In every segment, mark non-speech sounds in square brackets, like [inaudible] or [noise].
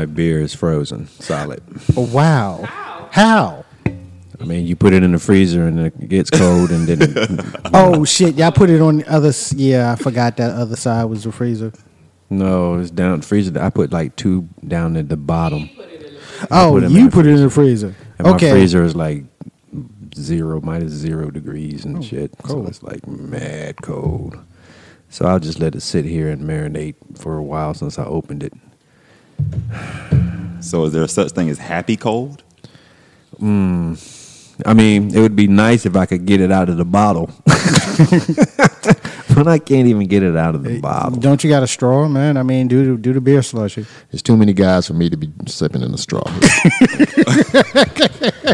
my beer is frozen, solid. Oh, wow. How? I mean, you put it in the freezer and it gets cold, and then [laughs] Oh shit! Y'all put it on the other. s- Yeah, I forgot that other side was the freezer. no, it's down freezer. I put like two down at the bottom, Oh, put you in the put it in the freezer. and okay. my freezer is like zero, minus zero degrees and oh, shit. So it's like mad cold. So I'll just let it sit here and marinate for a while since I opened it. So is there such thing as happy cold? I mean, it would be nice if I could get it out of the bottle, [laughs] but I can't even get it out of the bottle. Don't you got a straw, man? I mean, do the, do the beer slushy. There's too many guys for me to be sipping in a straw. [laughs]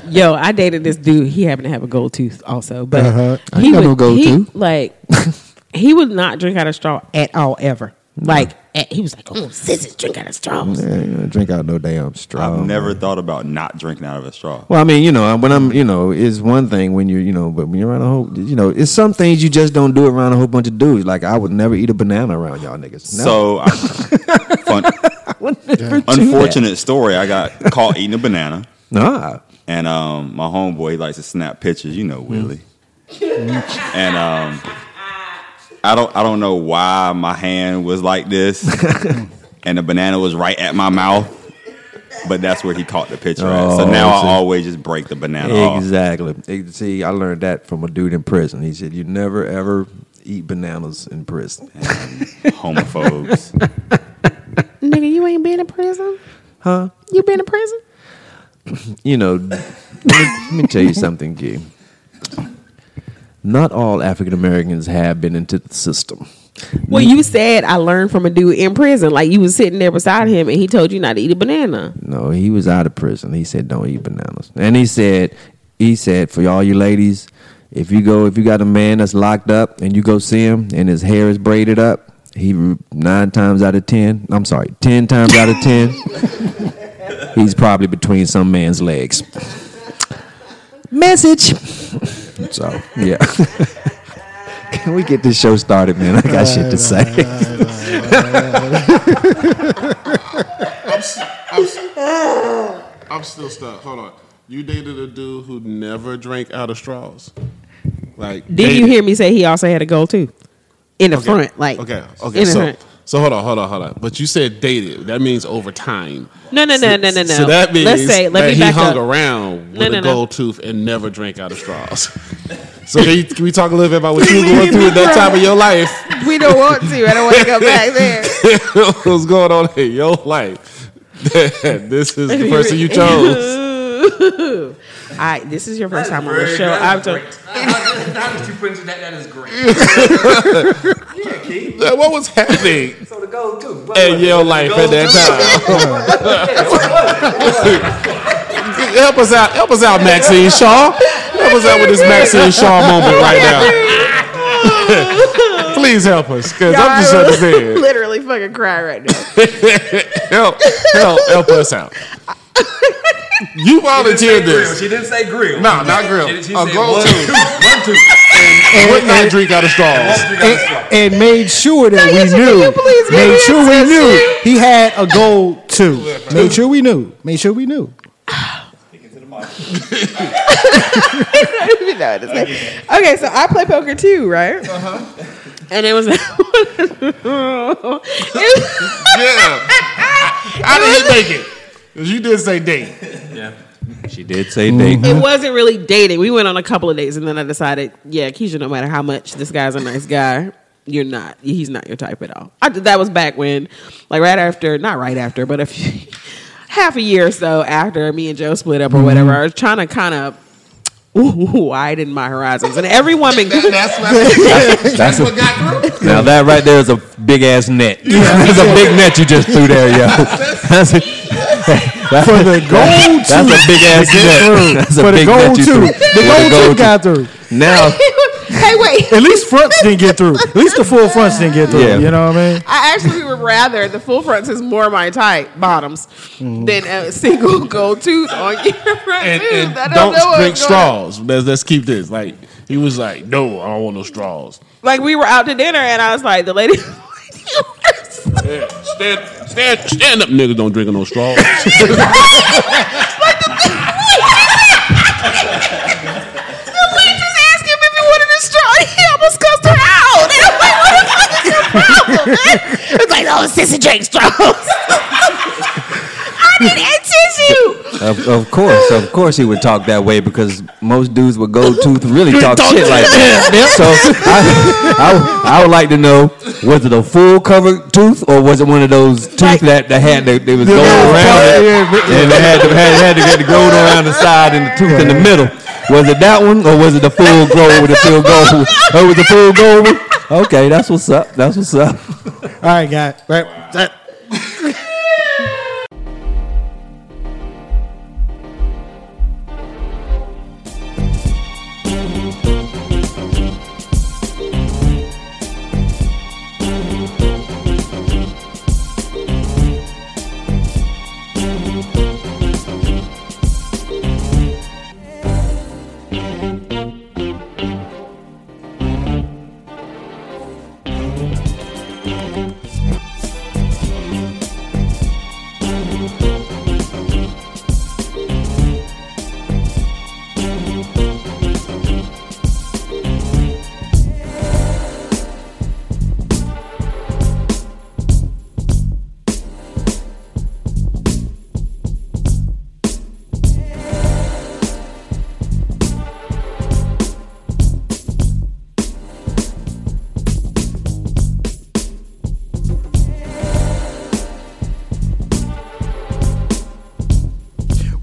Yo, I dated this dude. He happened to have a gold tooth also, but Uh-huh. I he ain't got would no gold he, tooth. like he would not drink out of straw at all ever. Like at, he was like, "Oh, sissies drink out of straws." Yeah, you know, drink out no damn straw. I've never man. thought about not drinking out of a straw. Well, I mean, you know, when I'm, you know, it's one thing when you're, you know, but when you're around a whole, you know, it's some things you just don't do around a whole bunch of dudes. Like I would never eat a banana around y'all niggas. Never. So, [laughs] I, fun, unfortunate story. I got caught eating a banana, nah, and um, my homeboy he likes to snap pictures. You know, Willie. and um, I don't, I don't know why my hand was like this, [laughs] and the banana was right at my mouth. But that's where he caught the picture at. So Oh, now I see. always just break the banana off. exactly. See, I learned that from a dude in prison. He said, "You never ever eat bananas in prison." Homophobes. [laughs] Nigga, you ain't been in prison? Huh? You been in prison? [laughs] You know, let me, let me tell you something, G. Not all African Americans have been into the system. Well, you said I learned from a dude in prison. Like you was sitting there beside him, and he told you not to eat a banana. No, he was out of prison. He said, "Don't eat bananas." And he said, he said for all you ladies, if you go, if you got a man that's locked up and you go see him and his hair is braided up, he nine times out of ten, I'm sorry, ten times out of ten, [laughs] he's probably between some man's legs. Message. So yeah. [laughs] Can we get this show started, man? I got shit to say. I'm, s- I'm, s- I'm still stuck. Hold on. You dated a dude who never drank out of straws. Like, Did dated- you hear me say he also had a gold too? in the Okay. front? Like okay, okay. in the So, front. So hold on, hold on, hold on. But you said dated. That means over time. No, no, no, no, no, no. So that means Let's say, let that me he back hung up. around with No, no, a no. gold tooth and never drank out of straws. [laughs] so can, you, can we talk a little bit about what you [laughs] were going through at that time of your life? We don't want to. I don't want to go [laughs] back there. what was going on in your life? this is the person you chose. All right, this is your first time on the show. I'm to, Now that you put into that, that is great. [laughs] yeah, Keith. What was happening So the gold too. What in was your life at that time? [laughs] help us out, help us out, Maxine Shaw. Help us out with this Maxine Shaw moment right now. [laughs] Please help us, because I'm just understanding. literally fucking cry right now. Help, help, help us out. You volunteered Grill. this. She didn't say grill. No, not grill. She, she A said gold one tooth. tooth. One tooth. [laughs] Would not drink out of straws. One drink out of straw. and made sure that we knew. you please give me Made sure we knew he had a gold tooth. Made sure we knew. Made sure we knew. [laughs] You know what to say. Okay, so I play poker too, right? Uh-huh. And it was, [laughs] it Yeah. How did he make it? Because you did say date. Yeah. She did say date. Mm-hmm. it wasn't really dating. We went on a couple of dates, and then I decided, yeah, Keisha, no matter how much this guy's a nice guy, you're not. He's not your type at all. I, that was back when, like right after, not right after, but a few, [laughs] half a year or so after me and Joe split up or mm-hmm. whatever. I was trying to kind of widen my horizons, and every woman. That's, [laughs] that's, That's a, what got through. now that right there is a big ass net. That's a big net you just threw there, yo. [laughs] That's a, that's For the gold That's a big ass to get net. through. That's a For the big net gold you tooth. threw. The For gold tooth got through. Now, [laughs] hey, wait. At least fronts didn't get through. At least the full fronts didn't get through. Yeah. You know what I mean? I actually would rather the full fronts is more my type bottoms than a single [laughs] gold tooth on your [laughs] front And, tooth. and I don't, know what's drink going- straws. Let's, let's keep this. Like, he was like, no, I don't want no straws. Like we were out to dinner and I was like, the lady. Stand, Stand, stand up, niggas don't drink no straws. [laughs] Just ask him if he wanted a straw. It's like, oh, sissy drink straws. [laughs] I need a tissue. Of, of course, of course, he would talk that way because most dudes with gold tooth really talk shit like that. So I, I, I would like to know: was it a full covered tooth or was it one of those teeth that, that had the, they was gold around it and they had to, had, had to get the gold around the side and the tooth in the middle? Was it that one or was it the full [laughs] gold with the full gold? Oh, it was the full gold. Okay, that's what's up. That's what's up. All right, guy. Right. That-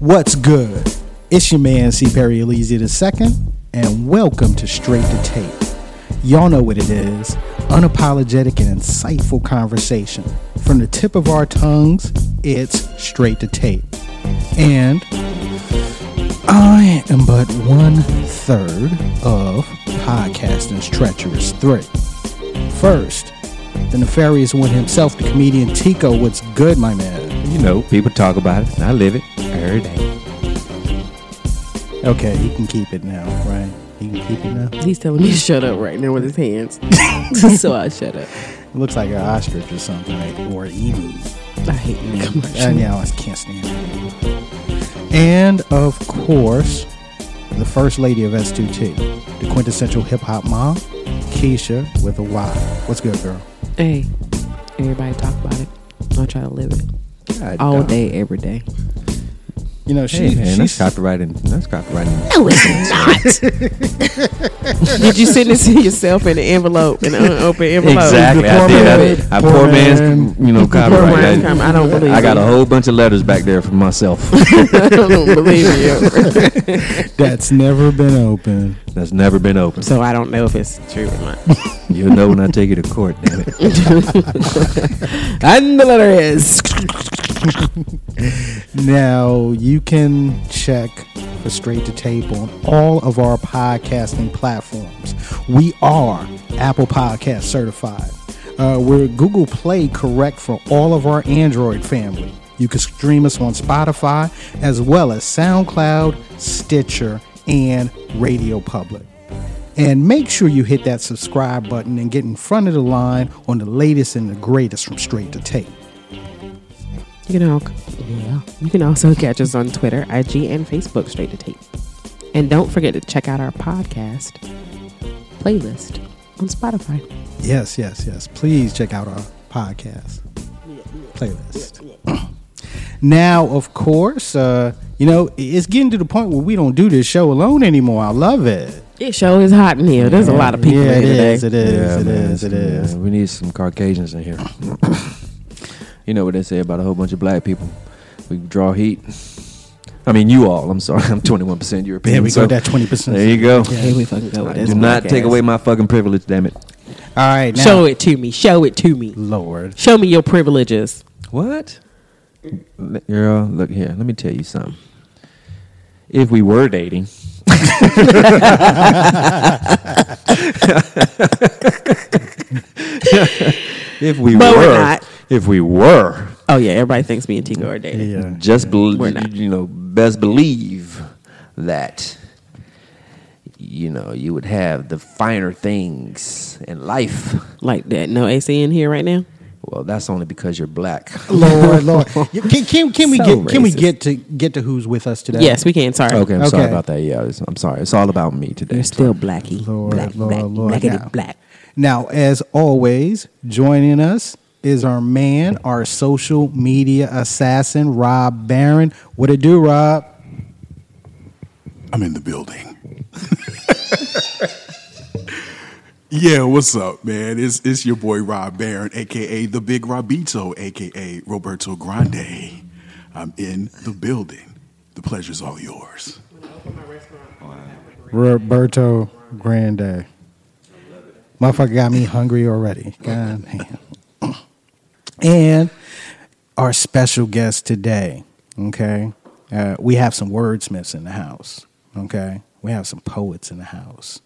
What's good? It's your man C. Perry Elysia II, and welcome to Straight to Tape. Y'all know what it is unapologetic and insightful conversation. From the tip of our tongues, it's straight to tape. And I am but one third of podcasting's treacherous three. First, the nefarious one himself, the comedian Tico. What's good, my man? You know, people talk about it. and I live it every day. Okay, he can keep it now, right? He can keep it now. He's telling me to shut up right now with his hands. [laughs] so I shut up. It looks like an ostrich or something, like, or emu. I hate that commercial. Uh, yeah, I can't stand it. And of course, the first lady of S2T, the quintessential hip hop mom, Keisha with a Y. What's good, girl? Hey, everybody talk about it. I try to live it all day, every day. You know, she, Hey, man, that's she's copyrighted. That's copyrighted. No, it's not. [laughs] Did you send it to yourself in an envelope, an unopened envelope? Exactly, I did. I, man- did. I poor poor man's, man- you know, copyright. man's com- I don't believe I got it. a whole bunch of letters back there for myself. [laughs] I don't believe you. [laughs] that's never been open. That's never been open. So I don't know if it's true or not. You'll know when I take you to court. Damn it. and the letter is. [laughs] Now you can check for Straight to Tape on all of our podcasting platforms. We are Apple Podcast certified. Uh, we're Google Play correct for all of our Android family. You can stream us on Spotify as well as SoundCloud, Stitcher, and Radio Public. And make sure you hit that subscribe button and get in front of the line on the latest and the greatest from Straight to Tape. You can, al- yeah. you can also catch us on Twitter, IG, and Facebook, Straight to Tape. And don't forget to check out our podcast playlist on Spotify. Yes, yes, yes. Please check out our podcast playlist. [coughs] now, of course, uh, you know, it's getting to the point where we don't do this show alone anymore. I love it. It show is hot in here. There's a lot of people yeah, here it today. is. It is. Yeah, it man, is. It yeah, is. we need some Caucasians in here. [coughs] [coughs] you know what they say about a whole bunch of black people. We draw heat. I mean, you all. I'm sorry. [laughs] I'm 21% European. There we so go. That twenty percent. There you go. Here we fucking go with this. Do not podcast. take away my fucking privilege, damn it. All right. Now, Show it to me. Show it to me. Lord. Show me your privileges. What? Girl, look here. Let me tell you something. If we were dating, [laughs] [laughs] if we But we're were, not. If we were, Oh yeah, everybody thinks me and Tico are dating. Yeah. just bel We're not. you know, best believe that you know you would have the finer things in life. Like that. No AC in here right now. Well, that's only because you're black. Lord, Lord. [laughs] You- Can, can, can we So get can we racist. get to get to who's with us today? Yes, we can. Sorry. Okay, I'm sorry Okay. about that. Yeah, it's- I'm sorry. It's all about me today. You're still blacky. Lord, black, Lord, black, Lord. blackity Now- black. Now, as always, joining us is our man, our social media assassin, Rob Barron. What it do, Rob? I'm in the building. [laughs] yeah, what's up, man? It's it's your boy Rob Barron, aka the Big Robito, aka Roberto Grande. I'm in the building. The pleasure's all yours. Roberto Grande. Motherfucker got me hungry already. God damn. And our special guest today, okay? Uh, we have some wordsmiths in the house, okay? We have some poets in the house.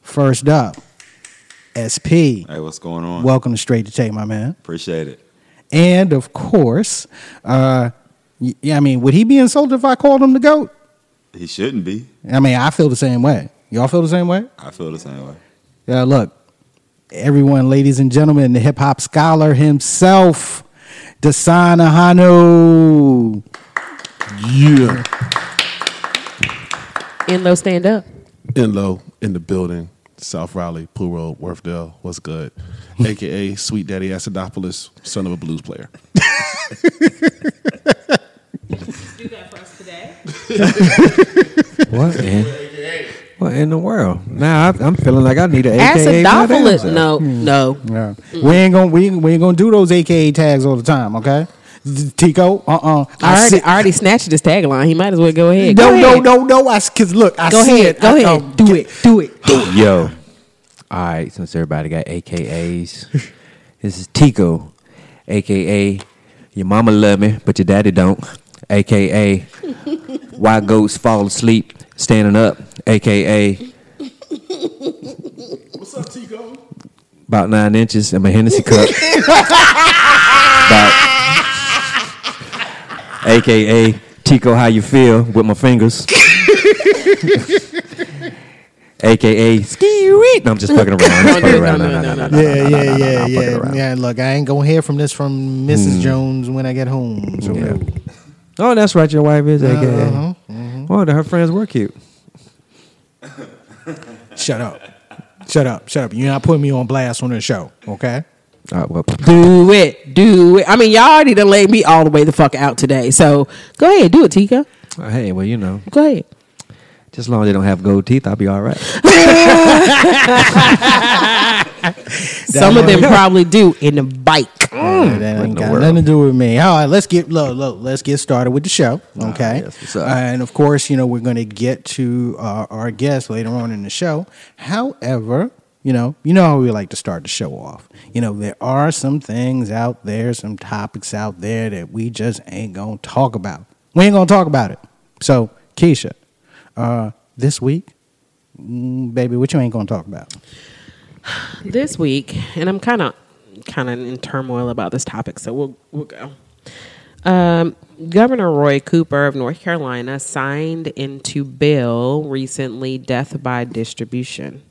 First up, SP. Hey, what's going on? Welcome to Straight to Tape, my man. Appreciate it. And of course, uh, yeah, I mean, would he be insulted if I called him the GOAT? He shouldn't be. I mean, I feel the same way. Y'all feel the same way? I feel the same way. Yeah, look, everyone, ladies and gentlemen, the hip hop scholar himself, Dasana Hanu. Yeah. Enlo, stand up. In low in the building. South Raleigh, Poole Road, Worthdale. What's good? [laughs] AKA Sweet Daddy Acidopoulos, son of a blues player. [laughs] Do that for us today. [laughs] What in, what in the world? Now I, I'm feeling like I need an AKA. my damn Acidophilus. self. No, no. Yeah. We ain't gonna we, we ain't gonna do those AKA tags all the time, okay? Tico, uh uh I already, I already snatched his tagline. He might as well go ahead. no, Go no, ahead. no, no. I cause look, I Go see ahead. it. Go I- ahead. do it. Do it. Do it. Yo. All right, since everybody got AKAs, [laughs] this is Tico, AKA your mama love me, but your daddy don't. AKA [laughs] why goats fall asleep standing up. AKA What's up, Tico? about nine inches in my Hennessy cup. about AKA Tico, how you feel with my fingers. AKA ski it. No, I'm just fucking around. I'm fucking around. No, no, no, no, no. Yeah, yeah, yeah, yeah. Yeah, look, I ain't gonna hear from this from Mrs. Jones when I get home. So Yeah. Oh, that's right. Your wife is AKA. Oh, her friends were cute. shut up. Shut up. Shut up. You're not putting me on blast on the show, okay? All right, well, Do it. Do it. I mean, y'all already done laid me all the way the fuck out today. So go ahead. Do it, Tika. Uh, hey, well, you know, Go ahead. just as long as they don't have gold teeth, I'll be all right. [laughs] Some of them probably do in the bike. Uh, that ain't got world? nothing to do with me. All right, let's get look, look, let's get started with the show. Okay, yes. Uh, and of course, you know we're going to get to uh, our guests later on in the show. However, you know, you know how we like to start the show off. You know, there are some things out there, some topics out there that we just ain't gonna talk about. We ain't gonna talk about it. So, Keisha, uh, this week, mm, baby, what you ain't gonna talk about? This week, and I'm kind of kind of in turmoil about this topic, so we'll we'll go. Um, Governor Roy Cooper of North Carolina signed into bill recently death by distribution,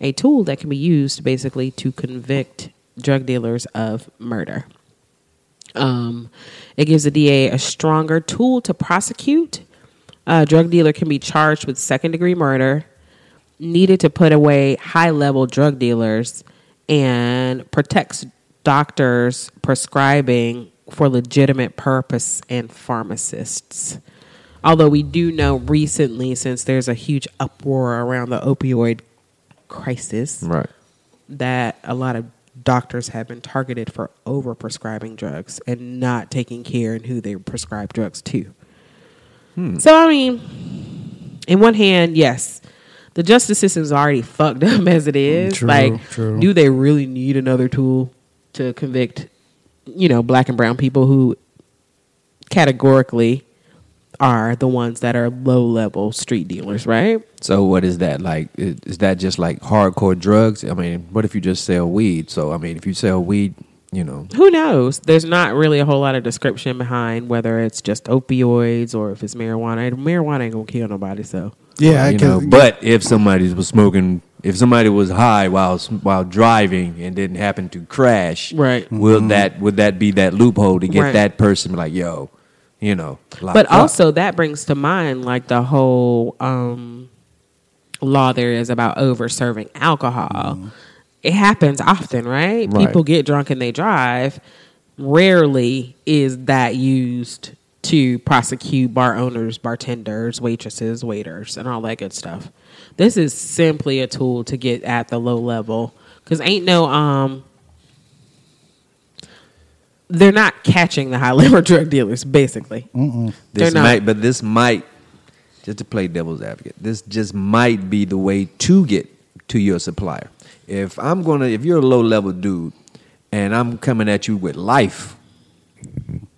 a tool that can be used basically to convict drug dealers of murder. Um, it gives the DA a stronger tool to prosecute. A drug dealer can be charged with second degree murder, needed to put away high level drug dealers, and protects doctors prescribing for legitimate purpose and pharmacists. Although we do know recently, since there's a huge uproar around the opioid crisis, right. that a lot of doctors have been targeted for over prescribing drugs and not taking care in who they prescribe drugs to. Hmm. So I mean, in one hand, yes, the justice system is already fucked up [laughs] as it is. True, like, true. do they really need another tool to convict, you know, black and brown people who categorically are the ones that are low level street dealers, right? So what is that like? Is is that just like hardcore drugs? I mean, what if you just sell weed? So I mean, if you sell weed, you know, who knows? There's not really a whole lot of description behind whether it's just opioids or if it's marijuana. And marijuana ain't gonna kill nobody, so Yeah, you know. 'cause- But if somebody was smoking, if somebody was high while while driving and didn't happen to crash, Right. Will that would that be that loophole to get Right. that person like, yo, you know? But up? also that brings to mind like the whole um, law there is about over serving alcohol. It happens often, right? Right. People get drunk and they drive. Rarely is that used to prosecute bar owners, bartenders, waitresses, waiters, and all that good stuff. This is simply a tool to get at the low level because ain't no um. They're not catching the high level [laughs] drug dealers, basically. They're This not. might, but this might, just to play devil's advocate, this just might be the way to get to your supplier. If I'm gonna, if you're a low level dude, and I'm coming at you with life,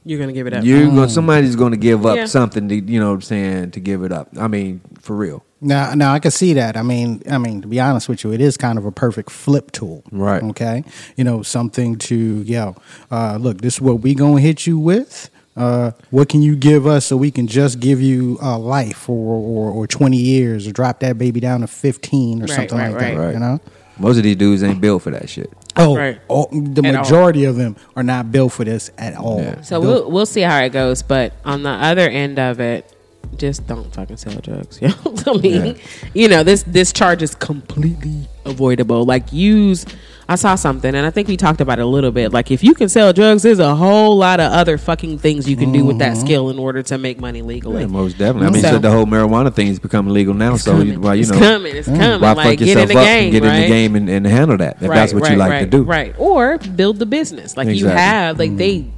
You're gonna give it up. you're gonna, somebody's gonna give up Yeah. something. To, you know what I'm saying? To give it up. I mean, for real. Now, now I can see that. I mean, I mean, to be honest with you, it is kind of a perfect flip tool, Right. Okay, you know, something to yo, uh, look, this is what we gonna hit you with. Uh, what can you give us so we can just give you uh, life or, or or twenty years or drop that baby down to fifteen or Right, something right, like that? right. You know. Most of these dudes ain't built for that shit. Oh, Right. oh, the At all. majority of them are not built for this at all. Yeah. So Built- we'll we'll see how it goes. But on the other end of it, just don't fucking sell drugs. You know what I mean? Yeah. You know this this charge is completely avoidable. Like use. I saw something, and I think we talked about it a little bit. Like if you can sell drugs, there's a whole lot of other fucking things you can do with that skill in order to make money legally. Yeah, most definitely. I mean, So- so, the whole marijuana thing is becoming legal now. So, coming. you, well, you it's know, coming. It's coming. why like fuck get yourself in the up game, and get right? in the game and, and handle that if that's what you like right, to do. Right. Or build the business. Like you Exactly. Mm-hmm. have, like they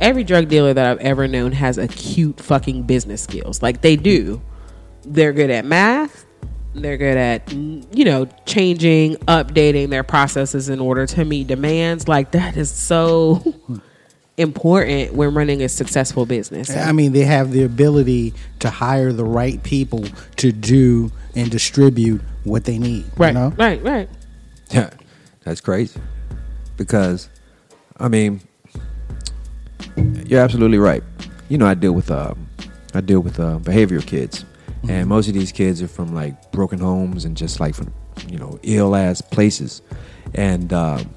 every drug dealer that I've ever known has acute fucking business skills. Like they do. They're good at math. They're good at you know changing, updating their processes in order to meet demands. Like that is so [laughs] important when running a successful business. I mean, they have the ability to hire the right people to do and distribute what they need. right, You know? right, right. Yeah, that's crazy. Because, I mean, you're absolutely right. You know, I deal with um, I deal with uh, behavioral kids, and most of these kids are from like broken homes and just like from you know ill ass places, and um,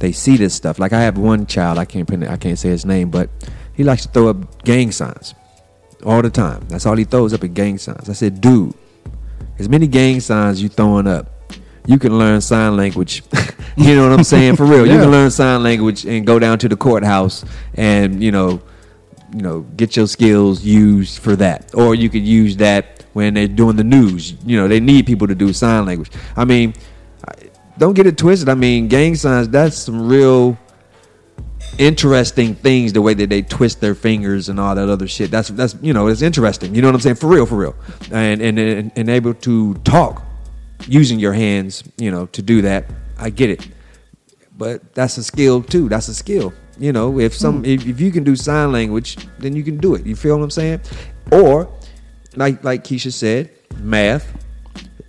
they see this stuff. Like I have one child, I can't I can't say his name, but he likes to throw up gang signs all the time. That's all he throws up at gang signs. I said, dude, as many gang signs you throwing up, you can learn sign language. [laughs] you know what I'm saying? For real. You [laughs] can learn sign language and go down to the courthouse and, you know, you know, get your skills used for that. Or you could use that when they're doing the news. You know, they need people to do sign language. I mean, don't get it twisted. I mean, gang signs, that's some real interesting things the way that they twist their fingers and all that other shit that's that's you know it's interesting you know what i'm saying for real for real and and and, and able to talk using your hands you know to do that i get it but that's a skill too that's a skill you know if some hmm. if, if you can do sign language then you can do it. You feel what i'm saying? Or like like keisha said math.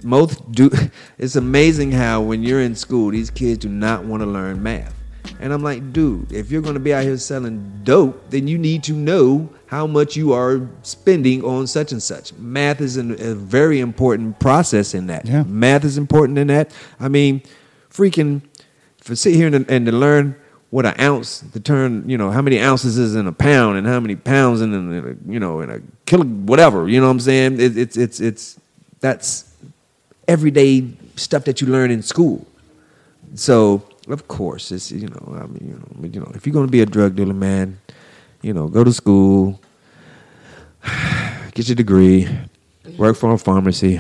Most do [laughs] it's amazing how when you're in school these kids do not want to learn math. And i'm like dude if you're going to be out here selling dope then you need to know how much you are spending on such and such. Math is an, a very important process in that. Yeah. math is important in that. I mean freaking for sit here and, and to learn what an ounce to turn you know how many ounces is in a pound and how many pounds in, in a you know in a kilo whatever you know what i'm saying? It, it's it's it's that's everyday stuff that you learn in school. So of course it's you know i mean you know, you know if you're going to be a drug dealer man you know go to school [sighs] get your degree work for a pharmacy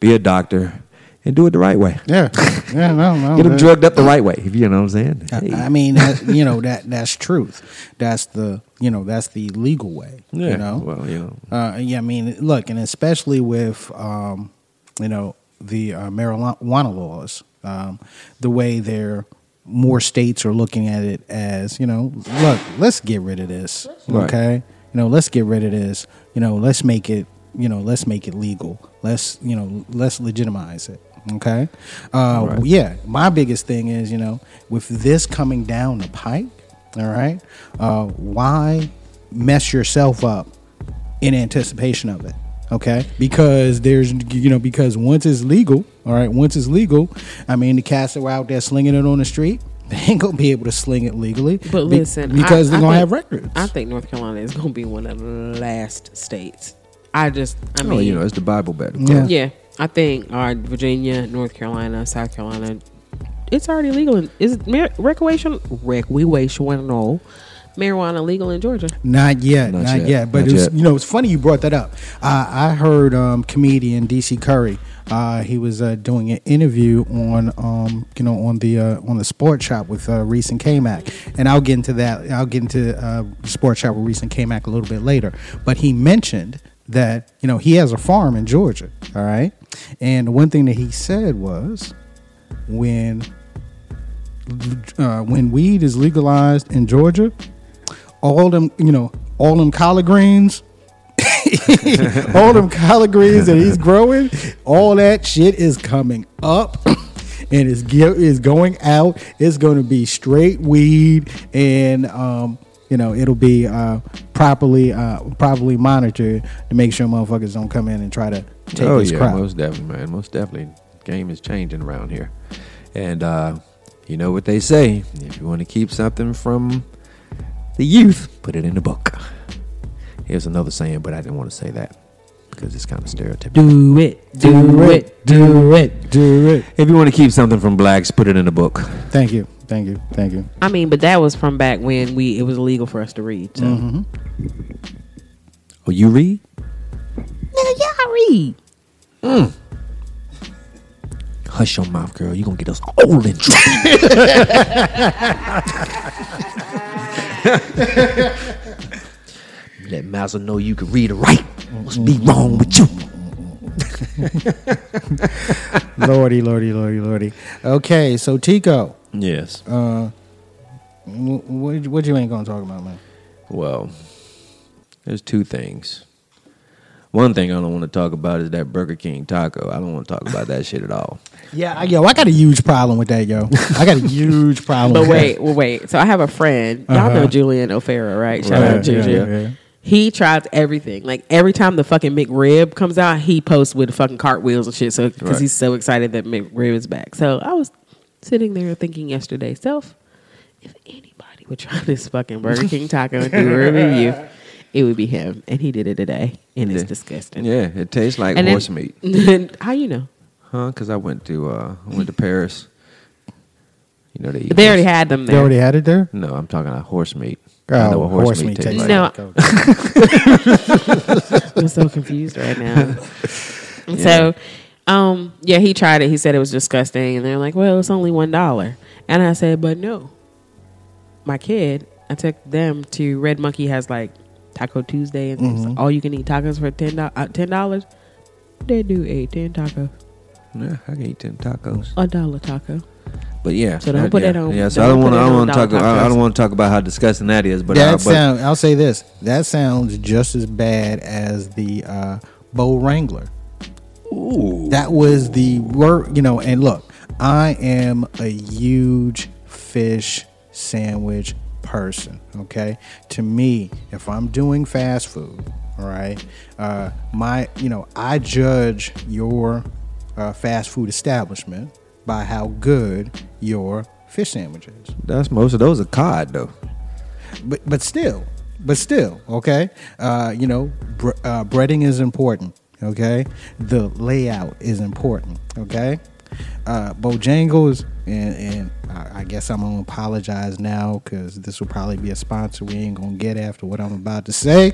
be a doctor and do it the right way Yeah, [laughs] yeah, no, no. get them drugged up the right way if you know what i'm saying I- Hey. I mean, that, [laughs] you know that that's truth. That's the you know that's the legal way. Yeah, you know. well, know. Uh, yeah, I mean, look, and especially with um, you know the uh, marijuana laws, um, the way they're more states are looking at it as you know, look, let's get rid of this, Right. okay? You know, let's get rid of this. You know, let's make it. You know, let's make it legal. Let's you know, let's legitimize it. Okay. Uh, Right. Yeah. My biggest thing is, you know, with this coming down the pike, all right, uh, why mess yourself up in anticipation of it? Okay, because there's you know because once it's legal, all right, once it's legal, I mean the cats that were out there slinging it on the street, [laughs] they ain't gonna be able to sling it legally. But be- listen, because I- they're I gonna think- have records. I think North Carolina is going to be one of the last states. I just, I mean, oh, you know, it's the Bible Belt. Yeah. yeah, I think uh, Virginia, North Carolina, South Carolina, it's already legal. In, is it mar- recreational recreational marijuana legal in Georgia? Not yet, not, Not yet. yet, But not it was, yet. you know, it's funny you brought that up. Uh, I heard um, comedian DC Curry. Uh, he was uh, doing an interview on, um, you know, on the uh, on the Sports Shop with uh, Reese and K-Mac, and I'll get into that. I'll get into uh, Sports Shop with Reese and K-Mac a little bit later. But he mentioned that you know he has a farm in Georgia. All right, and one thing that he said was when uh, when weed is legalized in Georgia, all them you know all them collard greens [laughs] all them collard greens that he's growing all that shit is coming up and ge- is going out it's going to be straight weed and um you know it'll be uh properly uh properly monitored to make sure motherfuckers don't come in and try to take oh his yeah, crop most definitely, man. Most definitely, game is changing around here, and uh, you know what they say: if you want to keep something from the youth, put it in the book. Here's another saying, but I didn't want to say that because it's kind of stereotypical. Do it, do it, do it. do it If you want to keep something from blacks, put it in the book. thank you thank you thank you I mean, but that was from back when we it was illegal for us to read. So. Mm-hmm. Oh, you read? Yeah, yeah, I read. Hush your mouth, girl. You're gonna get us all in trouble. [laughs] Let Mazel know you can read and write. What's be wrong with you? [laughs] lordy lordy lordy lordy okay so tico Yes. uh wh- what, what you ain't gonna talk about man Well, there's two things. One thing I don't want to talk about is that Burger King taco. I don't want to talk about that shit at all. [laughs] Yeah, I- yo, I got a huge problem with that, yo. I got a [laughs] huge problem. With that. But with wait, well, wait. So I have a friend. Y'all Uh-huh. know Julian O'Farrell, right? Shout Right, out Juju. yeah, yeah, yeah. He tries everything. Like every time the fucking McRib comes out, he posts with fucking cartwheels and shit. So because Right. he's so excited that McRib is back. So I was sitting there thinking yesterday, self, if anybody would try [laughs] this fucking Burger King taco and do a review, it would be him. And he did it today, and it's Yeah. disgusting. Yeah, it tastes like And then- horse meat, [laughs] how you know? huh? Because I went to uh, I went to Paris. You know they. Eat they already had them They already had it there. No, I'm talking about horse meat. Oh, I know what horse, horse meat meat tastes tastes like. No. [laughs] I'm so confused right now. And So, um, yeah, he tried it. He said it was disgusting, and they're like, "Well, it's only one dollar." And I said, "But no, my kid. I took them to Red Monkey has like Taco Tuesday and things. Mm-hmm. all you can eat tacos for ten dollars. Uh, ten dollars. They do a ten taco, Yeah, I can eat ten tacos. a dollar taco. But yeah, So don't uh, put yeah, that on- Yeah, so don't I don't want. it I don't want to talk. I, I don't want to talk about how disgusting that is. But that uh, but sound. I'll say this. That sounds just as bad as the uh, Bow Wrangler. That was the word. You know. And look, I am a huge fish sandwich person. Okay. To me, if I'm doing fast food, all right, uh, my you know I judge your uh, fast food establishment by how good your fish sandwich is. that's most of those are cod though. but but still, but still, okay. Uh, you know, uh, breading is important. Okay, the layout is important. Okay, uh, Bojangles, and, and I, I guess I'm gonna apologize now because this will probably be a sponsor we ain't gonna get after what I'm about to say.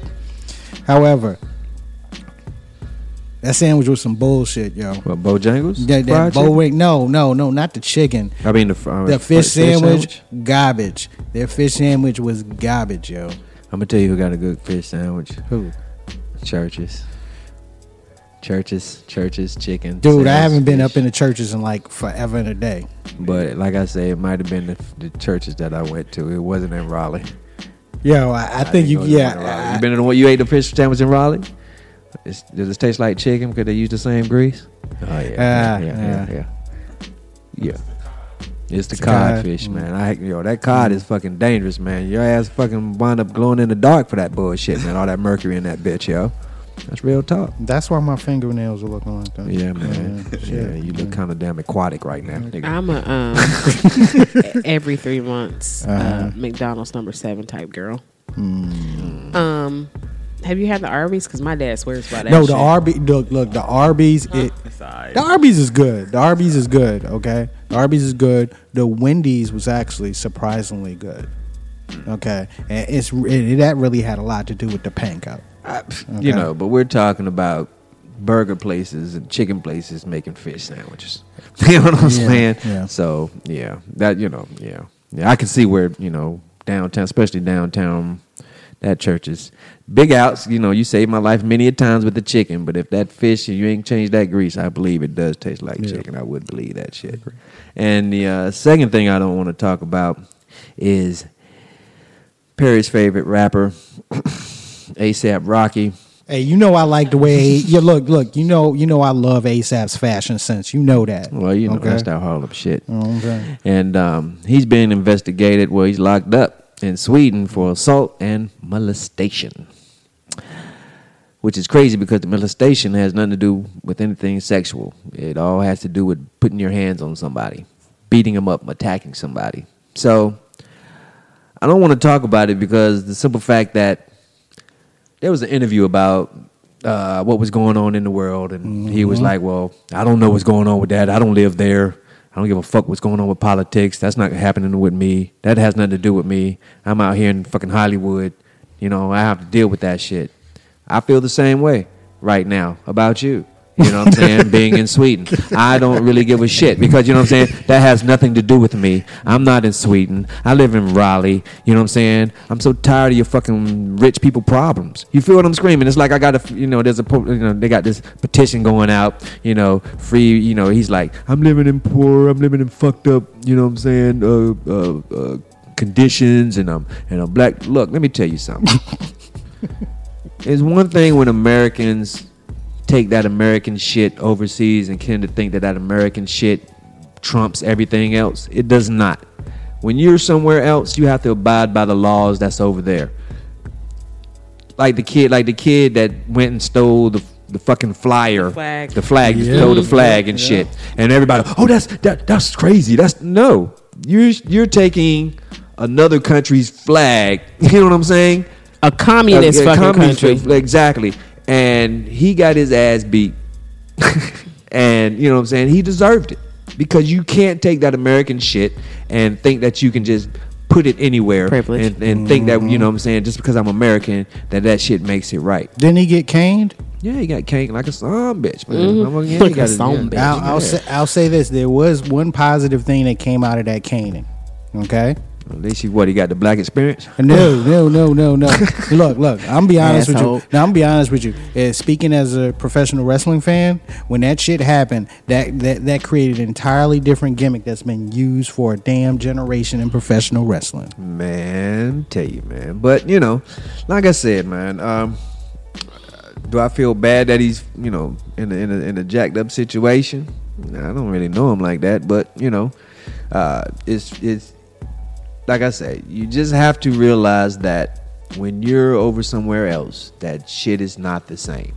However, that sandwich was some bullshit, yo. What Bojangles? That, that Fried bow chicken? wing, no, no, no, not the chicken. I mean the uh, The fr- fish sandwich, garbage. Their fish sandwich was garbage, yo. I'm gonna tell you who got a good fish sandwich. Who? Church's. Churches, churches, chicken. Dude, I haven't been fish. up in the churches in like forever and a day. But like I say, it might have been the, the churches that I went to. It wasn't in Raleigh. Yo, I, I think you, go to the one in yeah. I- you been in the one you ate the fish sandwich in Raleigh? It's, does it taste like chicken because they use the same grease? Oh yeah, yeah, Ah, yeah, yeah. yeah, yeah. Yeah. It's the It's cod. codfish, man. I yo, that cod is fucking dangerous, man. Your ass fucking wind up glowing in the dark for that bullshit, man. All that mercury in that bitch, yo. That's real talk. That's why my fingernails are looking like that. Yeah, man. Yeah, Yeah, shit. you look kind of damn aquatic right now. nigga. I'm a um, [laughs] every three months uh Uh-huh. McDonald's number seven type girl. Hmm. Um, have you had the Arby's? Because my dad swears by that. No, the shit. Arby's. Look, look, the Arby's. It, the Arby's is good. The Arby's is good. Okay, the Arby's is good. The Wendy's was actually surprisingly good. Okay, and it's it, that really had a lot to do with the panko. You Okay. know, but we're talking about burger places and chicken places making fish sandwiches. [laughs] you know what I'm Yeah, saying? yeah. So yeah, that you know, yeah, yeah. I can see where you know downtown, especially downtown, that church is big outs. You know, you saved my life many a times with the chicken, but if that fish and you ain't changed that grease, I believe it does taste like chicken. I would believe that shit. And the uh, second thing I don't want to talk about is Perry's favorite rapper, [coughs] ASAP Rocky. Hey, you know I like the way. you look, look. You know, you know I love ASAP's fashion sense. You know that. Well, you know Okay? that's that Harlem shit. You know what I'm saying? And um, he's being investigated. Well, he's locked up in Sweden for assault and molestation, which is crazy because the molestation has nothing to do with anything sexual. It all has to do with putting your hands on somebody, beating them up, attacking somebody. So I don't want to talk about it because the simple fact that there was an interview about uh, what was going on in the world, and he was like, "Well, I don't know what's going on with that. I don't live there. I don't give a fuck what's going on with politics. That's not happening with me. That has nothing to do with me. I'm out here in fucking Hollywood. You know, I have to deal with that shit. I feel the same way right now about you." You know what I'm saying? Being in Sweden. I don't really give a shit because, you know what I'm saying? That has nothing to do with me. I'm not in Sweden. I live in Raleigh. You know what I'm saying? I'm so tired of your fucking rich people problems. You feel what I'm screaming? It's like I got a, you know, there's a, you know, they got this petition going out, you know, free, you know, he's like, I'm living in poor, I'm living in fucked up, you know what I'm saying, uh, uh, uh, conditions and I'm, and I'm black. Look, let me tell you something. [laughs] It's one thing when Americans take that American shit overseas and tend to think that that American shit trumps everything else. It does not. When you're somewhere else, you have to abide by the laws that's over there. Like the kid, like the kid that went and stole the the fucking flyer, flag. the flag, Yeah. stole the flag and shit, and everybody, oh, that's that, that's crazy. That's no, you're you're taking another country's flag. [laughs] You know what I'm saying? a communist A- a fucking communist country. flag, Exactly. And he got his ass beat. [laughs] and you know what I'm saying? He deserved it. Because you can't take that American shit and think that you can just put it anywhere Privilege. and, and think that you know what I'm saying just because I'm American that that shit makes it right. Didn't he get caned? Yeah, he got caned like a son bitch, man. Mm-hmm. I'm like, yeah, Like he a got his- son yeah. bitch. I'll, I'll say I'll say this: there was one positive thing that came out of that caning. Okay. At least he what he got the black experience. No, no, no, no, no. [laughs] look, look. I'm be honest Asshole. with you. Now I'm be honest with you. Uh, speaking as a professional wrestling fan, when that shit happened, that that that created an entirely different gimmick that's been used for a damn generation in professional wrestling. Man, tell you, man. But you know, like I said, man. Um, do I feel bad that he's you know in a, in a, in a jacked up situation? I don't really know him like that, but you know, uh, it's it's like I said, you just have to realize that when you're over somewhere else, that shit is not the same.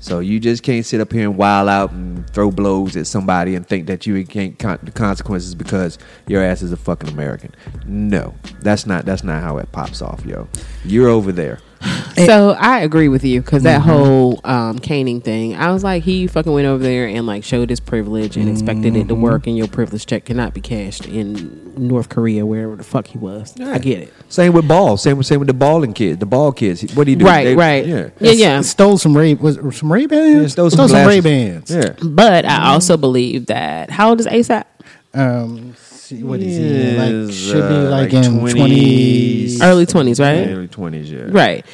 So you just can't sit up here and wild out and throw blows at somebody and think that you can't con- the consequences because your ass is a fucking American. No, that's not that's not how it pops off, yo. You're over there. So I agree with you because that Mm-hmm. whole um, caning thing, I was like, he fucking went over there and like showed his privilege and expected it to Mm-hmm. work, and your privilege check cannot be cashed in North Korea, wherever the fuck he was. I get it. Same with ball. Same with same with the balling kids. The ball kids. What do you do? Right, They- right. Yeah. Yeah, yeah. Stole some Ray was some Ray Yeah, Bans. stole some, Ray glasses. Bans. Yeah. But Mm-hmm. I also believe that how old is ASAP? Um, see, what is he? Like Is, should be uh, like, like in 20s. Early twenties, right? Early twenties. Yeah. Right.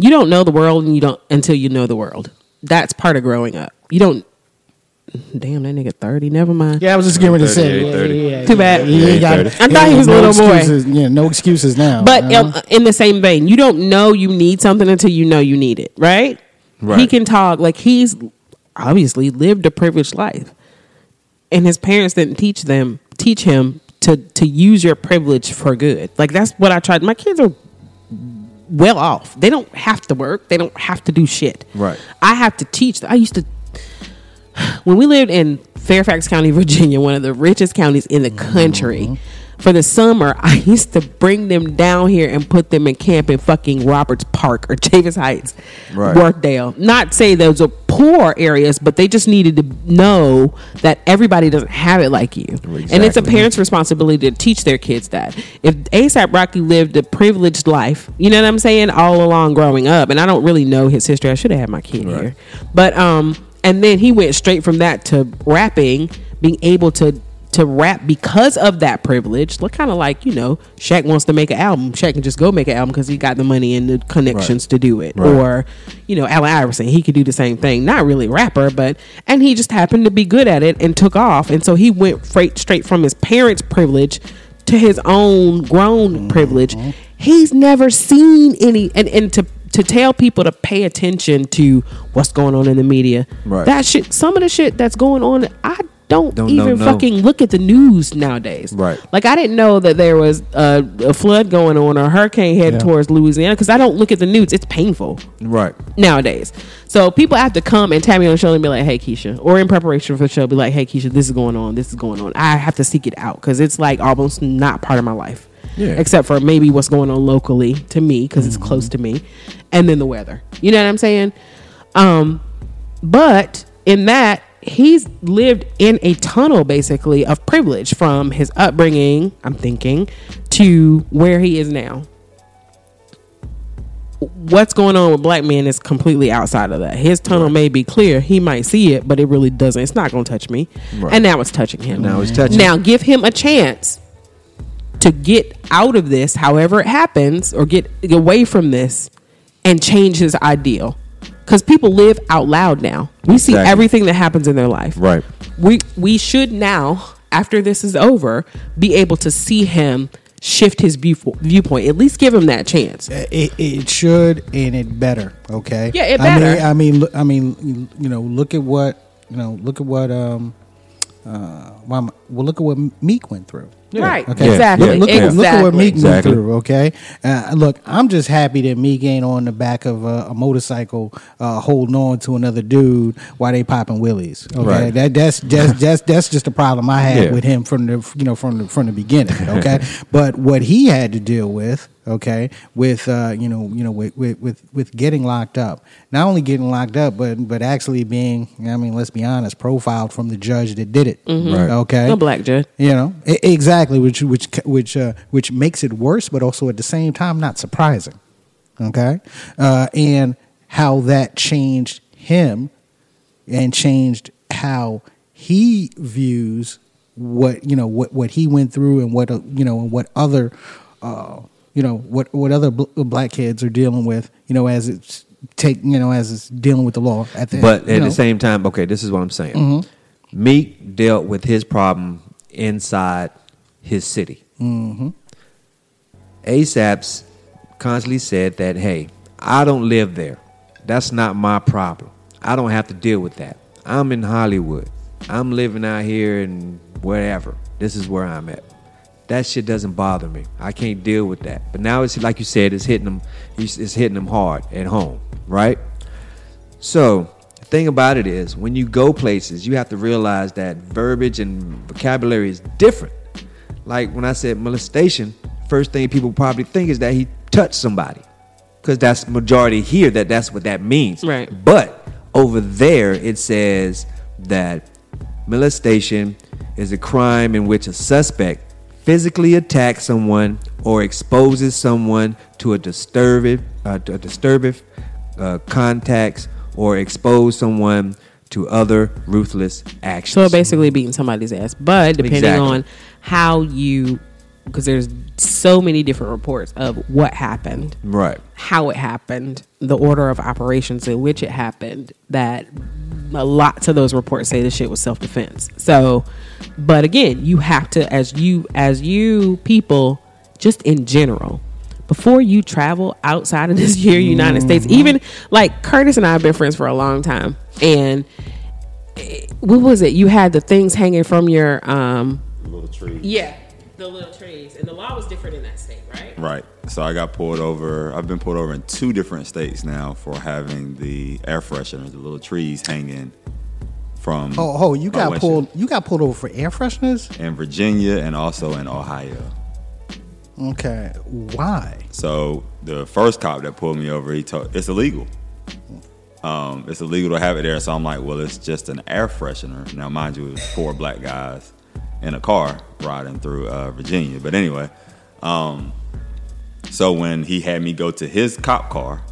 You don't know the world, and you don't until you know the world. That's part of growing up. You don't. Damn, that nigga thirty. Never mind. Yeah, I was just getting ready to say. 38, Yeah, 30. yeah, yeah, Too bad. Yeah, got- 30. I thought he was a no little boy. Yeah, no excuses now. But Uh-huh. in the same vein, you don't know you need something until you know you need it, right? Right. He can talk like he's obviously lived a privileged life, and his parents didn't teach them teach him to to use your privilege for good. Like that's what I tried. My kids are well off. They don't have to work. They don't have to do shit. Right. I have to teach. I used to [sighs] when we lived in Fairfax County, [laughs] Virginia, one of the richest counties in the country. Mm-hmm. For the summer, [laughs] I used to bring them down here and put them in camp in fucking Roberts Park or [laughs] Davis Heights, Right. Worthdale. Not say those are poor areas, but they just needed to know that everybody doesn't have it like you. And it's a parent's responsibility to teach their kids that. If ASAP Rocky lived a privileged life, you know what I'm saying, all along growing up, and I don't really know his history. I should have had my kid here. But um and then he went straight from that to rapping, being able to to rap because of that privilege. Look kind of like, you know, Shaq wants to make an album. Shaq can just go make an album because he got the money and the connections to do it. Right. Or, you know, Allen Iverson, he could do the same thing. Not really a rapper, but and he just happened to be good at it and took off. And so he went straight straight from his parents' privilege to his own grown mm-hmm. privilege. He's never seen any and, and to to tell people to pay attention to what's going on in the media. Right. That shit some of the shit that's going on, I don't, Don't even no. fucking look at the news nowadays. Right. Like I didn't know that there was a, a flood going on or a hurricane heading Yeah. towards Louisiana because I don't look at the news. It's painful Right. nowadays. So people have to come and tap me on the shoulder and be like, "Hey, Keisha," or in preparation for the show, be like, "Hey, Keisha, this is going on. This is going on." I have to seek it out because it's like almost not part of my life, Yeah. except for maybe what's going on locally to me because it's close to me, and then the weather. You know what I'm saying? Um, but in that he's lived in a tunnel basically of privilege from his upbringing i'm thinking to where he is now. What's going on with black men is completely outside of that. His tunnel may be clear. He might see it but it really doesn't. It's not going to touch me. Right. and now it's touching him. Now it's touching. now give him a chance to get out of this however it happens or get away from this and change his ideal because people live out loud now we see everything that happens in their life Right. we we should now after this is over be able to see him shift his view, viewpoint at least give him that chance It, it should and it better. Okay. Yeah, it I mean, better. I mean, I mean, you know, look at what you know. Look at what um, uh, well, well, look at what Meek went through. Right Okay. Yeah, exactly yeah. Look, at, look at what Meek Exactly. went through. Okay. Uh, look, I'm just happy that Meek ain't on the back of a, a motorcycle, uh, holding on to another dude while they popping willies. Okay. Right. That that's just that's that's just a problem I had Yeah. with him from the you know from the from the beginning. Okay. [laughs] but what he had to deal with. Okay, with uh, you know, you know, with, with with with getting locked up. Not only getting locked up, but but actually being, I mean, let's be honest, profiled from the judge that did it. Right. Okay, a black judge you know exactly, which which which uh, which makes it worse, but also at the same time not surprising. Okay, uh, and how that changed him, and changed how he views what you know what what he went through and what uh, you know and what other uh, you know what what other bl- black kids are dealing with. You know as it's take you know as it's dealing with the law at the But at know. the same time, okay, this is what I'm saying. Mm-hmm. Meek dealt with his problem inside his city. Mm-hmm. ASAP's constantly said that, hey, I don't live there. That's not my problem. I don't have to deal with that. I'm in Hollywood. I'm living out here and wherever. This is where I'm at. That shit doesn't bother me. I can't deal with that. But now it's like you said, it's hitting them, It's hitting him hard at home, right? So the thing about it is, when you go places, you have to realize that verbiage and vocabulary is different. Like when I said molestation, first thing people probably think is that he touched somebody, because that's majority here that that's what that means. Right. But over there, it says that molestation is a crime in which a suspect physically attacks someone or exposes someone to a disturbing, uh, to a disturbing uh, contacts or expose someone to other ruthless actions. So basically beating somebody's ass. But depending Exactly. on how you, because there's so many different reports of what happened, right. how it happened, the order of operations in which it happened, that lots of those reports say the shit was self defense. So, but again, you have to, as you, as you people, just in general, before you travel outside of this [laughs] here United States, even like Curtis and I have been friends for a long time, and eh, what was it? You had the things hanging from your um Little tree. yeah. The little trees, and the law was different in that state, right? Right. So I got pulled over. I've been pulled over in two different states now for having the air fresheners, the little trees hanging from. Oh, oh, you my got windshield. pulled. You got pulled over for air fresheners. in Virginia and also in Ohio. Okay, why? So the first cop that pulled me over, he told it's illegal. Um, it's illegal to have it there. So I'm like, well, it's just an air freshener. Now, mind you, it was four black guys in a car riding through uh, Virginia. But anyway, um, so when he had me go to his cop car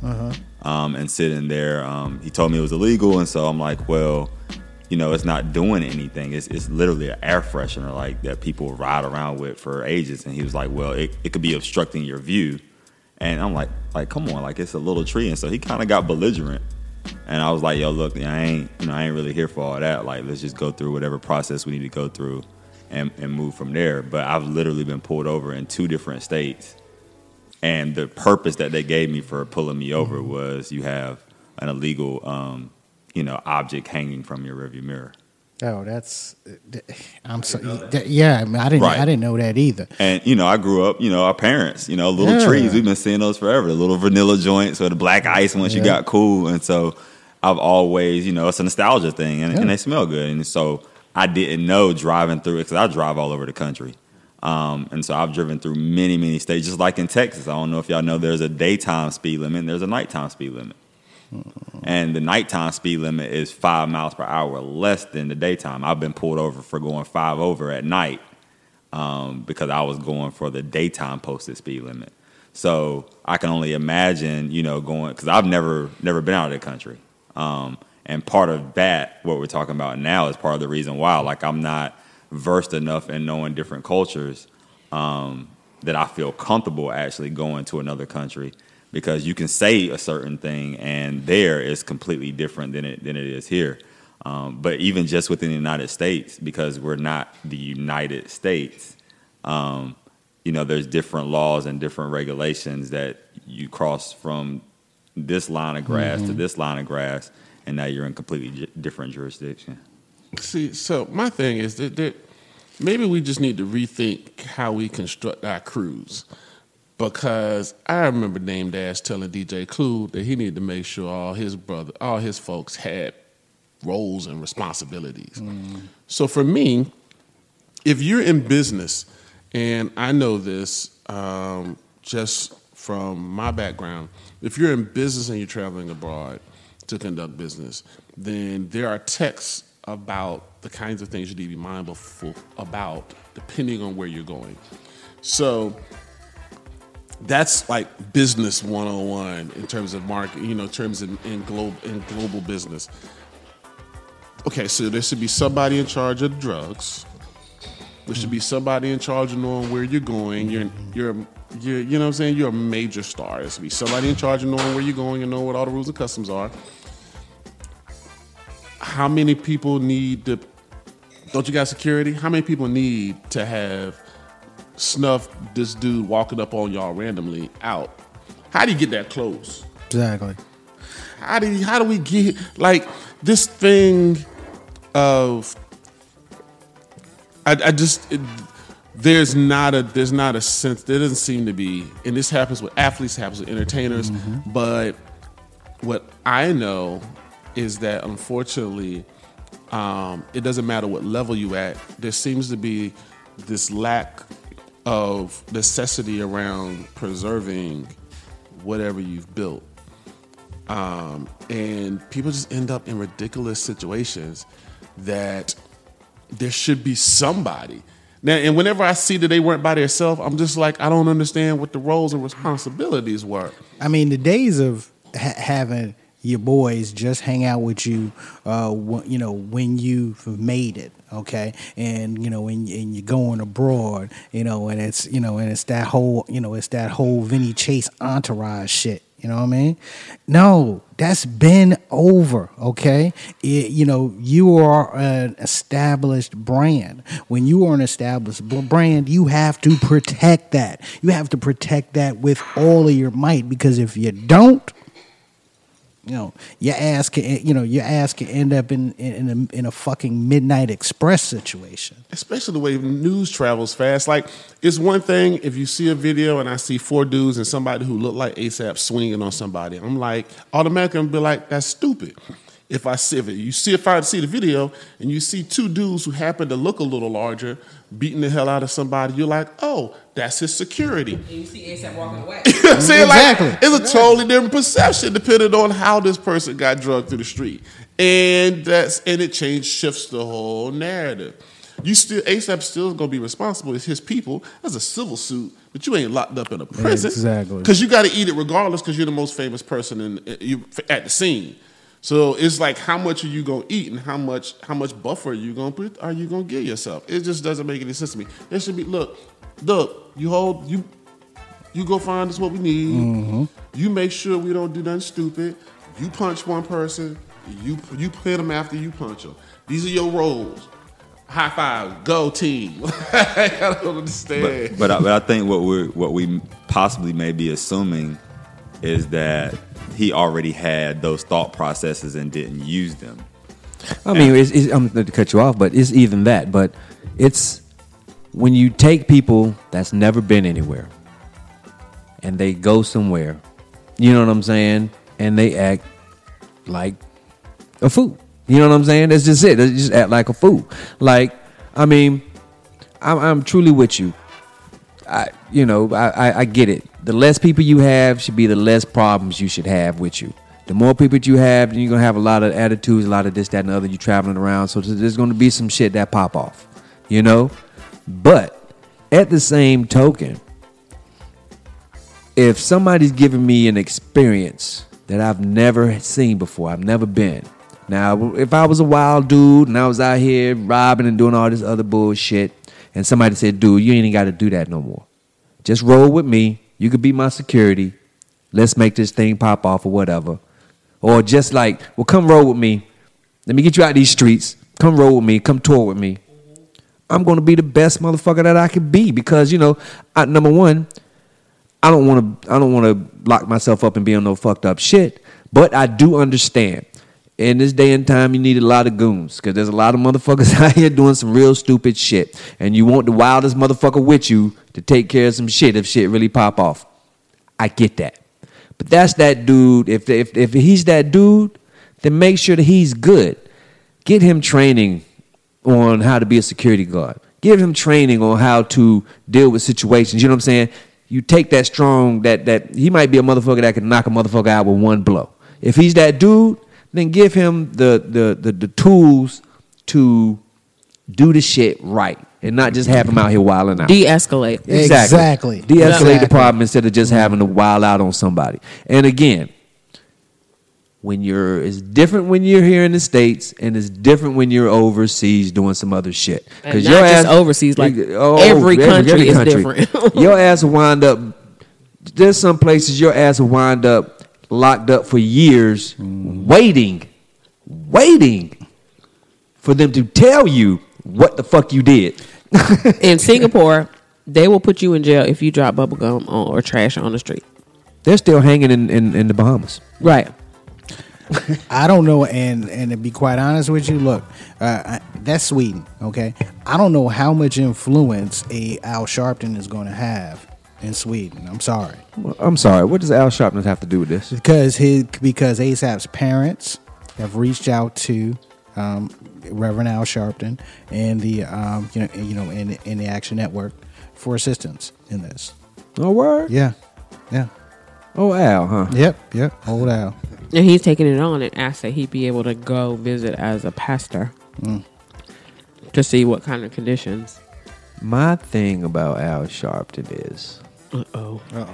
um, and sit in there, um, he told me it was illegal. And so I'm like, well, you know, it's not doing anything. It's, it's literally an air freshener like that people ride around with for ages. And he was like, well, it, it could be obstructing your view. And I'm like, like, come on, like it's a little tree. And so he kind of got belligerent. And I was like, yo, look, I ain't, you know, I ain't really here for all that. Like, let's just go through whatever process we need to go through and, and move from there. But I've literally been pulled over in two different states. And the purpose that they gave me for pulling me over mm-hmm. was you have an illegal, um, you know, object hanging from your rearview mirror. Oh, that's. Uh, I'm so. that- yeah, I, mean, I didn't. Right. I didn't know that either. And you know, I grew up. You know, our parents. You know, little Yeah. trees. We've been seeing those forever. The little vanilla joints or the black mm-hmm. ice once you got cool. And so, I've always, you know, it's a nostalgia thing, and, Yeah. and they smell good. And so, I didn't know driving through it because I drive all over the country. Um, and so I've driven through many, many states, just like in Texas. I don't know if y'all know there's a daytime speed limit and there's a nighttime speed limit. And the nighttime speed limit is five miles per hour less than the daytime. I've been pulled over for going five over at night um, because I was going for the daytime posted speed limit. So I can only imagine, you know, going because I've never never been out of the country, um, and part of that, what we're talking about now, is part of the reason why. Like I'm not versed enough in knowing different cultures um, that I feel comfortable actually going to another country because you can say a certain thing and there is completely different than it than it is here. Um, but even just within the United States, because we're not the United States, um, you know, there's different laws and different regulations that you cross from this line of grass to this line of grass, and now you're in completely different jurisdiction. See, so my thing is that, that maybe we just need to rethink how we construct our crews. Because I remember Dame Dash telling DJ Clue that he needed to make sure all his brother, all his folks had roles and responsibilities. So for me, if you're in business, and I know this um, just from my background, if you're in business and you're traveling abroad to conduct business, then there are texts about the kinds of things you need to be mindful about depending on where you're going. So that's like business 101 in terms of market, you know, terms of in global in global business. Okay, so there should be somebody in charge of drugs. There should be somebody in charge of knowing where you're going. You're, you're, you're, you know what I'm saying? You're a major star. There should be somebody in charge of knowing where you're going and knowing what all the rules and customs are. How many people need to, don't you got security? How many people need to have snuff this dude walking up on y'all randomly out? How do you get that close? Exactly. how do how do we get like this thing of I, I just it, there's not a there's not a sense there doesn't seem to be and this happens with athletes happens with entertainers mm-hmm. but what I know is that unfortunately um, it doesn't matter what level you at there seems to be this lack of necessity around preserving whatever you've built um, and people just end up in ridiculous situations that there should be somebody. Now, and whenever I see that they weren't by themselves, I'm just like, I don't understand what the roles and responsibilities were. I mean, the days of ha- having your boys just hang out with you, uh, wh- you know, when you've made it, okay, and you know, when and you're going abroad, you know, and it's you know, and it's that whole, you know, it's that whole Vinny Chase entourage shit. You know what I mean? No, that's been over. Okay, It- you know you are an established brand. When you are an established brand, you have to protect that. You have to protect that with all of your might because if you don't, you know, your ass can, you know, your ass can end up in in a, in a fucking midnight express situation. especially the way news travels fast. Like it's one thing if you see a video and I see four dudes and somebody who look like ASAP swinging on somebody. I'm like automatically I'm be like that's stupid. If I see if you see if I see the video and you see two dudes who happen to look a little larger beating the hell out of somebody, you're like, oh, that's his security. And you see ASAP walking away. [laughs] You know I'm saying? Exactly. Like, it's a totally different perception depending on how this person got drugged through the street. And that's and it change shifts the whole narrative. You still ASAP still gonna be responsible. It's his people. That's a civil suit, but you ain't locked up in a prison. Exactly. Because you got to eat it regardless. Because you're the most famous person in you at the scene. So it's like how much are you gonna eat and how much how much buffer are you gonna put are you gonna give yourself? It just doesn't make any sense to me. There should be look, look, you hold you you go find us what we need. Mm-hmm. You make sure we don't do nothing stupid. You punch one person, you you hit them after you punch them. These are your roles. High five, go team. [laughs] I don't understand. But but I, but I think what we what we possibly may be assuming is that he already had those thought processes and didn't use them. I mean, it's, it's, I'm going to cut you off, but it's even that. But it's when you take people that's never been anywhere and they go somewhere, you know what I'm saying, and they act like a fool. You know what I'm saying? That's just it. They just act like a fool. Like, I mean, I'm, I'm truly with you. I, you know, I, I, I get it. The less people you have should be the less problems you should have with you. The more people you have, then you're gonna have a lot of attitudes, a lot of this, that, and the other. You're traveling around, so there's gonna be some shit that pop off, you know. But at the same token, if somebody's giving me an experience that I've never seen before, I've never been. Now, if I was a wild dude and I was out here robbing and doing all this other bullshit, and somebody said, dude, you ain't got to do that no more. Just roll with me. You could be my security. Let's make this thing pop off or whatever. Or just like, well, come roll with me. Let me get you out of these streets. Come roll with me. Come tour with me. I'm going to be the best motherfucker that I can be because, you know, I, number one, I don't want to I don't want to lock myself up and be on no fucked up shit. But I do understand. In this day and time, you need a lot of goons because there's a lot of motherfuckers [laughs] out here doing some real stupid shit, and you want the wildest motherfucker with you to take care of some shit if shit really pop off. I get that, but that's that dude. If if if he's that dude, then make sure that he's good. Get him training on how to be a security guard. Give him training on how to deal with situations. You know what I'm saying? You take that strong that that he might be a motherfucker that can knock a motherfucker out with one blow. If he's that dude, then give him the the the, the tools to do the shit right and not just have him out here wilding out. De-escalate. Exactly. De-escalate Exactly. the problem instead of just having to wild out on somebody. And again, when you're it's different when you're here in the states and it's different when you're overseas doing some other shit And not just overseas, like, Oh, every country is different. [laughs] your ass will wind up there's some places your ass will wind up locked up for years mm-hmm. waiting waiting for them to tell you what the fuck you did [laughs] In Singapore, they will put you in jail if you drop bubble gum on, or trash on the street. they're still hanging in, in, in the bahamas Right. I don't know, and and to be quite honest with you, look, uh, I, that's Sweden, okay. I don't know how much influence a Al Sharpton is going to have in Sweden. I'm sorry, Well, i'm sorry what does al Sharpton have to do with this because his because ASAP's parents have reached out to um, Reverend Al Sharpton and the um, you know you know in in the Action Network for assistance in this. oh word Yeah, yeah, oh al huh yep, yep. Old Al. And he's taking it on and asked that he be able to go visit as a pastor to see what kind of conditions. My thing about Al Sharpton is Uh oh. Uh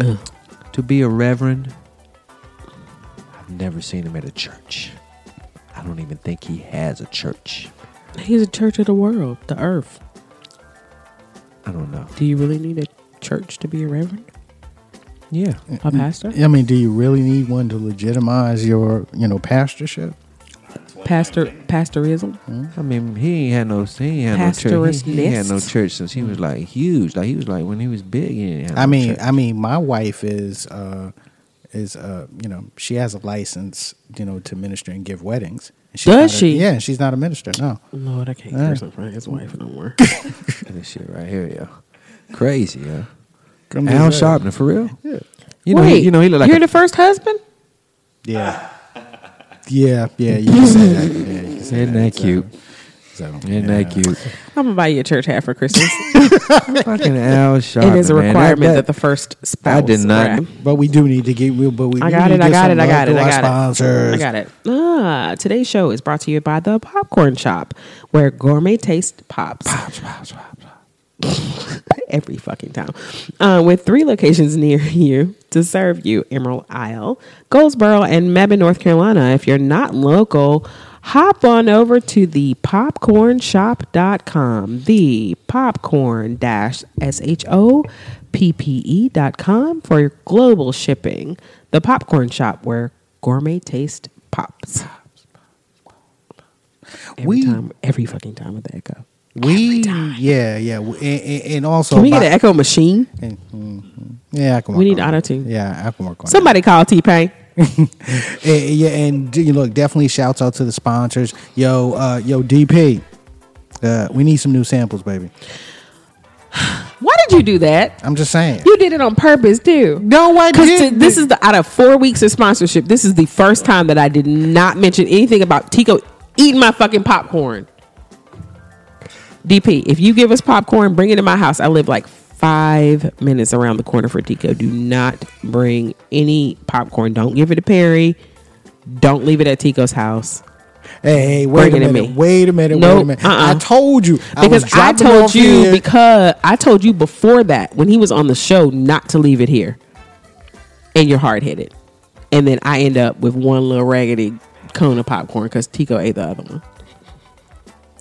oh. to be a reverend. I've never seen him at a church. I don't even think he has a church. He's a church of the world, the earth. I don't know. Do you really need a church to be a reverend? Yeah, A pastor? I mean, do you really need one to legitimize your you know pastorship? Pastor pastorism? I mean he ain't had no he ain't had no church. He, he ain't had no church since he was like huge. Like he was like when he was big. He didn't have I no mean, church. I mean, my wife is uh, is uh, you know, she has a license, you know, to minister and give weddings. And she's Does a- she? yeah, she's not a minister. No. Lord, I can't Yeah. curse in front of his wife no more. [laughs] This shit right here, yo. Crazy, yo. Come Al Sharpton, for real? Yeah. You know, Wait, he, you know, he look like you're a, the first husband. Yeah. Yeah, yeah, you can say that. Yeah, you can say Isn't that cute? So, Isn't that cute? I'm gonna buy you a church hat for Christmas. [laughs] Fucking Al Sharpton. it is a requirement that, That- the first spouse. I did not- rap. But we do need to get. we- But we I we got it. I got it. I got it. I got it. sponsors. I got it. Ah, today's show is brought to you by the Popcorn Shop, where gourmet taste pops. Pops, pops, pops, [laughs] Every fucking time. Uh, with three locations near [laughs] you to serve you Emerald Isle, Goldsboro, and Mebane, North Carolina. If you're not local, hop on over to the popcornshop.com. The popcorn dash S H O P P E dot com for your global shipping. The Popcorn Shop, where gourmet taste pops. Every We- time, every fucking time with the echo. We yeah yeah, and, and- and also Can we get by- an echo machine? and- mhm. yeah. We need on it. auto-tune. Yeah, I can work on Somebody call T Pain. [laughs] Yeah, and you look definitely shouts out to the sponsors. Yo, uh, yo, DP, uh, we need some new samples, baby. [sighs] Why did you do that? I'm just saying. You did it on purpose too. No, I didn't. this is the out of four weeks of sponsorship. This is the first time that I did not mention anything about Tico eating my fucking popcorn. DP, if you give us popcorn, bring it to my house. I live like five minutes around the corner for Tico. Do not bring any popcorn. Don't give it to Perry. Don't leave it at Tico's house. Hey, hey, wait Bring a it to minute. me. Wait a minute. Nope, Wait a minute. uh-uh. I told you. I because I, told you here. because I told you before that when he was on the show not to leave it here, and you're hard headed, and then I end up with one little raggedy cone of popcorn because Tico ate the other one.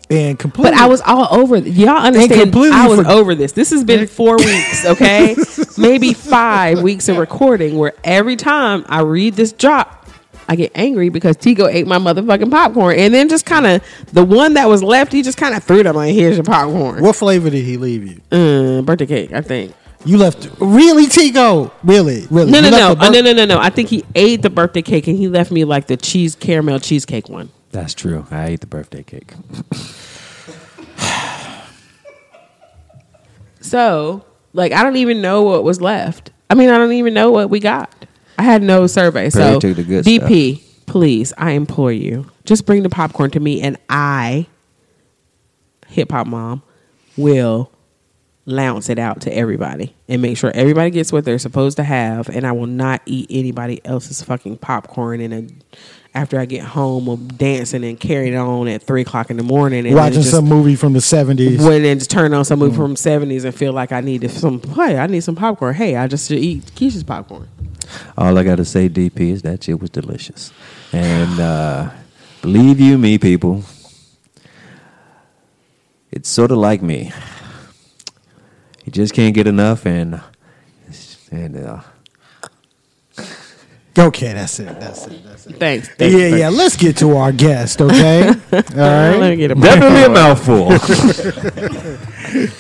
And completely. But I was all over. Y'all understand? I was for- over this. This has been four weeks, okay, [laughs] maybe five weeks of recording. Where every time I read this drop. I get angry because Tico ate my motherfucking popcorn, and then just kind of the one that was left, he just kind of threw it. I'm like, "Here's your popcorn." What flavor did he leave you? Uh, birthday cake, I think. You left really, Tico? Really, really? No, no, no, the Uh, no, no, no, no. I think he ate the birthday cake and he left me like the cheese caramel cheesecake one. That's true. I ate the birthday cake. So, like, I don't even know what was left. I mean, I don't even know what we got. I had no survey. So, took the good DP, please, I implore you, just bring the popcorn to me, and I, hip hop mom, will lounge it out to everybody and make sure everybody gets what they're supposed to have. And I will not eat anybody else's fucking popcorn in a. After I get home, of dancing and carrying on at three o'clock in the morning, and watching just- some movie from the seventies. when and just turn on some movie from seventies and feel like I need some. Hey, I need some popcorn. Hey, I just should eat Keisha's popcorn. All I got to say, DP, is that shit was delicious. And uh, believe you me, people, it's sort of like me. You just can't get enough, and and uh, Okay, that's it. That's it. That's it. Thanks. Yeah, thanks, yeah. Let's get to our guest. Okay. [laughs] All Let me get a definitely a mouthful.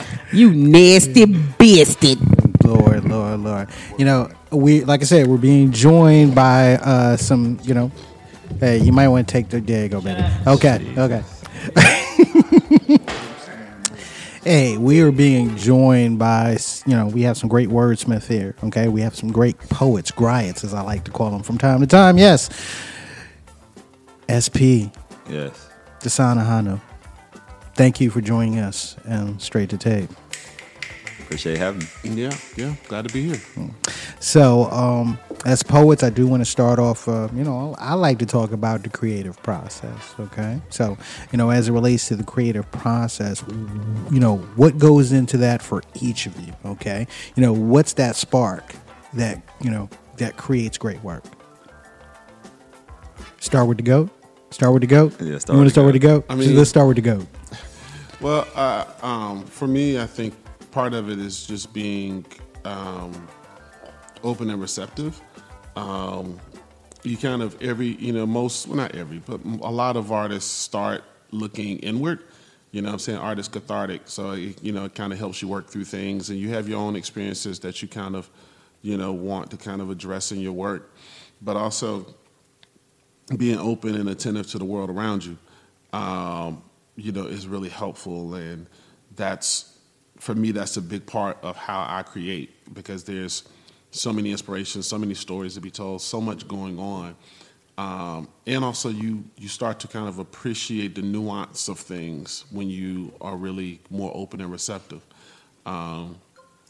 [laughs] You nasty biscuit. Lord, Lord, Lord. You know, we like I said, we're being joined by uh some. You know, hey, you might want to take the. There you go, baby. Okay, okay. [laughs] Hey, we are being joined by, you know, we have some great wordsmith here. Okay, we have some great poets, griots, as I like to call them from time to time. Yes, SP Yes. Desana Hano. Thank you for joining us and Straight to Tape. Appreciate having me. Yeah, yeah. Glad to be here. So, um, as poets, I do want to start off. Uh, you know, I like to talk about the creative process. Okay, so you know, as it relates to the creative process, you know, what goes into that for each of you. Okay, you know, what's that spark that you know that creates great work? Start with the goat. Start with the goat. Yeah, start you want to start the with the goat? I mean- let's start with the goat. Well, uh, um, for me, I think part of it is just being um, open and receptive. Um, you kind of every, you know, most, well, not every, but a lot of artists start looking inward. You know I'm saying? Art is cathartic. So, it, you know, it kind of helps you work through things and you have your own experiences that you kind of, you know, want to kind of address in your work, but also being open and attentive to the world around you, um, you know, is really helpful. And that's, for me, that's a big part of how I create because there's so many inspirations, so many stories to be told, so much going on. Um, and also, you you start to kind of appreciate the nuance of things when you are really more open and receptive. Um,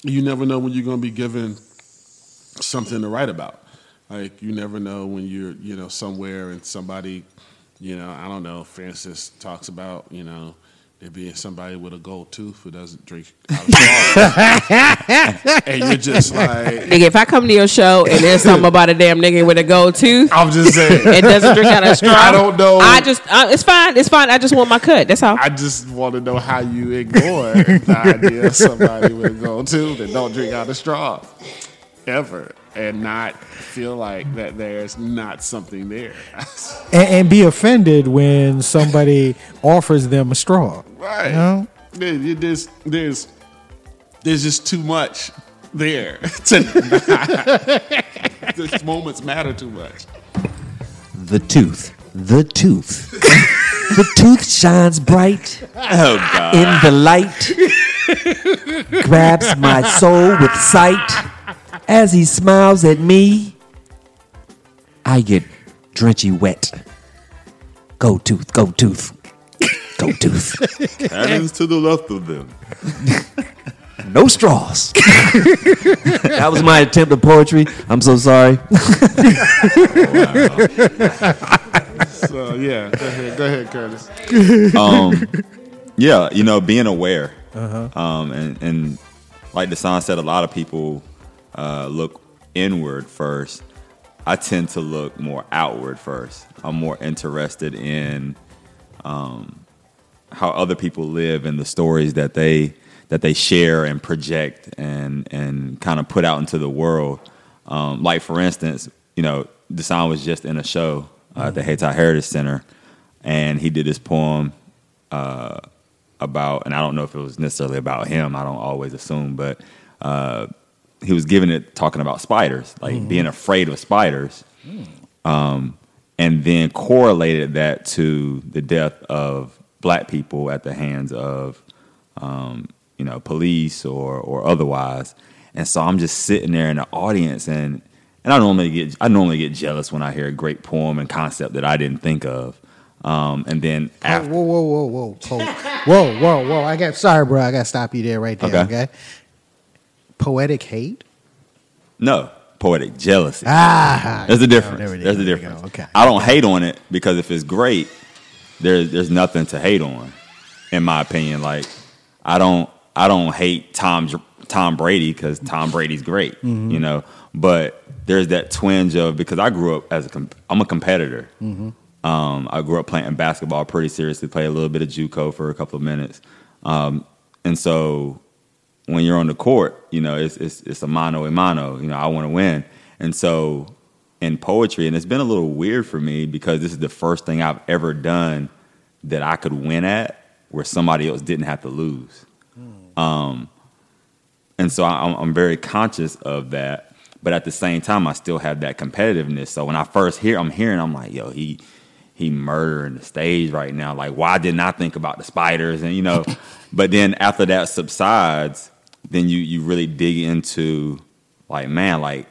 you never know when you're going to be given something to write about. Like you never know when you're you know somewhere and somebody, you know, I don't know. Francis talks about you know there being somebody with a gold tooth who doesn't drink out of straws. and you're just like, Nigga, if I come to your show and there's something about a damn nigga with a gold tooth I'm just saying. and doesn't drink out of a [laughs] straw, I don't know. I just, uh, it's fine. It's fine. I just want my cut. That's all. I just want to know how you ignore the idea of somebody with a gold tooth that don't drink out of straw ever and not feel like that there's not something there. [laughs] and, and be offended when somebody offers them a straw. right. You know? There- you- There's, there's, there's just too much there [laughs] to. [laughs] These moments matter too much. The tooth. The tooth. the tooth shines bright Oh God. in the light, grabs my soul with sight. As he smiles at me, I get drenchy wet. Go tooth, go tooth, go tooth. [laughs] Cannons to the left of them. [laughs] No straws. [laughs] that was my attempt at poetry. I'm so sorry. So yeah, go ahead, go ahead, Curtis. um, yeah, you know, being aware, um, and and like the song said, a lot of people uh, look inward first. I tend to look more outward first. I'm more interested in um, how other people live and the stories that they that they share and project and and kind of put out into the world. Um, like for instance, you know, Desan was just in a show uh, at the Hayti Heritage Center, and he did this poem uh, about, and I don't know if it was necessarily about him. I don't always assume, but uh, he was giving it talking about spiders, like being afraid of spiders, um, and then correlated that to the death of black people at the hands of, um, you know, police or or otherwise. And so I'm just sitting there in the audience, and and I normally get I normally get jealous when I hear a great poem and concept that I didn't think of. Um, and then after, Whoa, whoa, whoa, whoa, whoa, whoa, whoa, whoa! I got sorry, bro. I got to stop you there, right there. Okay. Okay. Poetic hate. no poetic jealousy. Ah, There's a there difference. a there difference. Okay. I don't hate on it because if it's great, there's there's nothing to hate on, in my opinion. Like I don't I don't hate Tom Tom Brady because Tom Brady's great, Mm-hmm. you know. But there's that twinge of because I grew up as a I'm a competitor. Mm-hmm. Um, I grew up playing basketball pretty seriously. Played a little bit of JUCO for a couple of minutes, um, and so when you're on the court, you know, it's it's, it's a mano a mano. You know, I want to win, and so in poetry, and it's been a little weird for me because this is the first thing I've ever done that I could win at, where somebody else didn't have to lose. Um, and so I'm, I'm very conscious of that, but at the same time, I still have that competitiveness. So when I first hear, I'm hearing, I'm like, yo, he he murdering the stage right now. Like, why didn't I think about the spiders? And you know, [laughs] but then after that subsides, then you you really dig into like, man, like,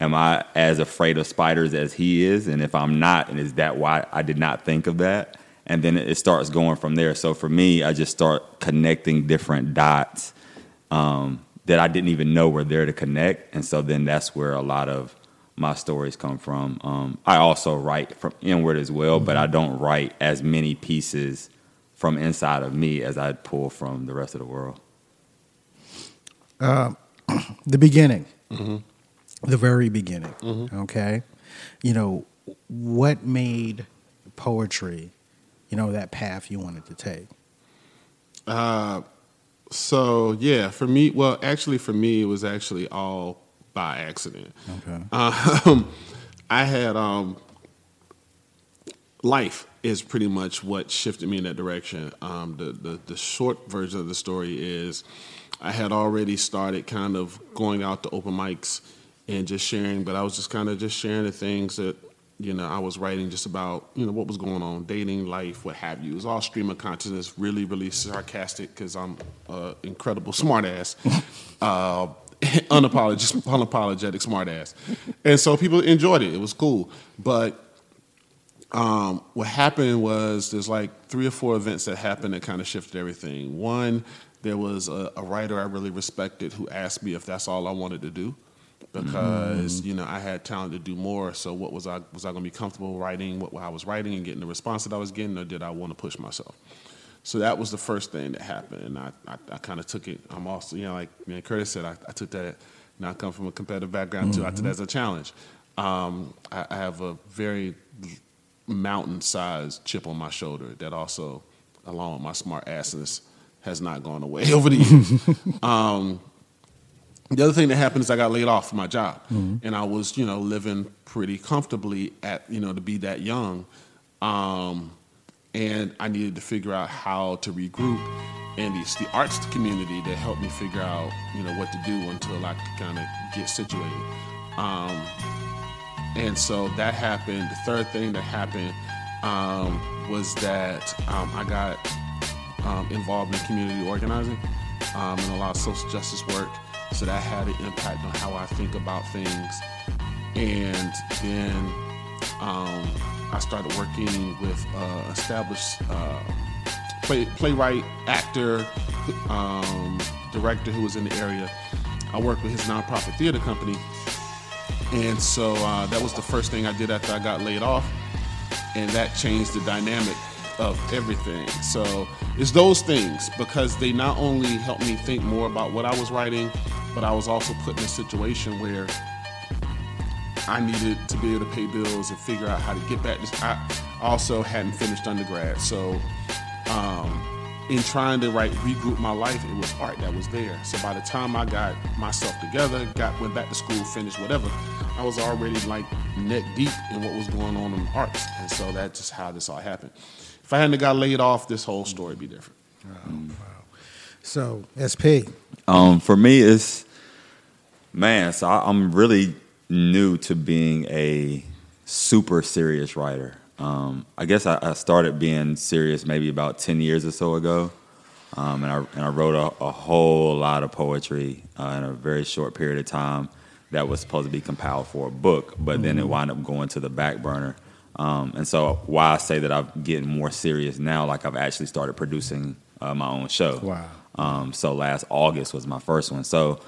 am I as afraid of spiders as he is? And if I'm not, and is that why I did not think of that? And then it starts going from there. So for me, I just start connecting different dots um, that I didn't even know were there to connect. And so then that's where a lot of my stories come from. Um, I also write from inward as well, but I don't write as many pieces from inside of me as I pull from the rest of the world. [clears throat] the beginning, the very beginning. Okay, you know what made poetry, you know, that path you wanted to take. Uh, so yeah, for me, well, actually, for me, it was actually all by accident. Okay. Um, [laughs] I had um, life is pretty much what shifted me in that direction. Um, the, the the short version of the story is I had already started kind of going out to open mics and just sharing. But I was just kind of just sharing the things that you know I was writing just about you know what was going on, dating, life, what have you. It was all stream of consciousness, really, really sarcastic because I'm an incredible smartass. [laughs] uh, [laughs] unapologetic, unapologetic smartass, and so people enjoyed it. It was cool, but um, what happened was there's like three or four events that happened that kind of shifted everything. One, there was a, a writer I really respected who asked me if that's all I wanted to do because you know I had talent to do more. So what was I was I going to be comfortable writing what I was writing and getting the response that I was getting, or did I want to push myself? So that was the first thing that happened, and I I, I kind of took it. I'm also you know like man, Curtis said, I, I took that. And I come from a competitive background too. I took that as a challenge. Um, I, I have a very mountain-sized chip on my shoulder that also, along with my smart assness, has not gone away [laughs] over the years. um, the other thing that happened is I got laid off from my job, and I was, you know, living pretty comfortably at, you know, to be that young, um, and I needed to figure out how to regroup, and it's the arts community that helped me figure out, you know, what to do until I could kind of get situated. Um, and so that happened. The third thing that happened um, was that um, I got um, involved in community organizing um, and a lot of social justice work. So that had an impact on how I think about things. And then um, I started working with uh, established uh, play, playwright, actor, um, director who was in the area. I worked with his nonprofit theater company. And so uh, that was the first thing I did after I got laid off. And that changed the dynamic of everything. So it's those things because they not only helped me think more about what I was writing, but I was also put in a situation where I needed to be able to pay bills and figure out how to get back. I also hadn't finished undergrad. So um, in trying to write regroup my life, it was art that was there. So by the time I got myself together, got went back to school, finished whatever, I was already like neck deep in what was going on in the arts, and so that's just how this all happened. If I hadn't got laid off, this whole story would be different. Wow. Mm. wow. So SP, Um, for me, it's man. So I, I'm really new to being a super serious writer. Um, I guess I, I started being serious maybe about ten years or so ago, um, and I and I wrote a, a whole lot of poetry uh, in a very short period of time that was supposed to be compiled for a book, but then it wound up going to the back burner. Um, and so, why I say that I'm getting more serious now, like I've actually started producing uh, my own show. Wow. Um, so last August was my first one. So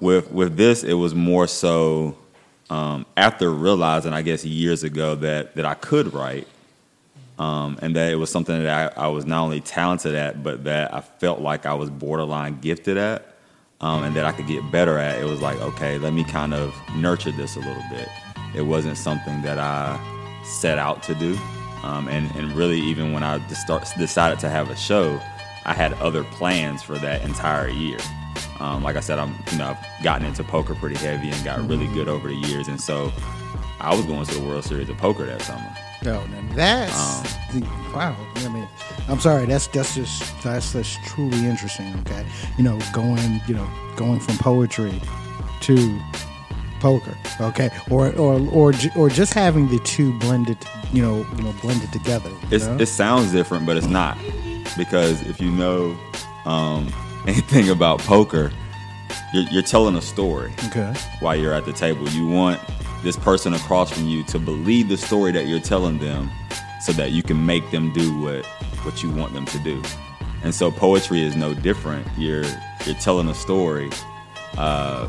with with this, it was more so um, after realizing, I guess, years ago that that I could write, um, and that it was something that I, I was not only talented at, but that I felt like I was borderline gifted at, um, and that I could get better at. It was like, okay, let me kind of nurture this a little bit. It wasn't something that I set out to do, um, and and really, even when I start, decided to have a show, I had other plans for that entire year. Um, like I said, I'm you know I've gotten into poker pretty heavy and got really good over the years, and so I was going to the World Series of Poker that summer. no, that's the, wow. I mean, I'm sorry. That's that's just that's just truly interesting. Okay, you know, going you know going from poetry to poker. Okay, or or or or just having the two blended, you know, you know, blended together. It sounds different, but it's not because if you know um, [laughs] anything about poker, you're, you're telling a story okay. while you're at the table. You want this person across from you to believe the story that you're telling them, so that you can make them do what what you want them to do. And so poetry is no different. You're you're telling a story uh,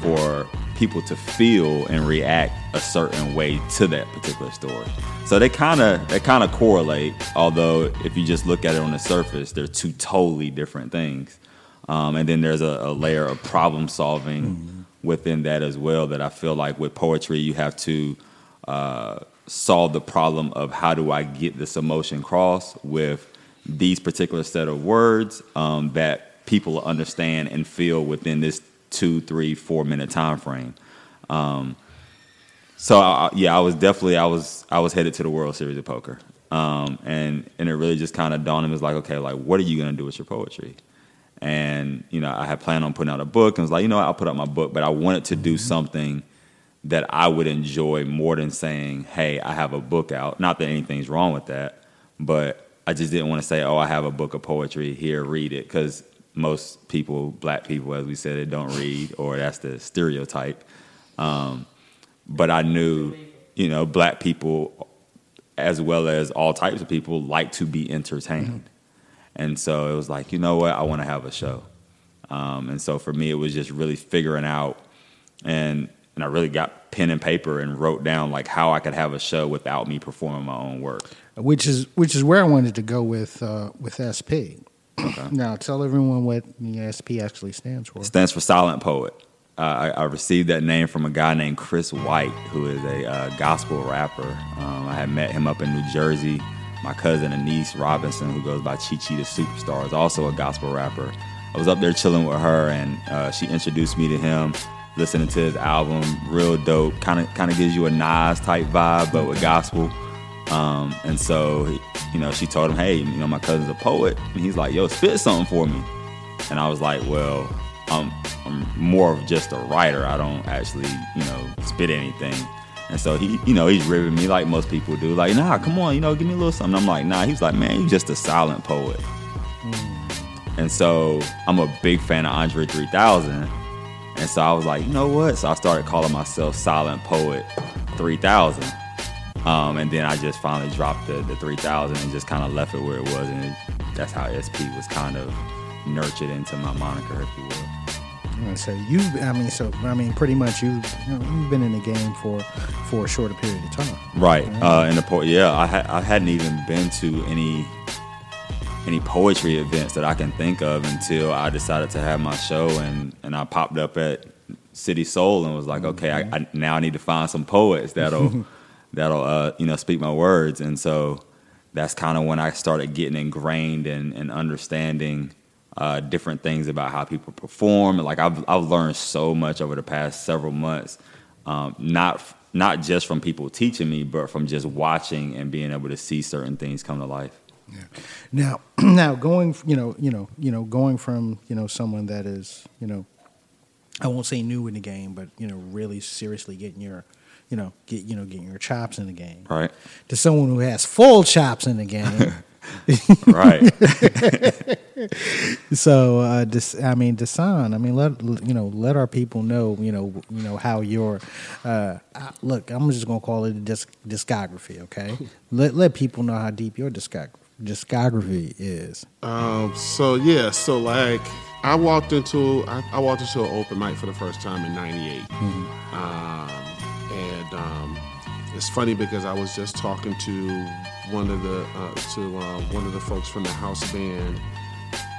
for people to feel and react a certain way to that particular story. So they kind of they kind of correlate. Although if you just look at it on the surface, they're two totally different things. Um, and then there's a, a layer of problem solving within that as well. That I feel like with poetry, you have to uh, solve the problem of how do I get this emotion across with these particular set of words um, that people understand and feel within this two, three, four minute time frame. Um, so I, yeah, I was definitely I was I was headed to the World Series of Poker, um, and and it really just kind of dawned on me was like, okay, like what are you gonna do with your poetry? and you know I had planned on putting out a book, and was like, you know, what, I'll put out my book, but I wanted to do something that I would enjoy more than saying, hey, I have a book out. Not that anything's wrong with that, but I just didn't want to say, oh, I have a book of poetry here, read it, because most people, black people, as we said, they don't read, or that's the stereotype. Um, but I knew, you know, black people, as well as all types of people, like to be entertained. And so it was like, you know what, I want to have a show. Um, and so for me, it was just really figuring out, and and I really got pen and paper and wrote down like how I could have a show without me performing my own work. which is which is where I wanted to go with uh, with SP. Now, tell everyone what the SP actually stands for. It stands for Silent Poet. Uh, I, I received that name from a guy named Chris White, who is a uh, gospel rapper. Um, I had met him up in New Jersey. My cousin Anise Robinson, who goes by Chi Chi the Superstar, is also a gospel rapper. I was up there chilling with her, and uh, she introduced me to him. Listening to his album, real dope. Kind of, kind of gives you a Nas type vibe, but with gospel. Um, and so, he- you know, she told him, "Hey, you know, my cousin's a poet," and he's like, "Yo, spit something for me." And I was like, "Well, I'm, I'm more of just a writer. I don't actually, you know, spit anything." And so he, you know, he's ribbing me like most people do. Like, nah, come on, you know, give me a little something. I'm like, nah. He's like, man, you just a silent poet. Hmm. And so I'm a big fan of Andre 3000. And so I was like, you know what? So I started calling myself Silent Poet 3000. Um, and then I just finally dropped the, the 3000 and just kind of left it where it was. And it, that's how SP was kind of nurtured into my moniker, if you will. So you, I mean, so I mean, pretty much you, you know, you've been in the game for for a shorter period of time. Right. Uh, in the po- yeah, I, ha- I hadn't even been to any any poetry events that I can think of until I decided to have my show, and and I popped up at City Soul and was like, okay, I, I now I need to find some poets that'll [laughs] that'll uh, you know speak my words, and so that's kind of when I started getting ingrained and and understanding. Uh, different things about how people perform. Like I've I've learned so much over the past several months, um, not not just from people teaching me, but from just watching and being able to see certain things come to life. Yeah. Now, [clears throat] now going, you know, you know, you know, going from you know someone that is, you know, I won't say new in the game, but you know, really seriously getting your, you know, get you know getting your chops in the game, Right. to someone who has full chops in the game. [laughs] Right. [laughs] so, uh, Des- I mean, Desan, I mean, let you know, let our people know, you know, you know how your uh, look. I'm just gonna call it a disc- discography, okay? [laughs] let let people know how deep your discog- discography is. Um, so yeah, so like I walked into I, I walked into an open mic for the first time in '98, um, and um, it's funny because I was just talking to one of the uh, to uh, one of the folks from the house band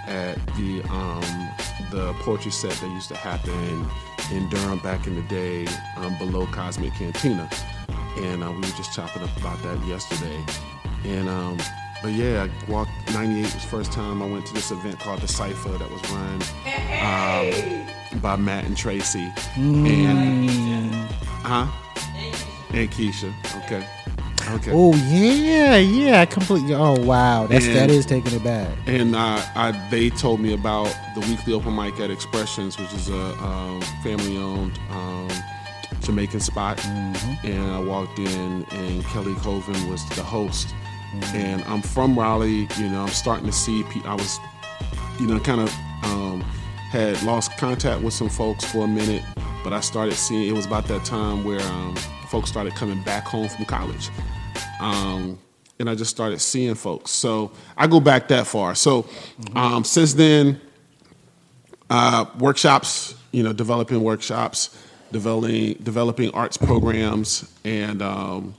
at the um, the poetry set that used to happen in Durham back in the day um, below Cosmic Cantina, and uh, we were just chopping up about that yesterday. And um, but yeah, I walked. '98 was the first time I went to this event called the Cipher that was run um, by Matt and Tracy, and huh, and Keisha. Okay, okay. Oh yeah, yeah, I completely. Oh wow, that's And- is taking it back. And uh, I, they told me about the weekly open mic at Expressions, which is a um, family-owned um, Jamaican spot. And I walked in, and Kelly Colvin was the host. And I'm from Raleigh. You know, I'm starting to see. I was, you know, kind of um, had lost contact with some folks for a minute, but I started seeing. It was about that time where um, folks started coming back home from college. Um, and I just started seeing folks. So I go back that far. So um, since then, uh, workshops, you know, developing workshops, developing developing arts programs, and um,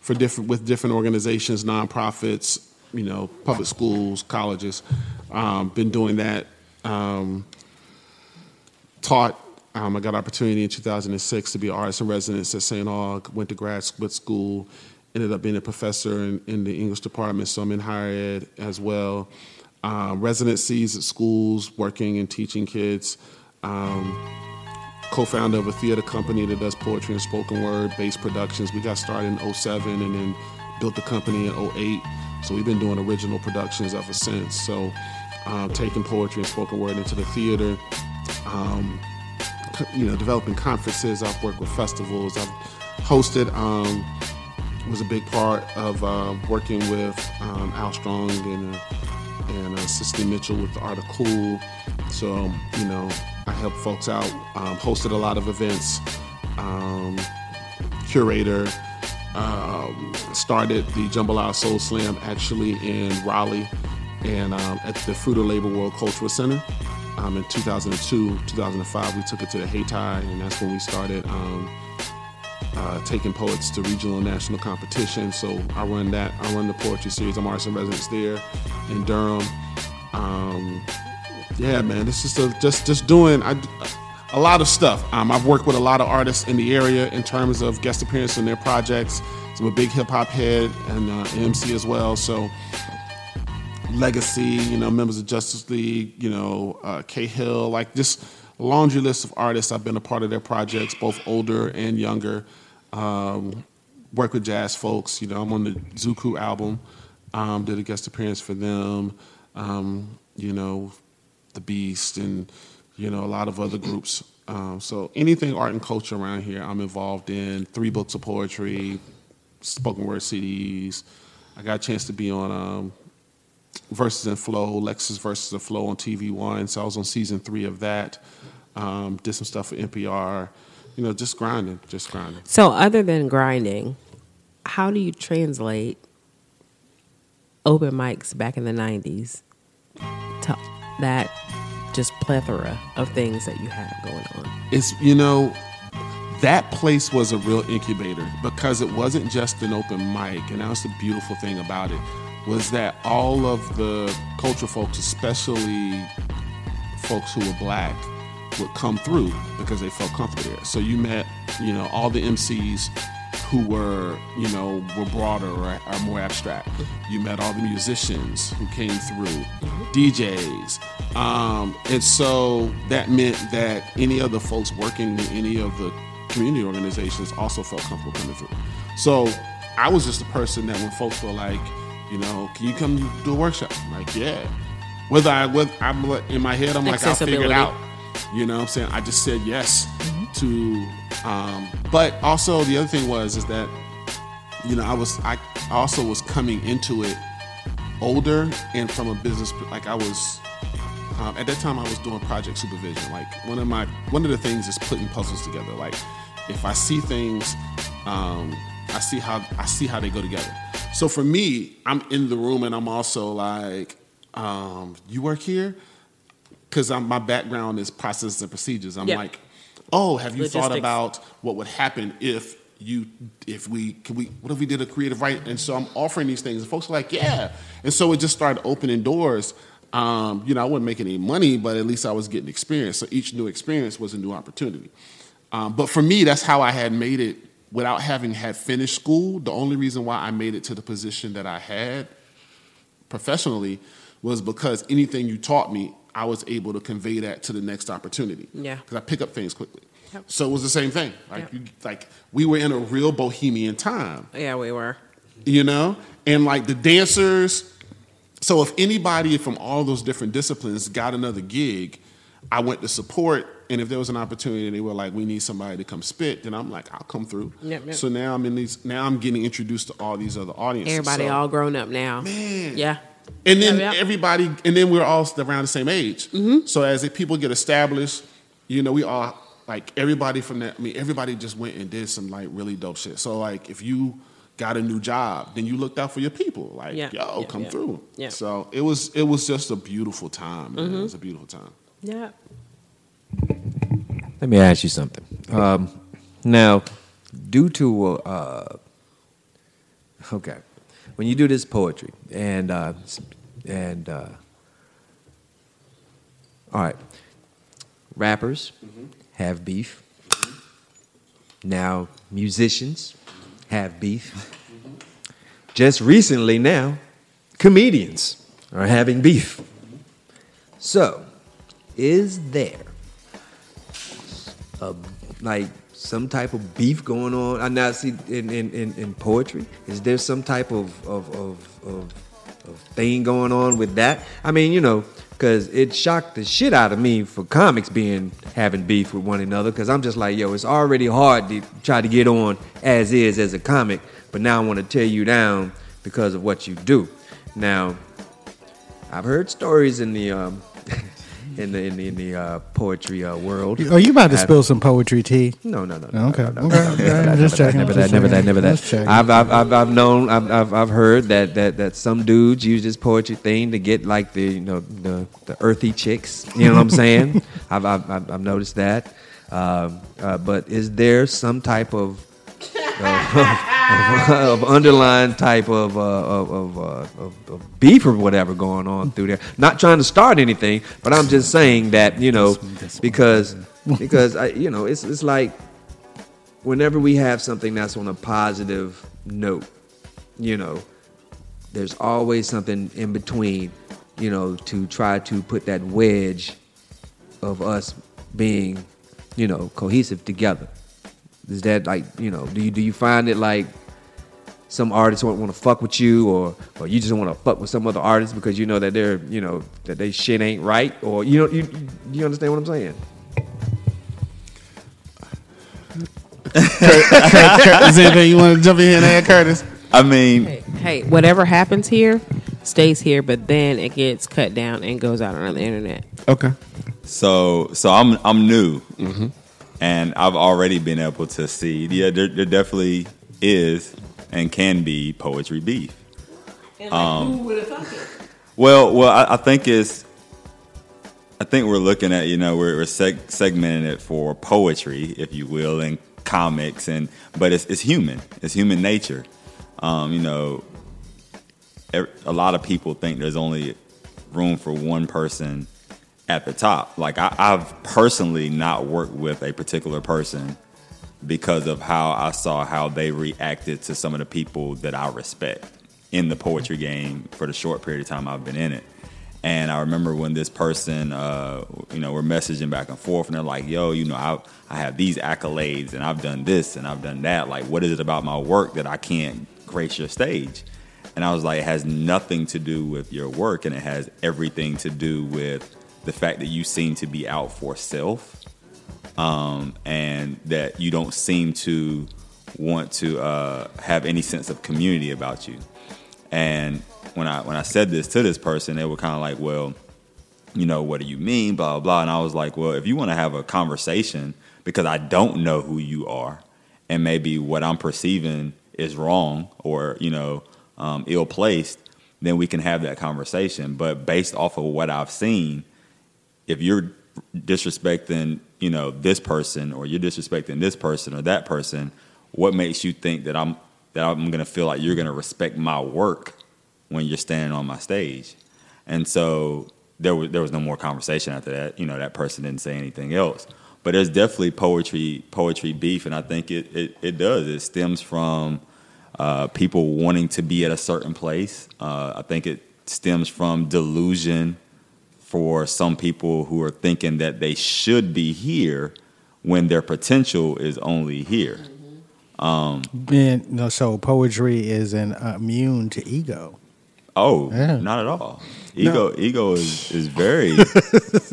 for different with different organizations, nonprofits, you know, public schools, colleges. Um, been doing that. Um, taught. Um, I got an opportunity in 2006 to be an artist in residence at St. Aug. Went to grad school. Ended up being a professor in, in the English department, so I'm in higher ed as well. Um, residencies at schools, working and teaching kids. Um, co-founder of a theater company that does poetry and spoken word based productions. We got started in 07 and then built the company in 08. So we've been doing original productions ever since. So um, taking poetry and spoken word into the theater. Um, you know, developing conferences. I've worked with festivals. I've hosted. Um, was a big part of uh, working with um, Al Strong and uh, and uh, Mitchell with the Art of Cool. So you know, I help folks out. Um, hosted a lot of events. Um, curator. Um, started the Jambalaya Soul Slam actually in Raleigh and um, at the Fruiter Labor World Cultural Center. Um, in 2002, 2005, we took it to the Hayti, and that's when we started um, uh, taking poets to regional and national competition. So I run that. I run the poetry series. I'm artist in residence there in Durham. Um, yeah, man, this is a, just just doing I, a lot of stuff. Um, I've worked with a lot of artists in the area in terms of guest appearance on their projects. So I'm a big hip hop head and uh, MC as well. So Legacy, you know, members of Justice League, you know, uh, K Hill, like just laundry list of artists. I've been a part of their projects, both older and younger. Um, work with jazz folks. You know, I'm on the Zuku album. Um, did a guest appearance for them. Um, you know, the Beast and you know a lot of other groups. Um, so anything art and culture around here, I'm involved in. Three books of poetry, spoken word CDs. I got a chance to be on Verses and Flow, Lexus Verses and Flow on TV One. So I was on season three of that. Um, did some stuff for NPR. You know, just grinding, just grinding. So, other than grinding, how do you translate open mics back in the 90s to that just plethora of things that you have going on? it's you know that place was a real incubator because it wasn't just an open mic and that was the beautiful thing about it was that all of the culture folks especially folks who were black would come through because they felt comfortable there. So you met you know all the mcs who were you know were broader or, or more abstract. You met all the musicians who came through djs um, and so that meant that any of the folks working in any of the community organizations also felt comfortable coming through. So i was just a person that when folks were like you know can you come do a workshop I'm like yeah whether i with i'm in my head i'm like i'll figure it out you know what I'm saying? I just said yes to um but also the other thing was is that you know, I was I also was coming into it older and from a business like I was um, at that time I was doing project supervision. Like one of my one of the things is putting puzzles together. Like if I see things, um, I see how I see how they go together. So for me, I'm in the room and I'm also like, um, you work here because my background is processes and procedures. I'm Yeah. like, oh, have you thought about what would happen if you if we can we what if we did a creative right? And so I'm offering these things, and folks are like, yeah. And so it just started opening doors. Um, you know, I wasn't making any money, but at least I was getting experience. So each new experience was a new opportunity. Um, but for me, that's how I had made it without having had finished school. The only reason why I made it to the position that I had professionally was because anything you taught me, I was able to convey that to the next opportunity. Yeah. Because I pick up things quickly. Yep. So it was the same thing. Like Yep. you, like we were in a real bohemian time, Yeah, we were. you know, and like the dancers. So if anybody from all those different disciplines got another gig, I went to support. And if there was an opportunity, and they were like, "We need somebody to come spit," then I'm like, "I'll come through." Yep, yep. So now I'm in these. Now I'm getting introduced to all these other audiences. Everybody So- all grown up now. Man. Yeah. and then Yep, everybody, and then we're all around the same age. Mm-hmm. So as the people get established, you know, we all like everybody from that. I mean, everybody just went and did some like really dope shit. So like, if you got a new job, then you looked out for your people. Like, Yeah, yo, yeah, come yeah. through. Yeah. So it was it was just a beautiful time. Man. Mm-hmm. It was a beautiful time. Yeah. Let me ask you something. Um, now, due to uh, okay, when you do this poetry and uh, and uh, all right, rappers have beef. Now, musicians have beef. Just recently, now, comedians are having beef. So, is there a like some type of beef going on? I now see in, in, in, in poetry. Is there some type of of, of, of a thing going on with that. I mean, you know, because it shocked the shit out of me for comics being having beef with one another. Because I'm just like, yo, it's already hard to try to get on as is as a comic, but now I want to tear you down because of what you do. Now, I've heard stories in the um, [laughs] in the in the, in the uh, poetry uh, world. Are you about to I've- spill some poetry tea? No, no, no. no Okay, no, no, okay, no, no, okay, never that, just checking, Never that, never that, never that. I've, I've, I've, known, I've, I've, heard that, that, that some dudes use this poetry thing to get like the, you know, the, the earthy chicks. You know what I'm saying? I've, I've, I've I've noticed that. Um, uh, but is there some type of [laughs] of, of underlying type of uh, of, of, uh, of of beef or whatever going on through there. Not trying to start anything, but I'm just saying that you know because because I, you know it's it's like whenever we have something that's on a positive note, you know, there's always something in between, you know, to try to put that wedge of us being, you know, cohesive together. Is that like, you know, do you do you find it like some artists want, want to fuck with you or or you just want to fuck with some other artists because you know that they're, you know, that they shit ain't right or you know you you understand what I'm saying? [laughs] Is there anything you want to jump in here and add, Curtis? I mean, Hey, hey, whatever happens here stays here, but then it gets cut down and goes out on the internet. Okay. So so I'm I'm new, mm-hmm. And I've already been able to see. Yeah, there, there definitely is and can be poetry beef. Um, Well, well, I, I think it's. I think we're looking at you know we're, we're seg- segmenting it for poetry, if you will, and comics, and but it's it's human. It's human nature. Um, you know, a lot of people think there's only room for one person at the top. Like I, I've personally not worked with a particular person because of how I saw how they reacted to some of the people that I respect in the poetry game for the short period of time I've been in it. And I remember when this person, uh, you know, we're messaging back and forth, and they're like, "Yo, you know, I I have these accolades, and I've done this, and I've done that. Like, what is it about my work that I can't grace your stage?" And I was like, "It has nothing to do with your work, and it has everything to do with the fact that you seem to be out for self, um, and that you don't seem to want to uh, have any sense of community about you." And when I when I said this to this person, they were kind of like, "Well, you know, what do you mean?" Blah blah blah. And I was like, "Well, if you want to have a conversation, because I don't know who you are, and maybe what I'm perceiving is wrong or you know um, ill placed, then we can have that conversation. But based off of what I've seen, if you're disrespecting, you know, this person or you're disrespecting this person or that person, what makes you think that I'm that I'm gonna feel like you're gonna respect my work when you're standing on my stage? And so there was there was no more conversation after that. You know, that person didn't say anything else. But there's definitely poetry poetry beef, and I think it it, it does. It stems from uh, people wanting to be at a certain place. Uh, I think it stems from delusion for some people who are thinking that they should be here when their potential is only here. Um, And no, so poetry is an uh, immune to ego. oh, Yeah. not at all. Ego, ego is is very,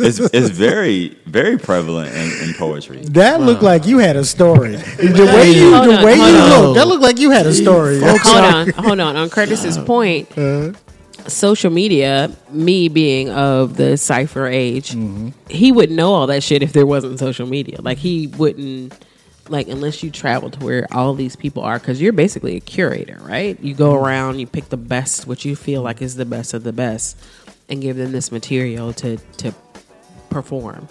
is is very very prevalent in, in poetry. That looked like you had a story. The way you, Hold the way you on. look, that looked like you had a story. hold on, hold on. On Curtis's point, social media, me being of the cipher age, he wouldn't know all that shit if there wasn't social media. Like he wouldn't like unless you travel to where all these people are because you're basically a curator, right? You go around, you pick the best, what you feel like is the best of the best, and give them this material to to perform.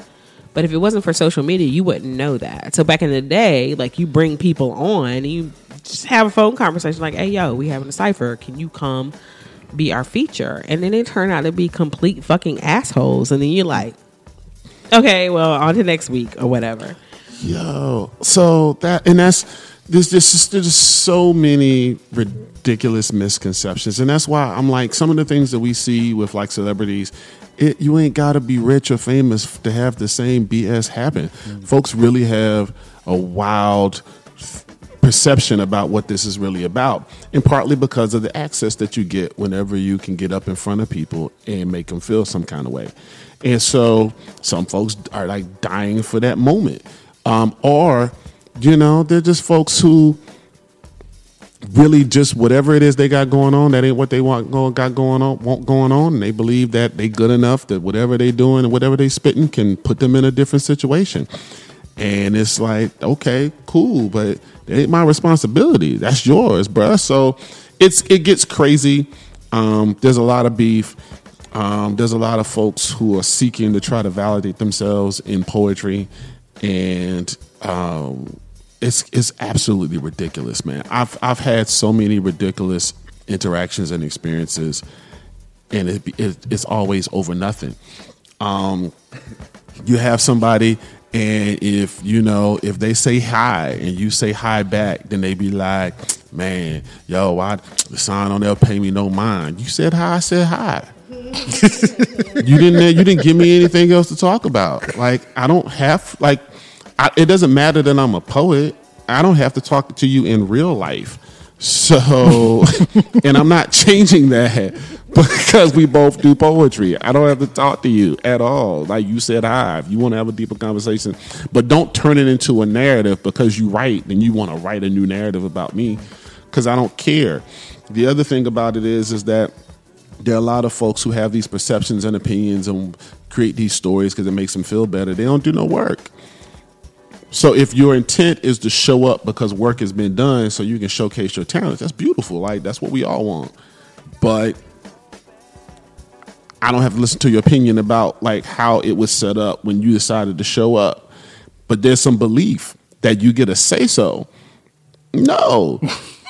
But if it wasn't for social media, you wouldn't know that. So back in the day, like you bring people on, you just have a phone conversation, like, "Hey, yo, we having a cipher. Can you come be our feature?" And then they turn out to be complete fucking assholes, and then you're like, "Okay, well, on to next week or whatever." Yo, so that and that's there's just there's just so many ridiculous misconceptions, and that's why I'm like some of the things that we see with like celebrities. It, you ain't got to be rich or famous to have the same BS happen. Mm-hmm. Folks really have a wild perception about what this is really about, and partly because of the access that you get whenever you can get up in front of people and make them feel some kind of way. And so some folks are like dying for that moment, um, or you know, they're just folks who really just whatever it is they got going on that ain't what they want go, got going on want going on and they believe that they good enough that whatever they doing and whatever they spitting can put them in a different situation and it's like okay cool but it ain't my responsibility. That's yours bruh. So it's it gets crazy. Um, there's a lot of beef. Um, there's a lot of folks who are seeking to try to validate themselves in poetry. And um, it's it's absolutely ridiculous, man. I've I've had so many ridiculous interactions and experiences, and it, it it's always over nothing. Um, you have somebody, and if you know if they say hi and you say hi back, then they be like, "Man, yo, why the sign on there pay me no mind?" You said hi, I said hi. [laughs] you didn't you didn't give me anything else to talk about. Like I don't have like I, it doesn't matter that I'm a poet. I don't have to talk to you in real life. So, [laughs] and I'm not changing that [laughs] because we both do poetry. I don't have to talk to you at all. Like you said, hi. If you want to have a deeper conversation, but don't turn it into a narrative because you write and you want to write a new narrative about me because I don't care. The other thing about it is, is that there are a lot of folks who have these perceptions and opinions and create these stories because it makes them feel better. They don't do no work. So if your intent is to show up because work has been done so you can showcase your talents, that's beautiful. Like that's what we all want. But I don't have to listen to your opinion about like how it was set up when you decided to show up. But there's some belief that you get a say so. No.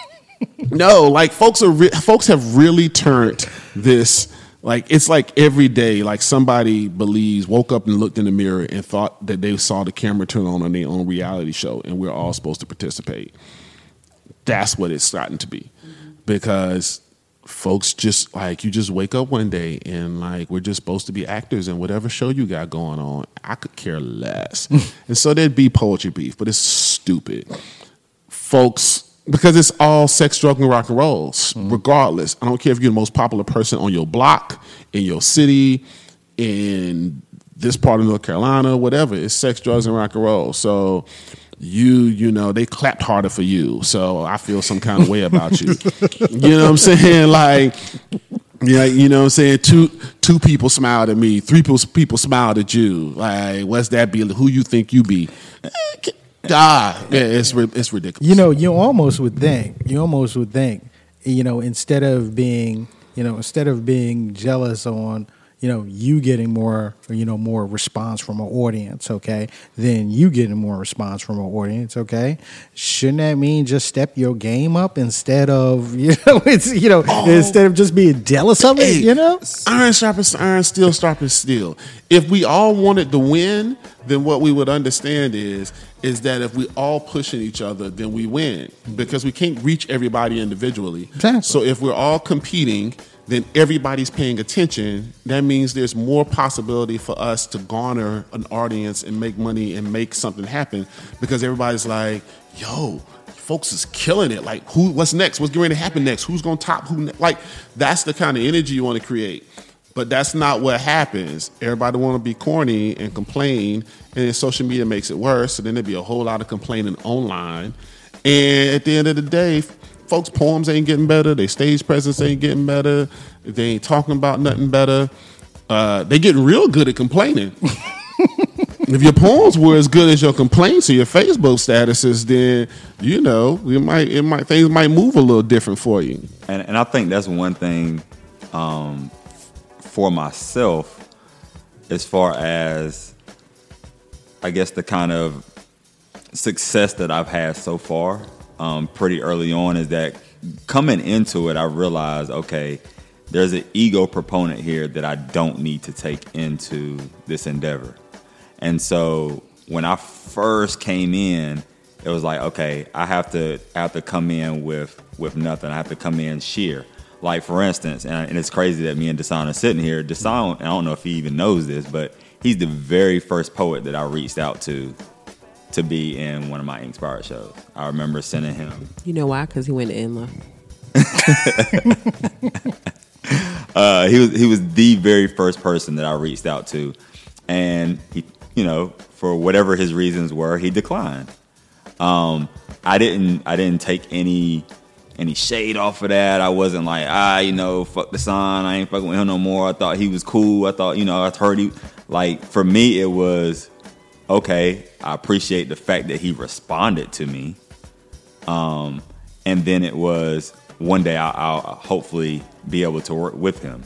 [laughs] no, like folks are re- folks have really turned this like it's like every day like somebody believes woke up and looked in the mirror and thought that they saw the camera turn on on their own reality show and we're all supposed to participate. That's what it's starting to be. Because folks just like you just wake up one day and like we're just supposed to be actors in whatever show you got going on i could care less. [laughs] And so there'd be poetry beef but it's stupid. Folks because it's all sex, drug, and rock and rolls. Regardless, I don't care if you're the most popular person on your block, in your city, in this part of North Carolina, whatever. It's sex, drugs, and rock and roll. So you, you know, they clapped harder for you. So I feel some kind of way about you. [laughs] you know what I'm saying? Like. Yeah, you know what I'm saying? Two two people smiled at me, three people, people smiled at you. Like, what's that be? Who you think you be? Eh, Ah, yeah, it's it's ridiculous. You know, you almost would think, you almost would think, you know, instead of being, you know, instead of being jealous on, you know, you getting more, you know, more response from an audience, okay, then you getting more response from an audience, okay. Shouldn't that mean just step your game up instead of, [laughs] you know, it's, you know, oh. instead of just being jealous of it, you know? iron sharpens iron, steel sharpens steel. If we all wanted to win, then what we would understand is is that if we all pushing each other, then we win because we can't reach everybody individually. Exactly. So if we're all competing, then everybody's paying attention. That means there's more possibility for us to garner an audience and make money and make something happen because everybody's like, "Yo, folks is killing it. Like, who? What's next? What's going to happen next? Who's going to top? Who? ne-" Like, that's the kind of energy you want to create. But that's not what happens. Everybody want to be corny and complain, and then social media makes it worse. So then there'd be a whole lot of complaining online. And at the end of the day, folks' poems ain't getting better. Their stage presence ain't getting better. They ain't talking about nothing better. Uh, they getting real good at complaining. [laughs] if your poems were as good as your complaints or your Facebook statuses, then you know it might it might things might move a little different for you. and and I think that's one thing um, for myself, as far as I guess the kind of success that I've had so far, um, pretty early on, is that coming into it, I realized okay, there's an ego proponent here that I don't need to take into this endeavor, and so when I first came in, it was like, okay, I have to I have to come in with with nothing. I have to come in sheer. Like for instance, and, and it's crazy that me and Desan are sitting here. Desan, I don't know if he even knows this, but he's the very first poet that I reached out to to be in one of my Inspired shows. I remember sending him. You know why? Because he went to Inla. [laughs] Uh, he was he was the very first person that I reached out to, and he, you know, for whatever his reasons were, he declined. Um, I didn't I didn't take any any shade off of that. I wasn't like ah, you know, fuck Desan. I ain't fucking with him no more. I thought he was cool. I thought you know I heard he like for me it was okay. I appreciate the fact that he responded to me. Um, and then it was one day I'll, I'll hopefully be able to work with him.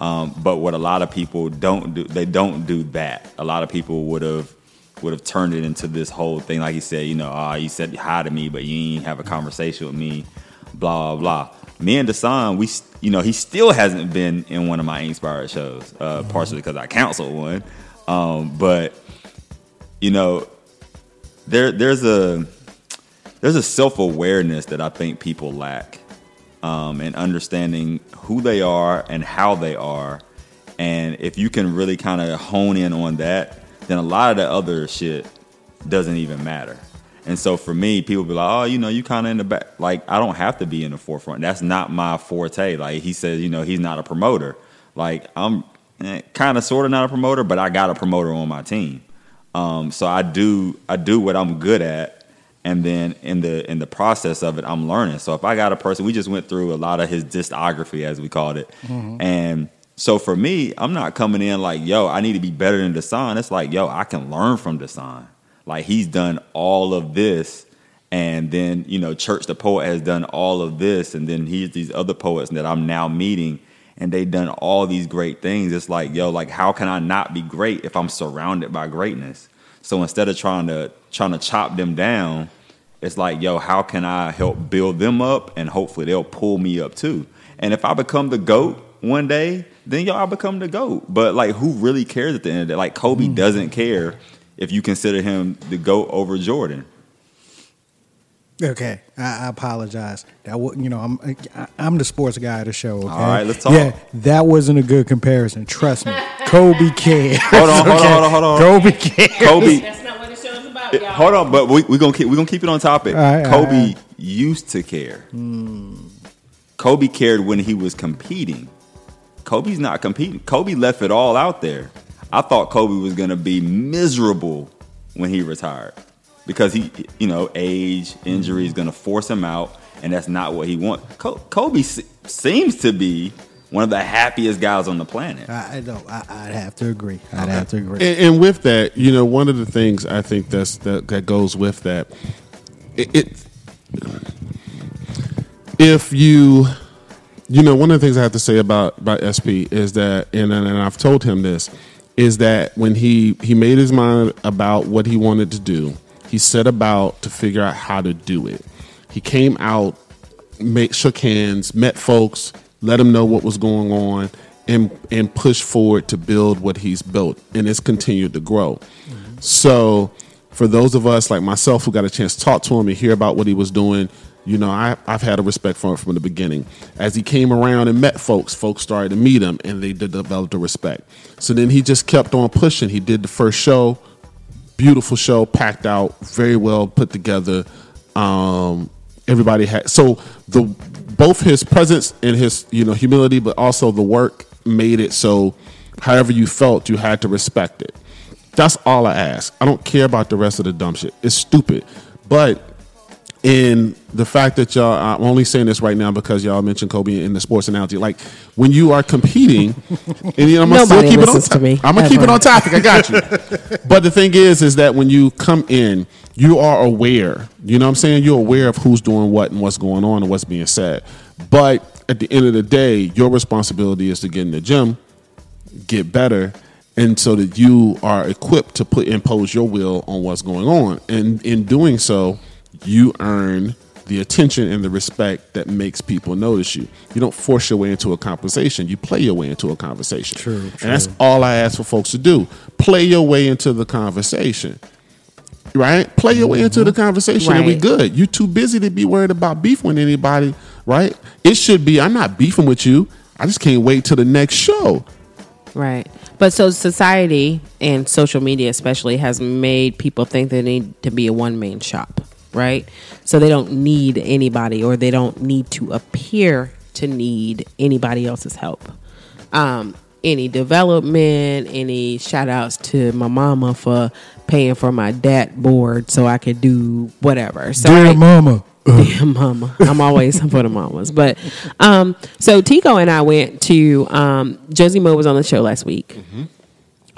Um, but what a lot of people don't do, they don't do that. A lot of people would have would have turned it into this whole thing, like he said, you know, ah, you said hi to me, but you ain't have a conversation with me, blah blah blah. Me and Desan, we, you know, he still hasn't been in one of my inspired shows, uh, partially because I counseled one, um, but you know, there there's a there's a self awareness that I think people lack, um, and understanding who they are and how they are, and if you can really kind of hone in on that, then a lot of the other shit doesn't even matter. And so for me, people be like, "Oh, you know, you kind of in the back." Like I don't have to be in the forefront. That's not my forte. Like he says, you know, he's not a promoter. Like I'm kind of sort of not a promoter, but I got a promoter on my team. Um, so I do I do what I'm good at, and then in the in the process of it, I'm learning. So if I got a person, we just went through a lot of his discography, as we called it, and so for me, I'm not coming in like, yo, I need to be better than Desan. It's like, yo, I can learn from Desan. Like he's done all of this, and then you know, Church the Poet has done all of this, and then he's these other poets that I'm now meeting, and they've done all these great things. It's like, yo, like how can I not be great if I'm surrounded by greatness? So instead of trying to trying to chop them down, it's like, yo, how can I help build them up and hopefully they'll pull me up too. And if I become the GOAT one day, then yo, I become the GOAT. But like who really cares at the end of the day? Like Kobe hmm. doesn't care if you consider him the GOAT over Jordan. Okay, I, I apologize. That wa- you know I'm I, I'm the sports guy of the show. Okay? All right, let's talk. Yeah, that wasn't a good comparison. Trust me, [laughs] Kobe cares. Hold on, hold on, hold on, hold on. Kobe cares. Kobe That's not what the show's about, It- hold on, but we we gonna keep we gonna keep it on topic. All right, Kobe right. used to care. Hmm. Kobe cared when he was competing. Kobe's not competing. Kobe left it all out there. I thought Kobe was gonna be miserable when he retired because he, you know, age, injury is gonna force him out, and that's not what he wants. Kobe seems to be one of the happiest guys on the planet. I, I don't. I, I'd have to agree. I'd have to agree. And, and with that, you know, one of the things I think that's that, that goes with that, it, it if you, you know, one of the things I have to say about about SP is that, and and I've told him this, is that when he he made his mind about what he wanted to do, he set about to figure out how to do it. He came out, make, shook hands, met folks, let them know what was going on, and and pushed forward to build what he's built, and it's continued to grow. So, for those of us like myself who got a chance to talk to him and hear about what he was doing, you know, I, I've had a respect for him from the beginning. As he came around and met folks, folks started to meet him, and they did develop a respect. So then he just kept on pushing. He did the first show, beautiful show, packed out, very well put together. Um, everybody had so the both his presence and his you know humility, but also the work made it so. However you felt, you had to respect it. That's all I ask. I don't care about the rest of the dumb shit. It's stupid, but in the fact that y'all, I'm only saying this right now because y'all mentioned Kobe in the sports analogy. Like when you are competing, [laughs] and you know, I'm gonna still keep it on. to me, I'm gonna keep it on topic. I got you. [laughs] but the thing is, is that when you come in, you are aware. You know what I'm saying? You're aware of who's doing what and what's going on and what's being said. But at the end of the day, your responsibility is to get in the gym, get better, and so that you are equipped to put impose your will on what's going on. And in doing so, you earn the attention and the respect that makes people notice you. You don't force your way into a conversation. You play your way into a conversation. True, And that's all I ask for folks to do. Play your way into the conversation. Right? Play your way into the mm-hmm. conversation and we good. You too busy to be worried about beefing with anybody, right? It should be I'm not beefing with you. I just can't wait till the next show. Right. But so society and social media especially has made people think they need to be a one man shop, right? So they don't need anybody or they don't need to appear to need anybody else's help. Um, any development, any shout outs to my mama for paying for my dat board so I could do whatever. So Dear I- mama. [laughs] Dear mama. I'm always [laughs] for the mamas. But um, so Tico and I went to um, Josie Mo was on the show last week,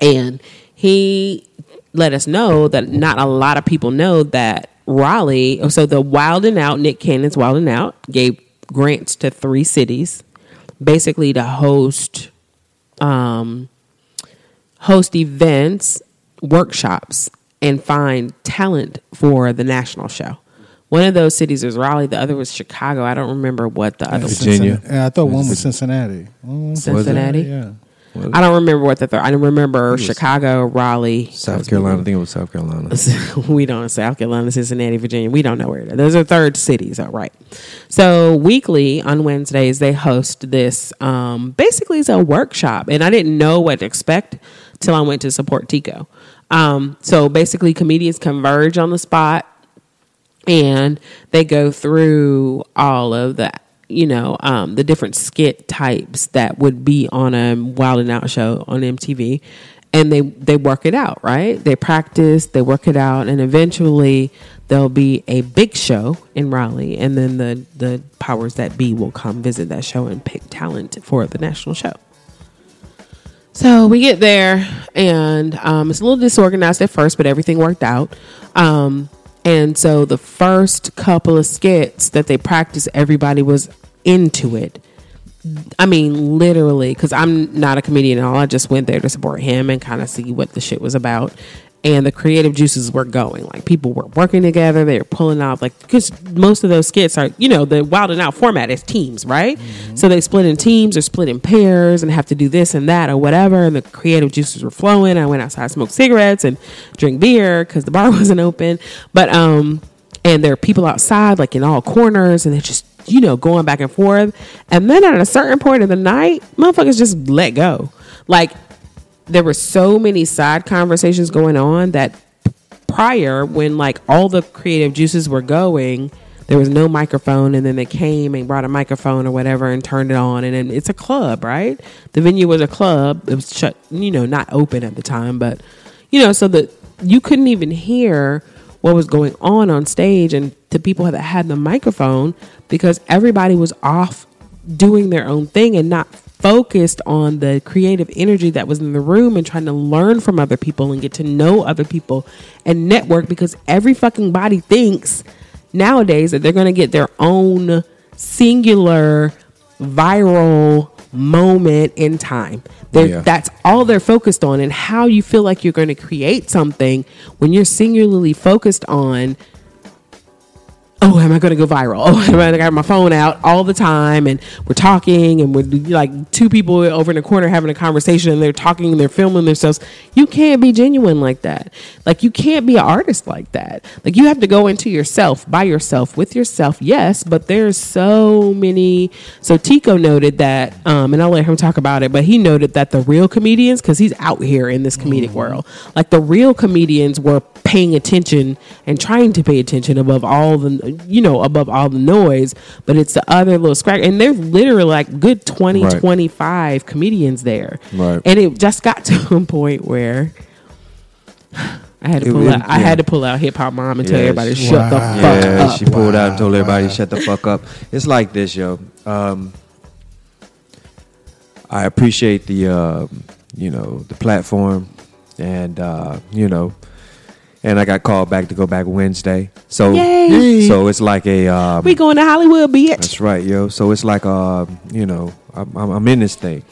and he let us know that not a lot of people know that Raleigh. So the Wild and Out, Nick Cannon's Wild and Out, gave grants to three cities, basically to host um, host events, workshops, and find talent for the national show. One of those cities was Raleigh. The other was Chicago. I don't remember what the other was. Virginia. Yeah, I thought one was Cincinnati. Mm, Cincinnati. Yeah. I don't remember what the third. I don't remember Chicago, Raleigh, South Carolina. I think it was South Carolina. [laughs] we don't know South Carolina, Cincinnati, Virginia. We don't know where it is. Those are third cities, all right. So weekly on Wednesdays they host this. Um, basically, it's a workshop, and I didn't know what to expect till I went to support Tico. Um, so basically, comedians converge on the spot, and they go through all of the you know um, the different skit types that would be on a Wild and Out show on MTV, and they they work it out right. They practice, they work it out, and eventually there'll be a big show in Raleigh, and then the the powers that be will come visit that show and pick talent for the national show. So we get there, and um, it's a little disorganized at first, but everything worked out. Um, and so the first couple of skits that they practiced, everybody was into it. I mean, literally, because I'm not a comedian at all. I just went there to support him and kind of see what the shit was about. And the creative juices were going. Like people were working together. They were pulling off like because most of those skits are you know the Wild and Out format is teams, right? So they split in teams or split in pairs and have to do this and that or whatever. And the creative juices were flowing. I went outside, smoked cigarettes and drink beer because the bar [laughs] wasn't open. But um, and there are people outside like in all corners and they're just you know going back and forth. And then at a certain point in the night motherfuckers just let go. Like there were so many side conversations going on that prior when like all the creative juices were going there was no microphone and then they came and brought a microphone or whatever and turned it on. And then it's a club right? The venue was a club. It was shut you know not open at the time but you know so that you couldn't even hear what was going on on stage. And to people that had the microphone because everybody was off doing their own thing and not focused on the creative energy that was in the room and trying to learn from other people and get to know other people and network because every fucking body thinks nowadays that they're going to get their own singular viral moment in time. Yeah. That's all they're focused on and how you feel like you're going to create something when you're singularly focused on oh, am I going to go viral? Oh, [laughs] am I got my phone out all the time and we're talking and we're like two people over in the corner having a conversation and they're talking and they're filming themselves. You can't be genuine like that. Like you can't be an artist like that. Like you have to go into yourself, by yourself, with yourself. Yes, but there's so many. So Tico noted that, um, and I'll let him talk about it, but he noted that the real comedians, because he's out here in this comedic world, like the real comedians were paying attention and trying to pay attention above all the you know above all the noise but it's the other little scratch and there's literally like good 20 Right. 25 comedians there Right. and it just got to a point where I had to pull it- out. I had to pull out hip hop mom and tell everybody to she- shut the fuck yeah, up. she pulled out and told everybody Wow. shut the fuck up. It's like this, yo. Um, I appreciate the uh, you know the platform, and uh, you know, and I got called back to go back Wednesday. So Yay. so it's like a um, we going to Hollywood, bitch. that's right, yo. So it's like uh, you know, I'm, I'm I'm in this thing.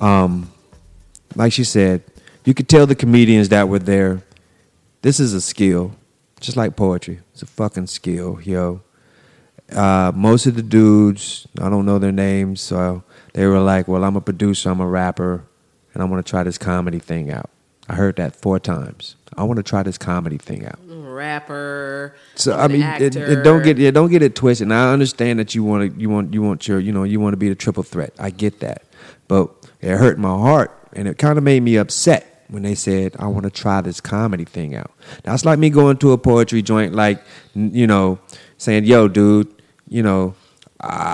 Um, like she said, you could tell the comedians that were there. This is a skill, just like poetry. It's a fucking skill, yo. Uh, most of the dudes, I don't know their names, so they were like, "Well, I'm a producer, I'm a rapper, and I want to try this comedy thing out." I heard that four times. I want to try this comedy thing out. Rapper. So I'm I mean, it, it- don't get yeah, don't get it twisted. And I understand that you want to, you want, you want your, you know, you want to be the triple threat. I get that, but it hurt my heart and it kind of made me upset when they said, "I want to try this comedy thing out." That's like me going to a poetry joint, like you know, saying, "Yo, dude, you know."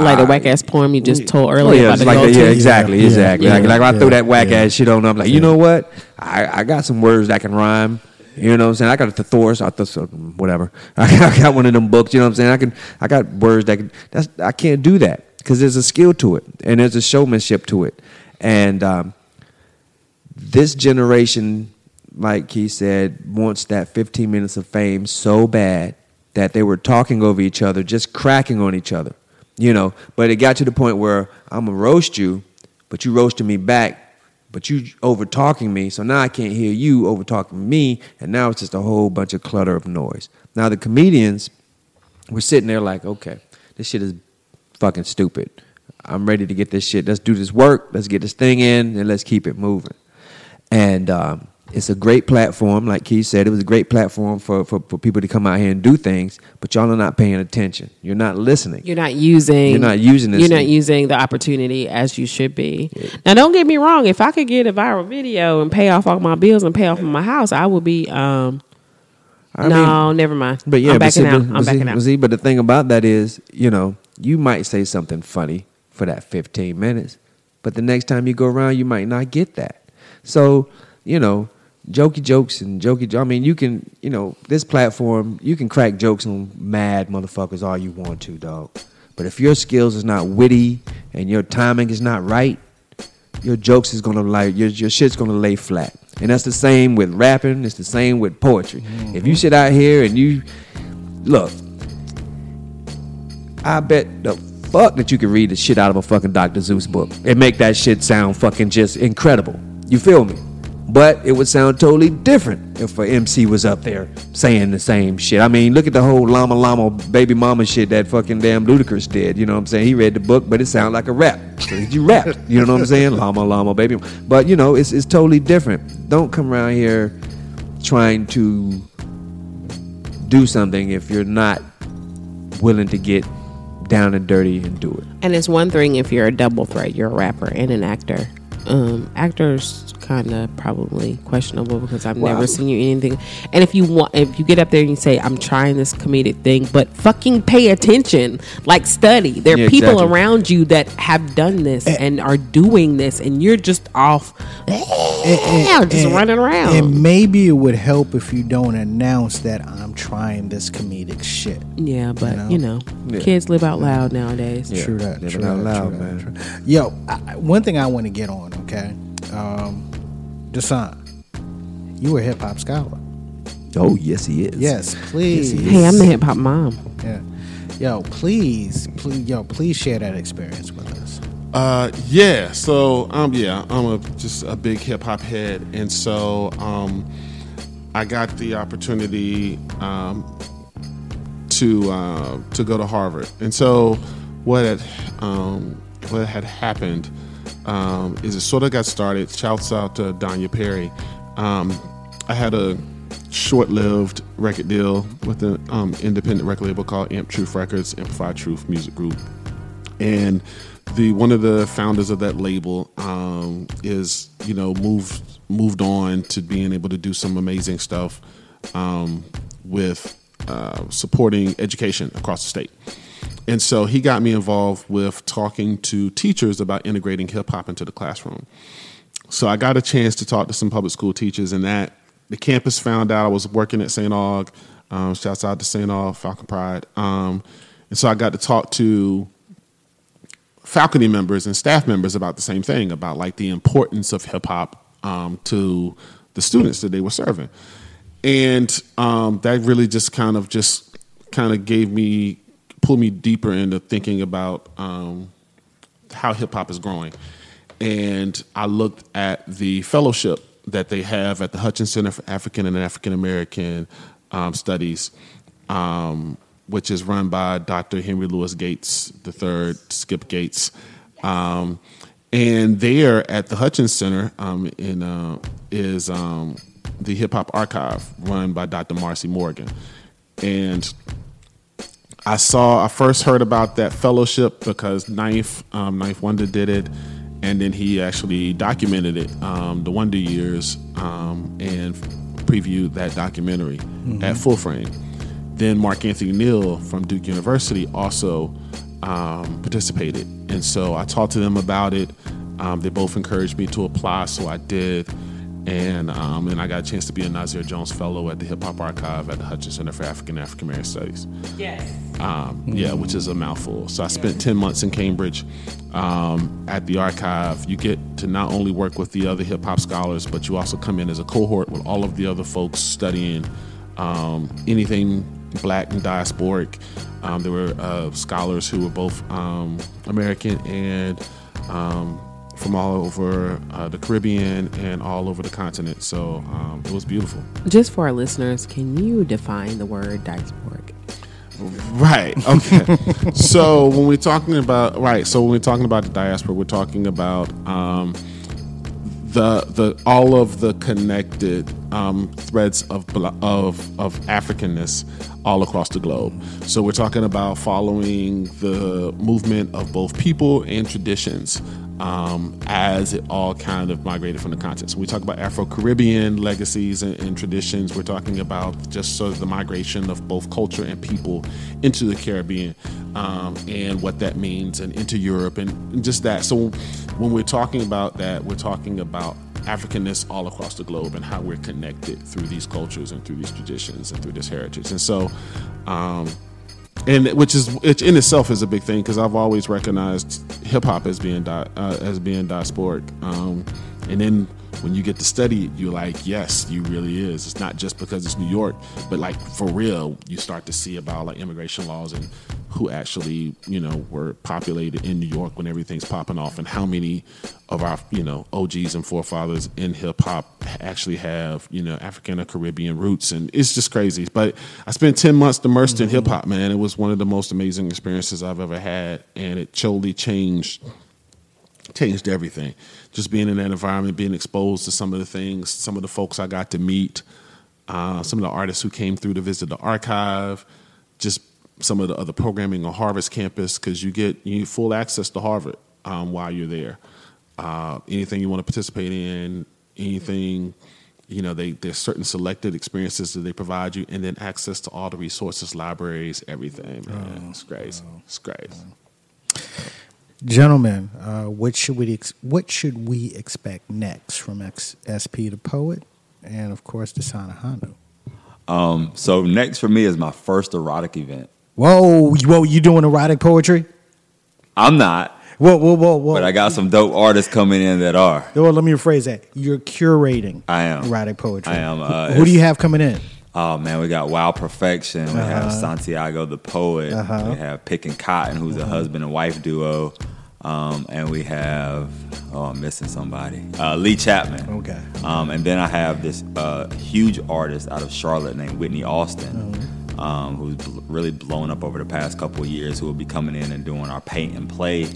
like the whack ass poem you just told Oh, earlier yeah, about the like go-to. that, yeah, exactly, Yeah, exactly. yeah, like, like I yeah, throw that whack yeah. ass shit on, I'm like, you know what? I, I got some words that can rhyme. You know what I'm saying? I got a thesaurus, I thought whatever. [laughs] I got one of them books. You know what I'm saying? I can, I got words that can. That's I can't do that because there's a skill to it and there's a showmanship to it, and um, this generation, like he said, wants that 15 minutes of fame so bad that they were talking over each other, just cracking on each other, you know. But it got to the point where I'm gonna roast you, but you roasted me back, but you over talking me, so now I can't hear you over talking me, and now it's just a whole bunch of clutter of noise. Now the comedians were sitting there like, okay, this shit is fucking stupid. I'm ready to get this shit. Let's do this work. Let's get this thing in, and let's keep it moving. And um, it's a great platform, like Keith said. It was a great platform for, for, for people to come out here and do things, but y'all are not paying attention. You're not listening. You're not using. You're not using this You're not thing. using the opportunity as you should be. Now, don't get me wrong. If I could get a viral video and pay off all my bills and pay off my house, I would be. Um, I no, mean, never mind. But yeah, I'm but backing see, out. but- I'm but see- backing out. see, but the thing about that is, you know, you might say something funny for that 15 minutes, but the next time you go around, you might not get that. So, you know, jokey jokes and jokey. jo- I mean, you can, you know, this platform, you can crack jokes on mad motherfuckers all you want to, dog. But if your skills is not witty and your timing is not right, your jokes is gonna like your your shit's gonna lay flat. And that's the same with rapping. It's the same with poetry. Mm-hmm. If you sit out here and you look, I bet the fuck that you can read the shit out of a fucking Dr. Seuss book and make that shit sound fucking just incredible. You feel me? But it would sound totally different if a MC was up there saying the same shit. I mean, look at the whole llama llama baby mama shit that fucking damn Ludacris did. You know what I'm saying? He read the book, but it sounded like a rap. So you rapped. You know what I'm saying? [laughs] Llama llama baby. But you know, it's it's totally different. Don't come around here trying to do something if you're not willing to get down and dirty and do it. And it's one thing if you're a double threat, you're a rapper and an actor. Um, actors kind of probably questionable because I've Well, never seen you anything. And if you want, if you get up there and you say, "I'm trying this comedic thing," but fucking pay attention, like study. There are Yeah, people exactly. around you that have done this and are doing this, and you're just off, just running around. And maybe it would help if you don't announce that I'm trying this comedic shit. yeah, but know? you know, Yeah. kids live out loud nowadays. Yeah. True that. Living True out that, loud, true that, man. true- Yo, I, I- one thing I want to get on, okay? Um, Desan, you were a hip hop scholar. Oh yes, he is. Yes, please. Yes, he Hey, I'm the hip hop mom. Yeah. Yo, please, please, yo, please share that experience with us. Uh, yeah. So, um, yeah, I'm a just a big hip hop head, and so um, I got the opportunity um, to uh, to go to Harvard, and so what had um, what had happened um, is it sort of got started. Shouts out to Danya Perry. Um, I had a short-lived record deal with an um, independent record label called Amp Truth Records, Amplified Truth Music Group and the one of the founders of that label um, is you know moved moved on to being able to do some amazing stuff um, with uh, supporting education across the state. And so he got me involved with talking to teachers about integrating hip hop into the classroom. So I got a chance to talk to some public school teachers, and that the campus found out I was working at St. Aug. Um, shouts out to St. Aug, Falcon Pride. Um, and so I got to talk to faculty members and staff members about the same thing about like the importance of hip hop um, to the students that they were serving, and um, that really just kind of just kind of gave me pulled me deeper into thinking about um, how hip hop is growing, and I looked at the fellowship that they have at the Hutchins Center for African and African American um, Studies. Um, which is run by Dr. Henry Louis Gates III, Skip Gates. Um, and there at the Hutchins Center um, in, uh, is um, the Hip Hop Archive run by Dr. Marcy Morgan. And I saw, I first heard about that fellowship because 9th, um, 9th Wonder did it. and then he actually documented it, um, the Wonder Years, um, and previewed that documentary at Full Frame. Then Mark Anthony Neal from Duke University also um, participated, and so I talked to them about it. Um, they both encouraged me to apply, so I did. And um, and I got a chance to be a Nasir Jones Fellow at the Hip Hop Archive at the Hutchins Center for African and African American Studies. Yes. Um, yeah, which is a mouthful. So I spent 10 months in Cambridge um, at the archive. You get to not only work with the other hip hop scholars, but you also come in as a cohort with all of the other folks studying um, anything black and diasporic. Um, there were uh, scholars who were both um, American and um, from all over uh, the Caribbean and all over the continent. So um, it was beautiful. Just for our listeners, can you define the word diasporic? Right. Okay. [laughs] so when we're talking about right, so when we're talking about the diaspora, we're talking about um, the the all of the connected um, threads of of of Africanness all across the globe. So we're talking about following the movement of both people and traditions um, as it all kind of migrated from the continent. So we talk about Afro Caribbean legacies and, and traditions. We're talking about just sort of the migration of both culture and people into the Caribbean um, and what that means, and into Europe, and, and just that. So when we're talking about that, we're talking about Africanness all across the globe and how we're connected through these cultures and through these traditions and through this heritage. And so, um, and which is which in itself is a big thing because I've always recognized hip hop as being di- uh, as being diasporic. Um, and then when you get to study it, you're like, yes, you really is. It's not just because it's New York, but like for real, you start to see about like immigration laws and who actually you know were populated in New York when everything's popping off, and how many of our you know OGs and forefathers in hip hop actually have you know African or Caribbean roots, and it's just crazy. But I spent ten months immersed in mm-hmm. hip hop, man. It was one of the most amazing experiences I've ever had, and it totally changed changed everything. Just being in that environment, being exposed to some of the things, some of the folks I got to meet, uh, some of the artists who came through to visit the archive, just some of the other programming on Harvard's campus because you get you get full access to Harvard um, while you're there. Uh, anything you want to participate in, anything, you know, they there's certain selected experiences that they provide you, and then access to all the resources, libraries, everything. Man, it's great. It's great. Gentlemen, uh, what should we ex- what should we expect next from X- SP the poet, and of course the Desan Ahanu? Um, so next for me is my first erotic event. Whoa, whoa, you doing erotic poetry? I'm not, Whoa, whoa, whoa, whoa. but I got some dope artists coming in that are. Well, let me rephrase that. You're curating. I am. erotic poetry. I am, uh, who do you have coming in? Oh man, we got Wild Perfection. We have Santiago the poet. Uh-huh. We have Pick and Cotton, who's a husband and wife duo. Um, and we have oh, I'm missing somebody. Uh, Lee Chapman. Okay. Um, and then I have this uh, huge artist out of Charlotte named Whitney Austin, um, who's bl- really blown up over the past couple of years. Who will be coming in and doing our paint and play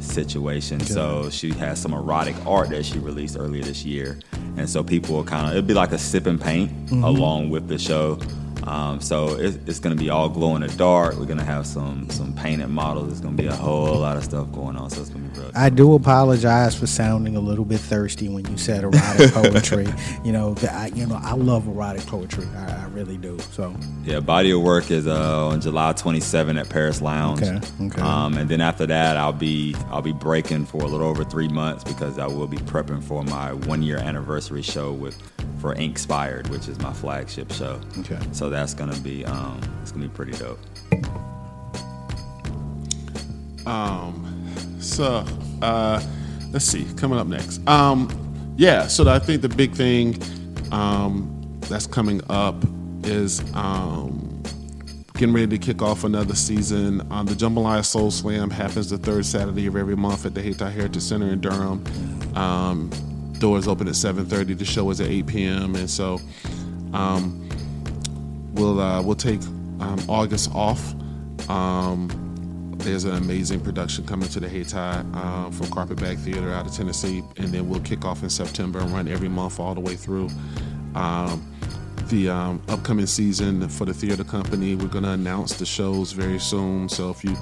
situation. So she has some erotic art that she released earlier this year, and so people will kind of it'll be like a sip and paint along with the show. Um, so it's, it's going to be all glow in the dark. We're going to have some some painted models. It's going to be a whole lot of stuff going on. So it's going to be real. I do apologize for sounding a little bit thirsty when you said erotic [laughs] poetry. you know, I, you know, I love erotic poetry. I, I really do. So, Yeah, body of work is uh, on July 27 at Paris Lounge. Okay, okay. Um, and then after that, I'll be I'll be breaking for a little over three months because I will be prepping for my one year anniversary show with for Inspired, which is my flagship show. Okay. So that's gonna be um, it's gonna be pretty dope. Um, So, uh, let's see, coming up next. Um, yeah, so I think the big thing um, that's coming up is um, getting ready to kick off another season. Um, the Jambalaya Soul Slam happens the third Saturday of every month at the Hayti Heritage Center in Durham. Um, doors open at 7.30. The show is at 8 p.m. And so um, we'll, uh, we'll take um, August off. Um, there's an amazing production coming to the Hayti um, from Carpetbag Theater out of Tennessee, and then we'll kick off in September and run every month all the way through. Um, the um, upcoming season for the theater company, we're going to announce the shows very soon. So if you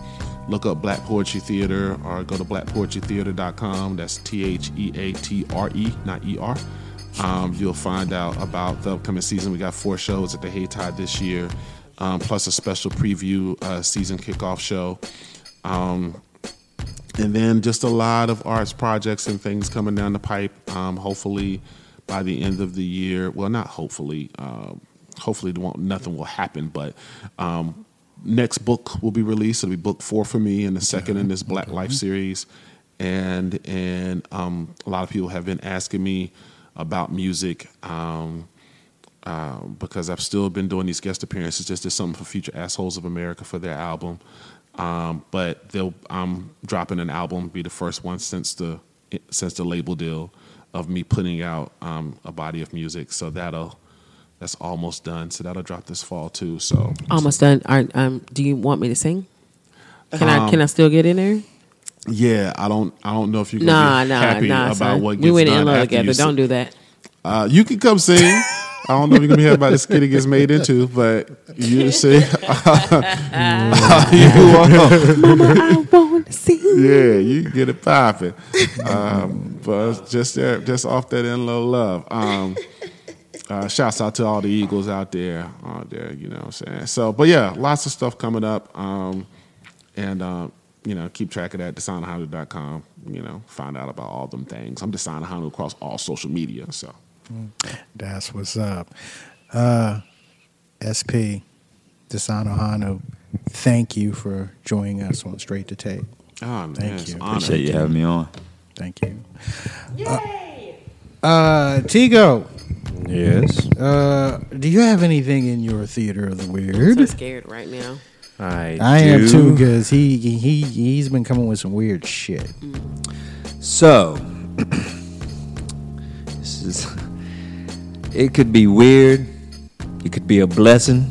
look up Black Poetry Theater or go to blackpoetrytheater.com. That's T H E A T R E, not E R. Um, you'll find out about the upcoming season. We got four shows at the Haytide this year, um, plus a special preview uh, season kickoff show. Um, and then just a lot of arts projects and things coming down the pipe. Um, hopefully, by the end of the year, well, not hopefully. Um, hopefully, nothing will happen. But um, next book will be released. It'll be book four for me, and the second in this Black Life series. And and um, a lot of people have been asking me about music. Um, um, because I've still been doing these guest appearances. Just as something for Future Assholes of America for their album. Um, but they'll I'm dropping an album, be the first one since the since the label deal of me putting out um, a body of music. So that'll that's almost done. So that'll drop this fall too. So Almost done. Are, um, do you want me to sing? Can Um, I can I still get in there? yeah, I don't I don't know if you're Nah, gonna be nah, happy nah. about son. what gets we went done in love together. Don't do that. Uh, you can come sing. I don't know if you're gonna be happy about this kid it gets made into, but you [laughs] see, you are. I want to sing. Yeah, you can get it popping. Um, but just there, just off that in low love. Um, uh, shouts out to all the Eagles out there, out there. You know what I'm saying. So, but yeah, lots of stuff coming up. Um, and uh, you know, keep track of that. DesignerHonda.com. You know, find out about all them things. I'm Desan Ahanu across all social media. So. That's what's up. Uh, SP, Desan Ahanu, thank you for joining us on Straight to Tape. Oh man, Thank it's you. honor. Appreciate you having me on. Thank you. Uh, uh, Tico, Yes. uh, do you have anything in your theater of the weird? I'm so scared right now. I, I am too because he he he's been coming with some weird shit. So, [clears throat] this is. It could be weird. It could be a blessing,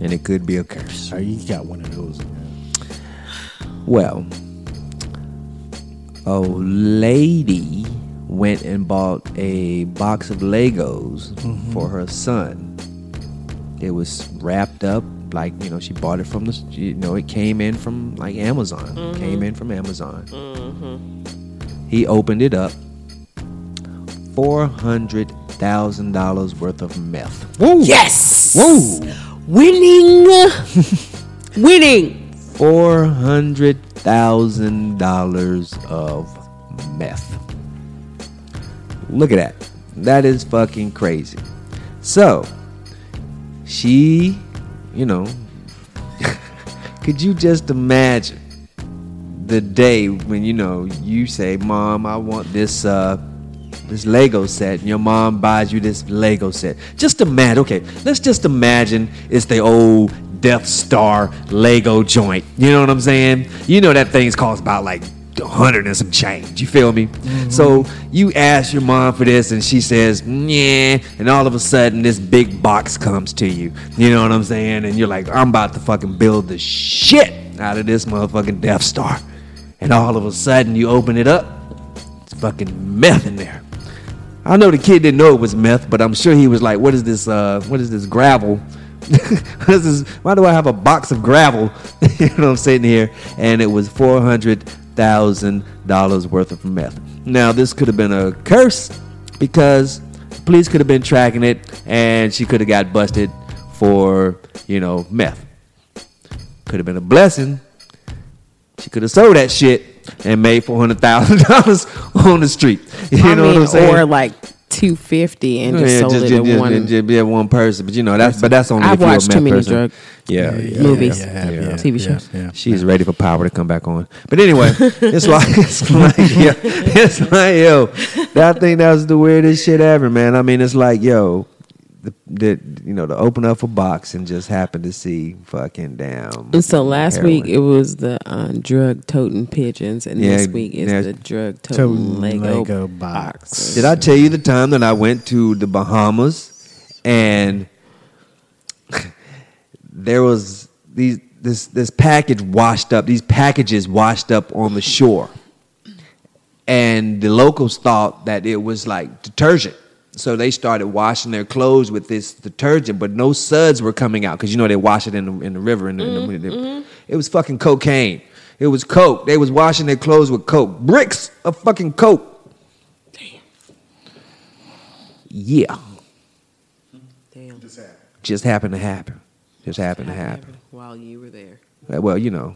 and it could be a curse. Oh, you got one of those. Well, a lady went and bought a box of Legos mm-hmm. for her son. It was wrapped up like you know she bought it from the you know it came in from like Amazon. Mm-hmm. Came in from Amazon. Mm-hmm. He opened it up. Four hundred thousand dollars worth of meth. Yes. Whoa! Winning. [laughs] Winning. four hundred thousand dollars of meth. Look at that. That is fucking crazy. So she, you know, [laughs] could you just imagine the day when you know you say, "Mom, I want this uh this Lego set," and your mom buys you this Lego set. Just imagine. Okay, let's just imagine it's the old Death Star Lego joint. You know what I'm saying? You know that thing's cost about like a hundred and some change. You feel me? So you ask your mom for this, and she says, "Yeah," and all of a sudden this big box comes to you. You know what I'm saying? And you're like, "I'm about to fucking build the shit out of this motherfucking Death Star," and all of a sudden you open it up, it's fucking meth in there. I know the kid didn't know it was meth, but I'm sure he was like, "What is this? Uh, what is this gravel? [laughs] is? Why do I have a box of gravel?" [laughs] you know, what I'm sitting here, and it was four hundred thousand dollars worth of meth. Now, this could have been a curse because police could have been tracking it, and she could have got busted for you know meth. Could have been a blessing. She could have sold that shit and made four hundred thousand dollars [laughs] on the street. You I know mean, what I'm saying? or like two fifty and just Yeah, sold just, it just, to just, one. just be one person, but you know that's but that's only I've if you're a watched too many person. drug yeah, yeah, movies. yeah, yeah. TV shows. Yeah, She's ready for power to come back on. But anyway, [laughs] it's like it's like yeah, it's like yo, that thing that was the weirdest shit ever, man. I mean, it's like yo, the, the you know to open up a box and just happen to see fucking damn. And so last week it was the uh, drug toting pigeons, and Yeah, this week is yeah. the drug Toting toting Lego, Lego box. box. Did I tell you the time that I went to the Bahamas and [laughs] there was these this this package washed up, these packages washed up on the shore. And the locals thought that it was like detergent. So they started washing their clothes with this detergent, but no suds were coming out because you know they wash it in the, in the river. In the, in the- it was fucking cocaine. It was coke. They was washing their clothes with coke. Bricks of fucking coke. Damn. Yeah. Damn. Just happened Just happened to happen. Just happened to happen. While you were there. Uh, Well, you know,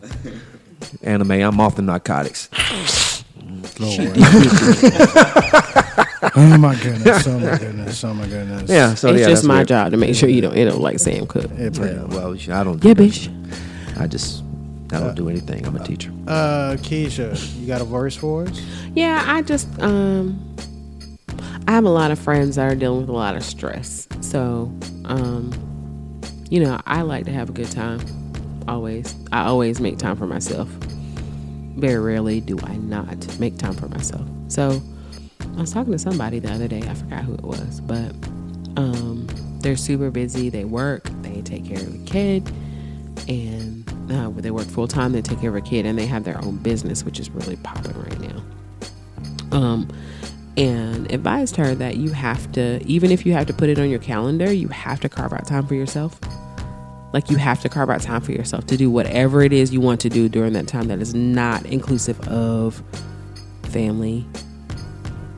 [laughs] anime. I'm off the narcotics. [laughs] Lord. [laughs] oh my goodness! Oh my goodness! Oh my goodness! Yeah. So it's yeah, just my weird. job to make sure you don't end up like Sam Cooke. It Yeah, well, I don't. Do Yeah, bitch. I just. I don't do anything. I'm a teacher. Uh, Keisha, you got a verse for us? Yeah, I just um I have a lot of friends that are dealing with a lot of stress. So, um you know, I like to have a good time. Always. I always make time for myself. Very rarely do I not make time for myself. So, I was talking to somebody the other day. I forgot who it was, but um they're super busy. They work, they take care of a kid, and uh, they work full time. They take care of a kid, and they have their own business, which is really popping right now um, and advised her that you have to, even if you have to put it on your calendar, you have to carve out time for yourself. Like you have to carve out time for yourself to do whatever it is you want to do during that time that is not inclusive of family,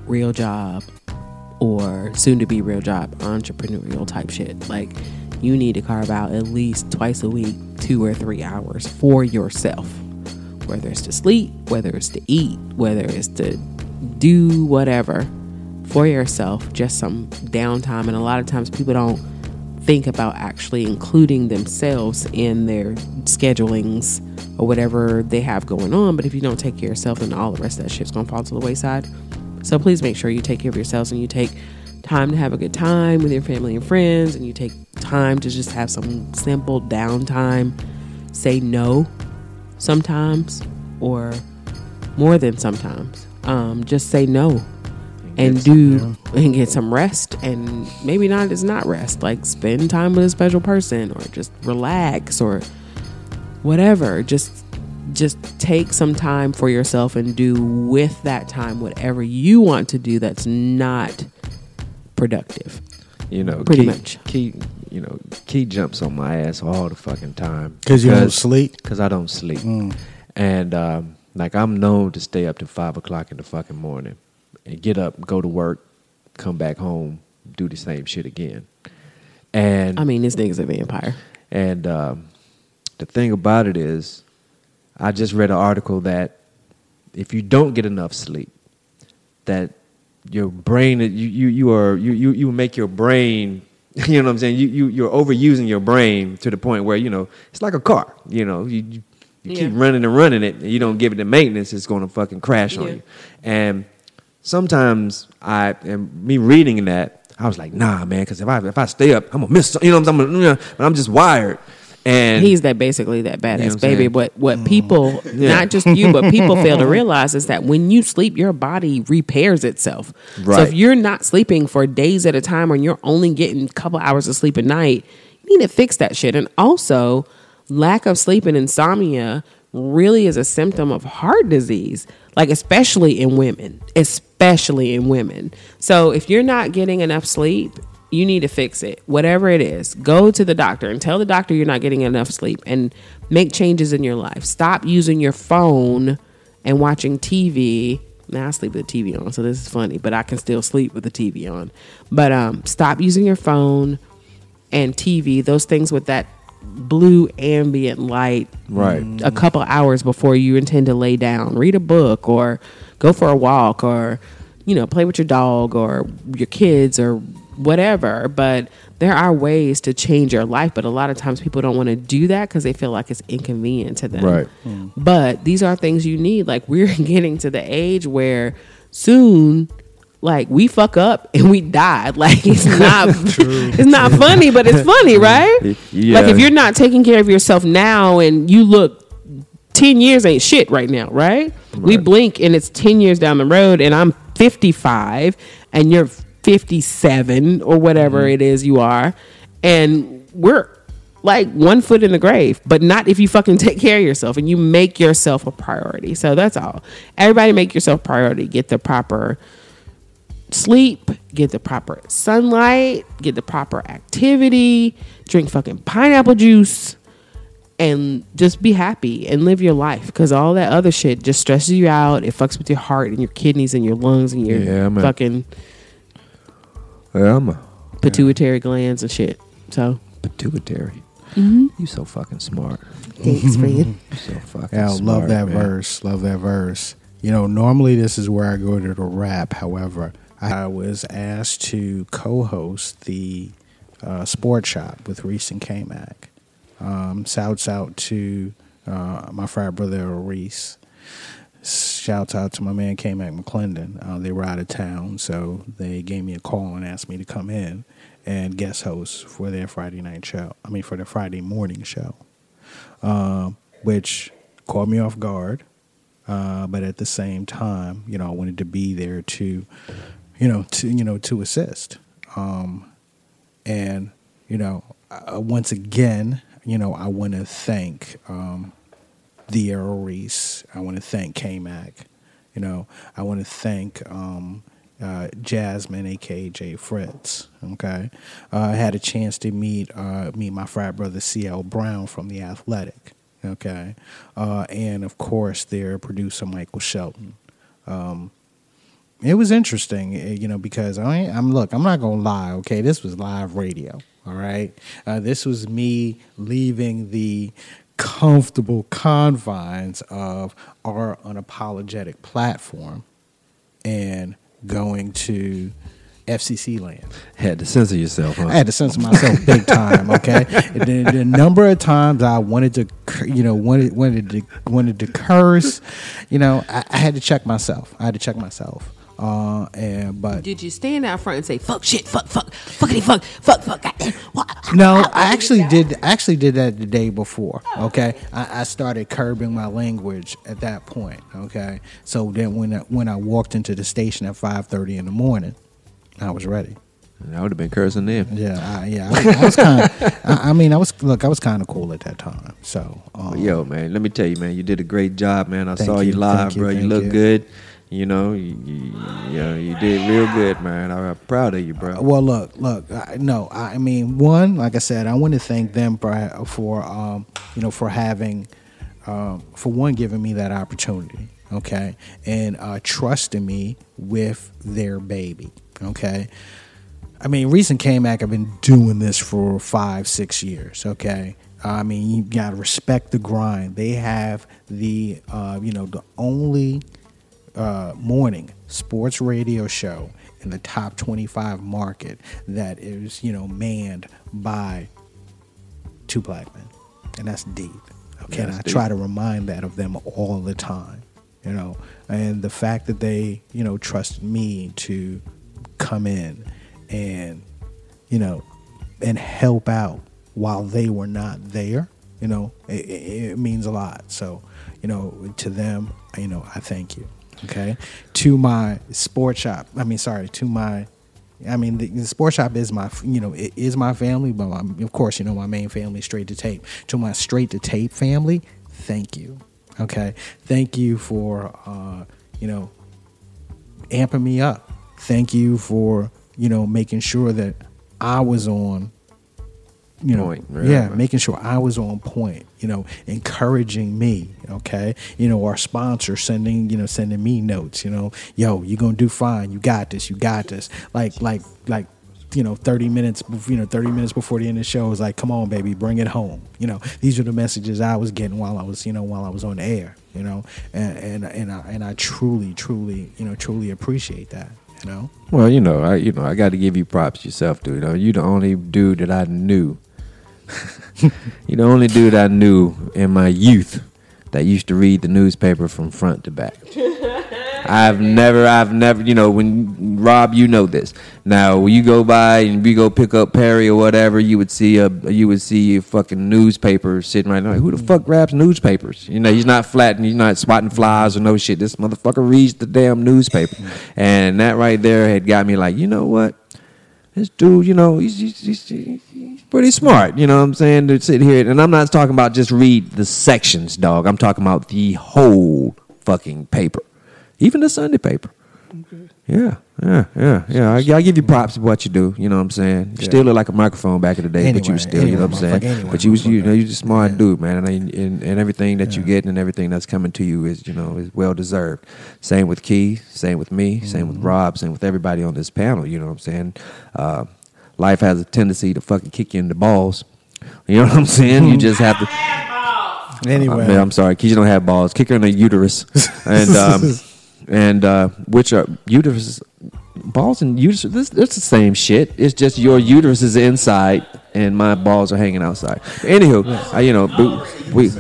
real job, or soon to be real job, entrepreneurial type shit. Like you need to carve out at least twice a week, two or three hours for yourself whether it's to sleep, whether it's to eat, whether it's to do whatever for yourself, just some downtime. And a lot of times people don't think about actually including themselves in their schedulings or whatever they have going on. But if you don't take care of yourself, then all the rest of that shit's gonna fall to the wayside. So please make sure you take care of yourselves and you take time to have a good time with your family and friends and you take time to just have some simple downtime. Say no sometimes or more than sometimes. Um, just say no and do and get some rest and maybe not is not rest like spend time with a special person or just relax or whatever just just take some time for yourself and do with that time whatever you want to do that's not productive You know, Pretty Key, much. Key, you know, Key jumps on my ass all the fucking time because you don't sleep? Because I don't sleep, and um, like I'm known to stay up to five o'clock in the fucking morning and get up, go to work, come back home, do the same shit again. And i mean this nigga's a vampire and um, the thing about it is, I just read an article that if you don't get enough sleep, that your brain you you you are you you you make your brain. [laughs] You know what I'm saying? You you you're overusing your brain to the point where you know it's like a car. You know you. you you keep running and running it, and you don't give it the maintenance, it's going to fucking crash on Yeah. you. And sometimes I, and me reading that, I was like, nah, man, because if I if I stay up, I'm gonna miss. You know, what I'm, I'm, I'm just wired. And he's that basically that badass You know baby. But what mm. people, [laughs] Yeah. not just you, but people fail to [laughs] realize is that when you sleep, your body repairs itself. So if you're not sleeping for days at a time, or you're only getting a couple hours of sleep a night, you need to fix that shit. And also, lack of sleep and insomnia really is a symptom of heart disease, like especially in women, especially in women. So if you're not getting enough sleep, you need to fix it. Whatever it is, go to the doctor and tell the doctor you're not getting enough sleep and make changes in your life. Stop using your phone and watching TV. Now I sleep with the TV on, so this is funny, but I can still sleep with the TV on. But um, stop using your phone and TV, those things with that blue ambient light Right. a couple hours before you intend to lay down. Read a book or go for a walk or you know, play with your dog or your kids or whatever, but there are ways to change your life, but a lot of times people don't want to do that cuz they feel like it's inconvenient to them. Right. But these are things you need. Like [laughs] we're getting to the age where soon like we fuck up and we die. [laughs] Like it's [laughs] not true, it's not funny, but it's funny, right? Yeah. Like if you're not taking care of yourself now and you look 10 years ain't shit right now, right? We blink and it's 10 years down the road and I'm 55 and you're 57 or whatever mm-hmm. it is you are and we're like one foot in the grave, but not if you fucking [laughs] take care of yourself and you make yourself a priority. So that's all. Everybody make yourself a priority. Get the proper sleep, get the proper sunlight, get the proper activity, drink fucking pineapple juice, and just be happy and live your life because all that other shit just stresses you out. It fucks with your heart and your kidneys and your lungs and your Yeah, fucking Yeah, I'm a pituitary glands and shit. So pituitary. Mm-hmm. You so fucking smart. thanks, [laughs] friend. You so fucking Yeah, I smart. love that man. verse. Love that verse. You know, normally this is where I go to the rap. However, I was asked to co-host the uh, Sports Shop with Reese and K-Mac. Um, shouts out to uh, my frat brother Reese. Shouts out to my man K-Mac McClendon. Uh, they were out of town, so they gave me a call and asked me to come in and guest host for their Friday night show. I mean, for their Friday morning show um, which caught me off guard. Uh, but at the same time, you know, I wanted to be there to, you know, to you know to assist. Um, and you know, uh, once again, you know, I want to thank um, the Errol Reese. I want to thank K Mac. You know, I want to thank um, uh, Jasmine, aka J Fritz. Okay, uh, I had a chance to meet uh, meet my frat brother C.L. Brown from the Athletic. Okay, uh, and of course their producer Michael Shelton. Um, it was interesting, eh, you know, because I, I'm look, I'm not gonna lie. Okay, this was live radio. All right, uh, this was me leaving the comfortable confines of our unapologetic platform and going to FCC land. Had to censor yourself, huh? I had to censor myself [laughs] big time. Okay, the, the number of times I wanted to, you know, wanted wanted to wanted to curse, you know, I, I had to check myself. I had to check myself. Uh, and but Did you stand out front and say fuck shit, fuck, fuck, fuckity fuck, fuck, fuck, goddamn, what? no, I actually did. I actually did that the day before. Okay, I, I started curbing my language at that point. Okay, so then when I, when I walked into the station at five thirty in the morning, I was ready. I would have been cursing them. Yeah, I, yeah. I, I was kind of. I, I mean, I was look. I was kind of cool at that time. So, um, yo, man, let me tell you, man, you did a great job, man. I saw you, you, live, thank you, bro. You thank look you. good. You know, you, you, you did real good, man. I'm proud of you, bro. Well, look, look. I, no, I mean, one, like I said, I want to thank them for, for um, you know, for having, um, for one, giving me that opportunity, okay, and uh, trusting me with their baby, okay. I mean, recent K-Mac have been doing this for five, six years, okay. I mean, you gotta respect the grind. They have the, uh, you know, the only uh, morning sports radio show in the top 25 market that is, you know, manned by two black men. And that's deep. Okay. and That's I deep. try to remind that of them all the time, you know. And the fact that they, you know, trusted me to come in and, you know, and help out while they were not there, you know, it, it means a lot. So, you know, to them, you know, I thank you. Okay. To my sports shop, I mean, sorry, to my, I mean, the, the sports shop is my, you know, it is my family, but my, of course, you know, my main family, straight to tape. To my straight to tape family, thank you. Okay. Thank you for, uh, you know, amping me up. Thank you for, you know, making sure that I was on, you know, Point, right, yeah, right. making sure I was on point, you know, encouraging me, okay? You know, our sponsor sending, you know, sending me notes, you know, yo, you're going to do fine. You got this. You got this. Like like like you know, 30 minutes, you know, 30 minutes before the end of the show is like, come on, baby, bring it home. You know, these are the messages I was getting while I was, you know, while I was on the air, you know, and, and, and I, and I truly, truly, you know, truly appreciate that, you know? Well, you know, I you know, I got to give you props yourself, dude. You know, you the only dude that I knew. [laughs] you the only dude I knew in my youth that used to read the newspaper from front to back. [laughs] I've never, I've never, you know, when Rob, you know this. Now, when you go by and we go pick up Perry or whatever, you would see a, you would see a fucking newspaper sitting right now. Who the fuck grabs newspapers? You know, he's not flatting, he's not swatting flies or no shit. This motherfucker reads the damn newspaper, and that right there had got me like, you know what? This dude, you know, he's, he's, he's, he's pretty smart. You know what I'm saying? To sit here, and I'm not talking about just read the sections, dog. I'm talking about the whole fucking paper, even the Sunday paper. Yeah, yeah, yeah, yeah. I, I give you props for what you do. You know what I'm saying? You still look like a microphone back in the day, but you Anyway, still, you know what I'm saying? motherfucker, anyway, but you was, you know, you're just a smart Yeah. dude, man, and, and and everything that you get and everything that's coming to you is, you know, is well deserved. Same with Key, same with me, same Mm-hmm. with Rob, same with everybody on this panel. You know what I'm saying? Uh, life has a tendency to fucking kick you in the balls. You know what I'm saying? You just have to. Anyway, Uh, man, I'm sorry, Keisha don't have balls. Kick her in the uterus, [laughs] and um, [laughs] and uh, which are uterus balls and uterus. This it's the same shit. It's just your uterus is inside, and my balls are hanging outside. Anywho, I, you know, but we.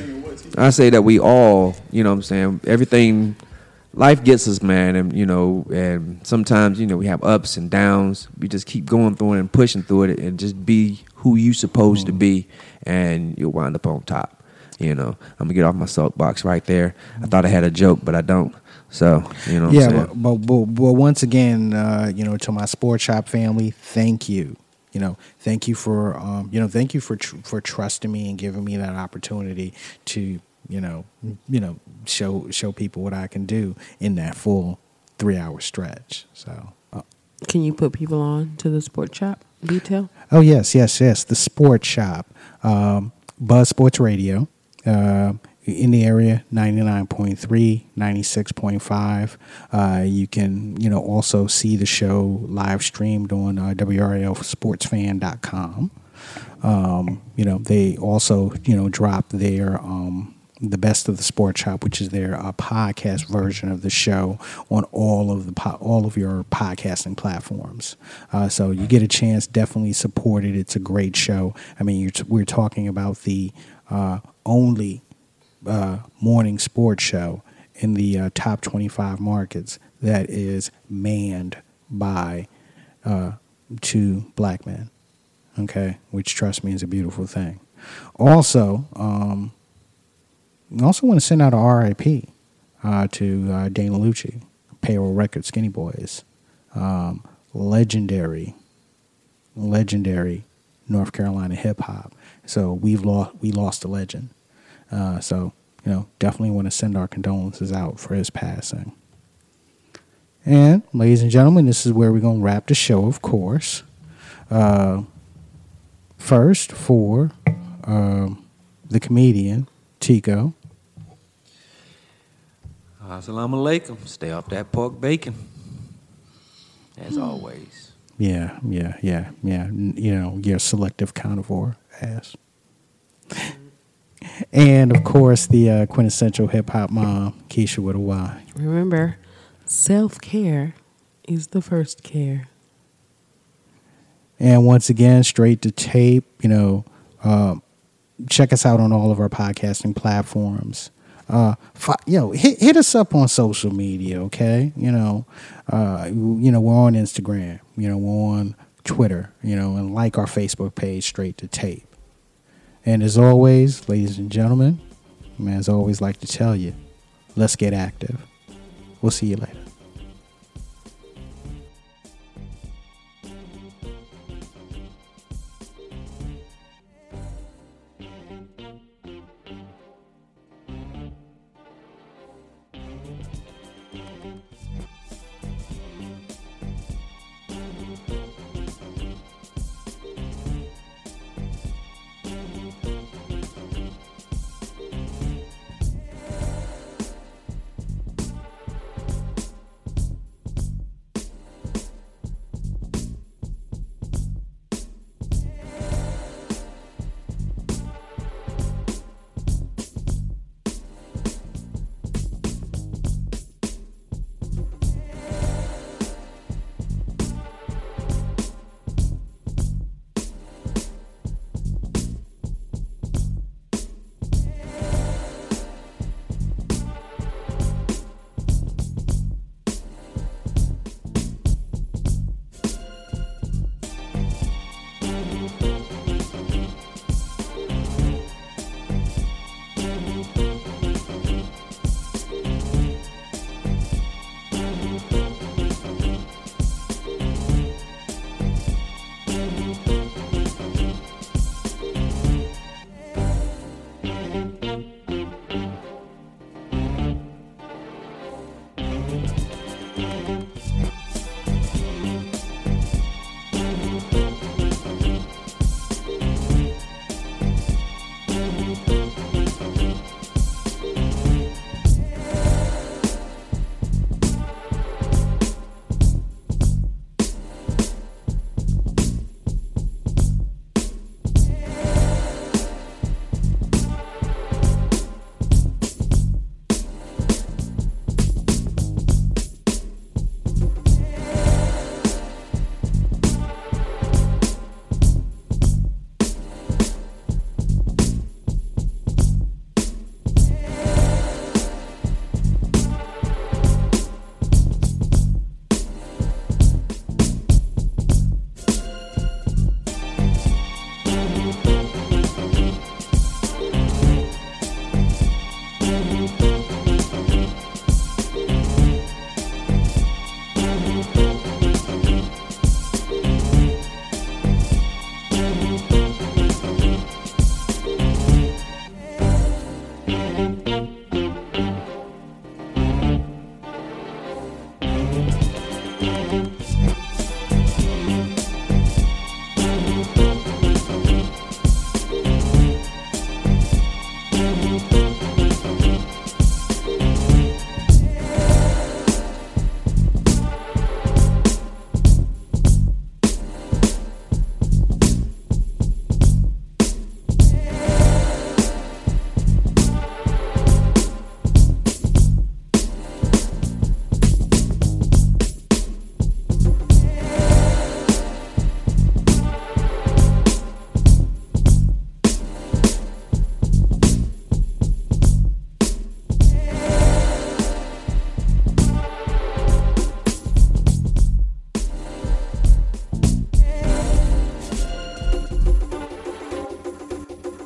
I say that we all, you know, what I'm saying everything. Life gets us, man, and you know, and sometimes you know we have ups and downs. We just keep going through it and pushing through it, and just be who you supposed to be, and you'll wind up on top. You know, I'm gonna get off my soapbox right there. I thought I had a joke, but I don't. So, you know, what yeah, I'm but, but, but, but once again, uh, you know, to my sports shop family, thank you. You know, thank you for um, you know, thank you for tr- for trusting me and giving me that opportunity to you know, you know, show show people what I can do in that full three hour stretch. So. Uh, Can you put people on to the sports shop detail? Oh yes, yes, yes. The Sports Shop, um, Buzz Sports Radio, uh, in the area 99.3, 96.5. Uh, you can you know also see the show live streamed on uh, WRALSportsFan.com. Um, you know they also you know drop their um, the best of the sports shop, which is their uh, podcast version of the show on all of the po- all of your podcasting platforms. Uh, so you get a chance, definitely support it. It's a great show. I mean, we're talking about the uh, only uh, morning sports show in the uh, top 25 markets that is manned by uh, two black men. Okay, which trust me is a beautiful thing. Also, um, I also want to send out a RIP uh, to uh, Dana Lucci, Payroll Records, Skinny Boys, um, legendary, legendary North Carolina hip hop. So we've lost we lost a legend. Uh, so you know, definitely want to send our condolences out for his passing. And ladies and gentlemen, this is where we're gonna wrap the show. Of course, uh, first for um, the comedian Tico. Assalamu alaikum. Stay off that pork bacon. As always. Yeah, yeah, yeah, yeah. N- You know, your selective carnivore ass. And of course, the uh, quintessential hip hop mom, Keisha with a Y. Remember, self care is the first care. And once again, straight to tape. You know, uh, check us out on all of our podcasting platforms. Uh, fi- yo, hit hit us up on social media, okay? You know, uh, you know we're on Instagram. You know, we're on Twitter. You know, and like our Facebook page, straight to tape. And as always, ladies and gentlemen, as always like to tell you, let's get active. We'll see you later.